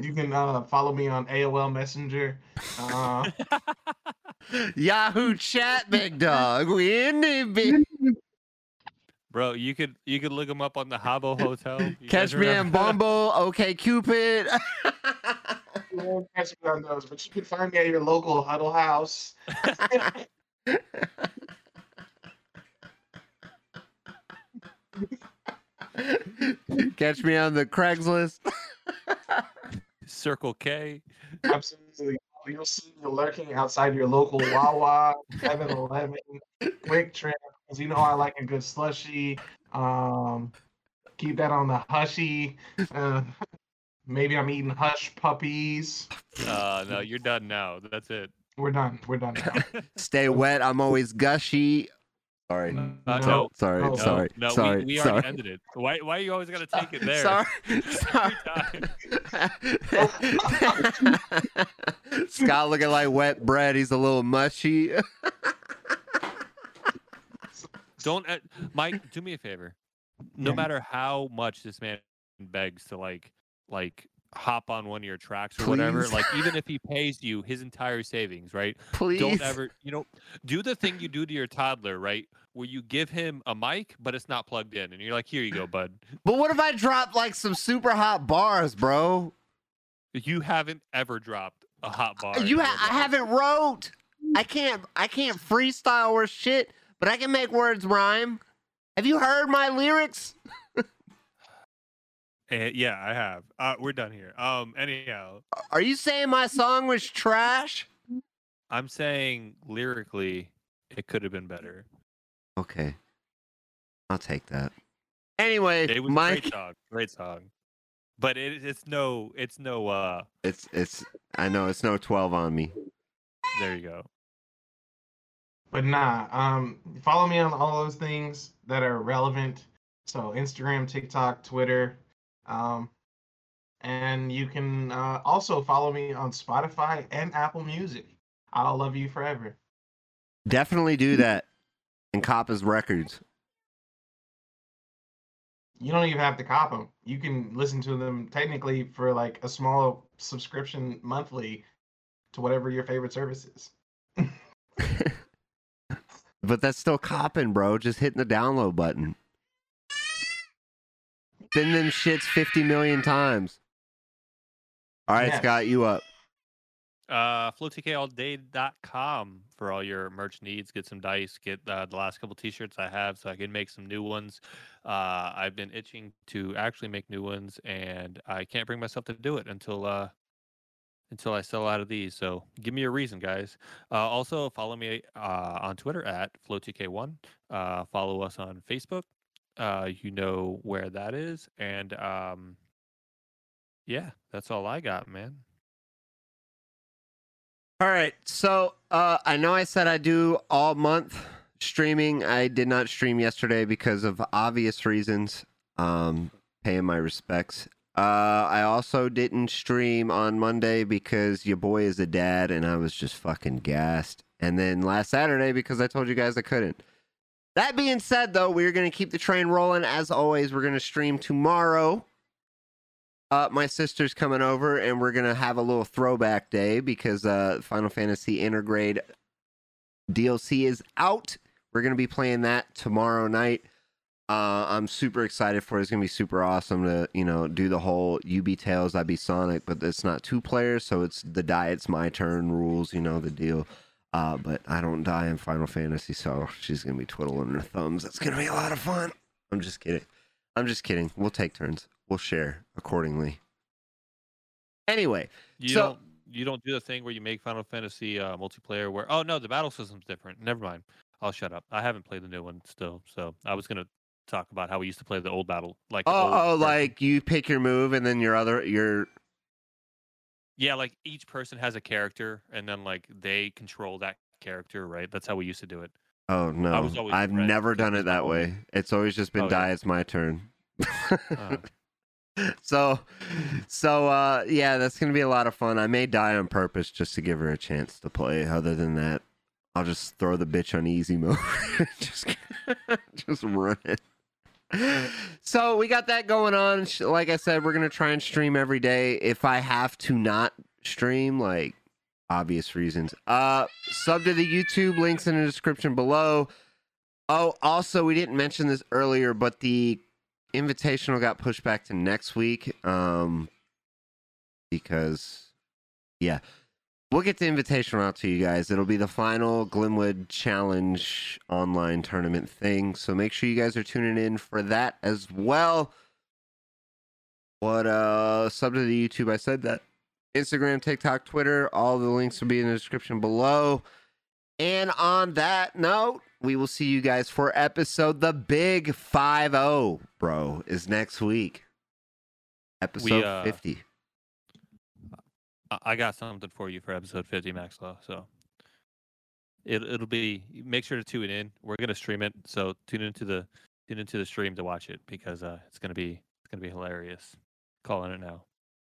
[SPEAKER 4] you can uh follow me on AOL Messenger. Uh
[SPEAKER 1] Yahoo chat, big dog. We in there, big.
[SPEAKER 2] Bro, you could you could look him up on the Habbo Hotel. You
[SPEAKER 1] Catch me on
[SPEAKER 2] remember?
[SPEAKER 1] Bumble. Okay, Cupid.
[SPEAKER 4] you catch me on those, but you can find me at your local huddle house.
[SPEAKER 1] Catch me on the Craigslist.
[SPEAKER 2] Circle K.
[SPEAKER 4] Absolutely. You'll see me lurking outside your local Wawa, 7 Eleven, QuikTrip, because you know I like a good slushy. Um, keep that on the hushy. Uh, maybe I'm eating hush puppies.
[SPEAKER 2] Uh no, you're done now. That's it.
[SPEAKER 4] We're done. We're done now.
[SPEAKER 1] Stay wet. I'm always gushy. Sorry.
[SPEAKER 2] Uh,
[SPEAKER 4] No,
[SPEAKER 2] no,
[SPEAKER 1] Sorry.
[SPEAKER 4] no,
[SPEAKER 1] sorry.
[SPEAKER 2] no,
[SPEAKER 1] sorry.
[SPEAKER 2] we, we
[SPEAKER 1] sorry.
[SPEAKER 2] already ended it. Why why are you always going to take it there?
[SPEAKER 1] Sorry. Sorry. Scott looking like wet bread. He's a little mushy.
[SPEAKER 2] Don't uh, Mike, do me a favor. No
[SPEAKER 4] Yeah.
[SPEAKER 2] matter how much this man begs to like like hop on one of your tracks or whatever, like even if he pays you his entire savings, right?
[SPEAKER 1] Please.
[SPEAKER 2] Don't ever, you know, do the thing you do to your toddler, right? Where you give him a mic, but it's not plugged in, and you're like, "Here you go, bud."
[SPEAKER 1] But what if I drop like some super hot bars, bro?
[SPEAKER 2] You haven't ever dropped a hot bar.
[SPEAKER 1] You ha- I haven't wrote. I can't. I can't freestyle or shit, but I can make words rhyme. Have you heard my lyrics?
[SPEAKER 2] Eh, yeah, I have. Uh, we're done here. Um, anyhow,
[SPEAKER 1] Are you saying my song was trash?
[SPEAKER 2] I'm saying lyrically, it could have been better.
[SPEAKER 1] Okay, I'll take that. Anyway,
[SPEAKER 2] It was
[SPEAKER 1] Mike,
[SPEAKER 2] great song, great song, but it, it's no, it's no. uh
[SPEAKER 1] it's it's. I know it's no twelve on me.
[SPEAKER 2] There you go.
[SPEAKER 4] But nah, um, follow me on all those things that are relevant. So Instagram, TikTok, Twitter, um, and you can uh, also follow me on Spotify and Apple Music. I'll love you forever.
[SPEAKER 1] Definitely do that. And cop his records.
[SPEAKER 4] you don't even have to cop them. You can listen to them technically for like a small subscription monthly to whatever your favorite service is.
[SPEAKER 1] but that's still copping, bro. Just hitting the download button. Spin them shits 50 million times. All right,
[SPEAKER 4] Yes.
[SPEAKER 1] Scott, you up.
[SPEAKER 2] Uh, flowtkallday.com for all your merch needs. Get some dice. Get uh, the last couple T-shirts I have, so I can make some new ones. Uh, I've been itching to actually make new ones, and I can't bring myself to do it until uh, until I sell out of these. So give me a reason, guys. Uh, also, follow me uh, on Twitter at flowtk1. Uh, follow us on Facebook. Uh, you know where that is, and um, yeah, that's all I got, man.
[SPEAKER 1] All right. So uh, I know I said I do all month streaming. I did not stream yesterday because of obvious reasons. Um, paying my respects. Uh, I also didn't stream on Monday because your boy is a dad and I was just fucking gassed. And then last Saturday because I told you guys I couldn't. That being said, though, we're going to keep the train rolling. As always, we're going to stream tomorrow. Uh, my sister's coming over, and we're gonna have a little throwback day because uh, Final Fantasy Intergrade DLC is out. We're gonna be playing that tomorrow night. Uh, I'm super excited for it. It's gonna be super awesome to you know do the whole you be Tails, I be Sonic, but it's not two players, so it's the die, it's my turn rules. You know the deal. Uh, but I don't die in Final Fantasy, so she's gonna be twiddling her thumbs. That's gonna be a lot of fun. I'm just kidding. I'm just kidding. We'll take turns. We'll share accordingly. Anyway,
[SPEAKER 2] You
[SPEAKER 1] So-
[SPEAKER 2] don't you don't do the thing where you make Final Fantasy uh, multiplayer where oh no the battle system's different. Never mind. I'll shut up. I haven't played the new one still, so I was gonna talk about how we used to play the old battle like
[SPEAKER 1] oh, oh, like you pick your move and then your other your
[SPEAKER 2] yeah, like each person has a character and then like they control that character, right? That's how we used to do it.
[SPEAKER 1] oh no,
[SPEAKER 2] was
[SPEAKER 1] I've never done it that way. It's always just been
[SPEAKER 2] Oh,
[SPEAKER 1] die.
[SPEAKER 2] yeah.
[SPEAKER 1] It's my turn.
[SPEAKER 2] Uh,
[SPEAKER 1] so, so uh, yeah, that's gonna be a lot of fun. I may die on purpose just to give her a chance to play. Other than that, I'll just throw the bitch on easy mode. just, just run it. So we got that going on. Like I said, we're gonna try and stream every day. If I have to not stream, like obvious reasons. Uh, sub to the YouTube links in the description below. Oh, also, we didn't mention this earlier, but the invitational got pushed back to next week. Um, because, yeah, we'll get the invitation out to you guys. It'll be the final Glenwood Challenge online tournament thing. So make sure you guys are tuning in for that as well. What uh sub to the YouTube? I said that. Instagram, TikTok, Twitter, all the links will be in the description below. And on that note, we will see you guys for episode the big 5-0, bro, is next week. Episode
[SPEAKER 2] uh,
[SPEAKER 1] 50.
[SPEAKER 2] I- got something for you for episode 50, Maxwell. So it it'll be make sure to tune in. We're gonna stream it, so tune into the tune into the stream to watch it because uh, it's gonna be it's gonna be hilarious. Calling it now.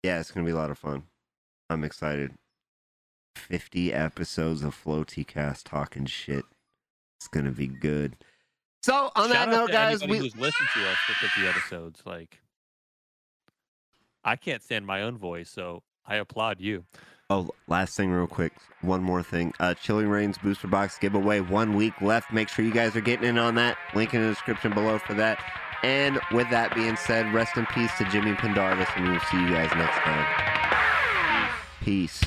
[SPEAKER 1] Yeah, it's going to be a lot of fun. I'm excited. 50 episodes of Flow T-Cast talking shit. It's going to be good. So, on that
[SPEAKER 2] Shout out
[SPEAKER 1] note, guys, we
[SPEAKER 2] who's listened to us for 50 episodes. Like, I can't stand my own voice, so I applaud you.
[SPEAKER 1] Oh, last thing, real quick. One more thing. Uh, Chilling Reigns booster box giveaway. One week left. Make sure you guys are getting in on that. Link in the description below for that. And with that being said, rest in peace to Jimmy Pendarvis, and we'll see you guys next time. Peace.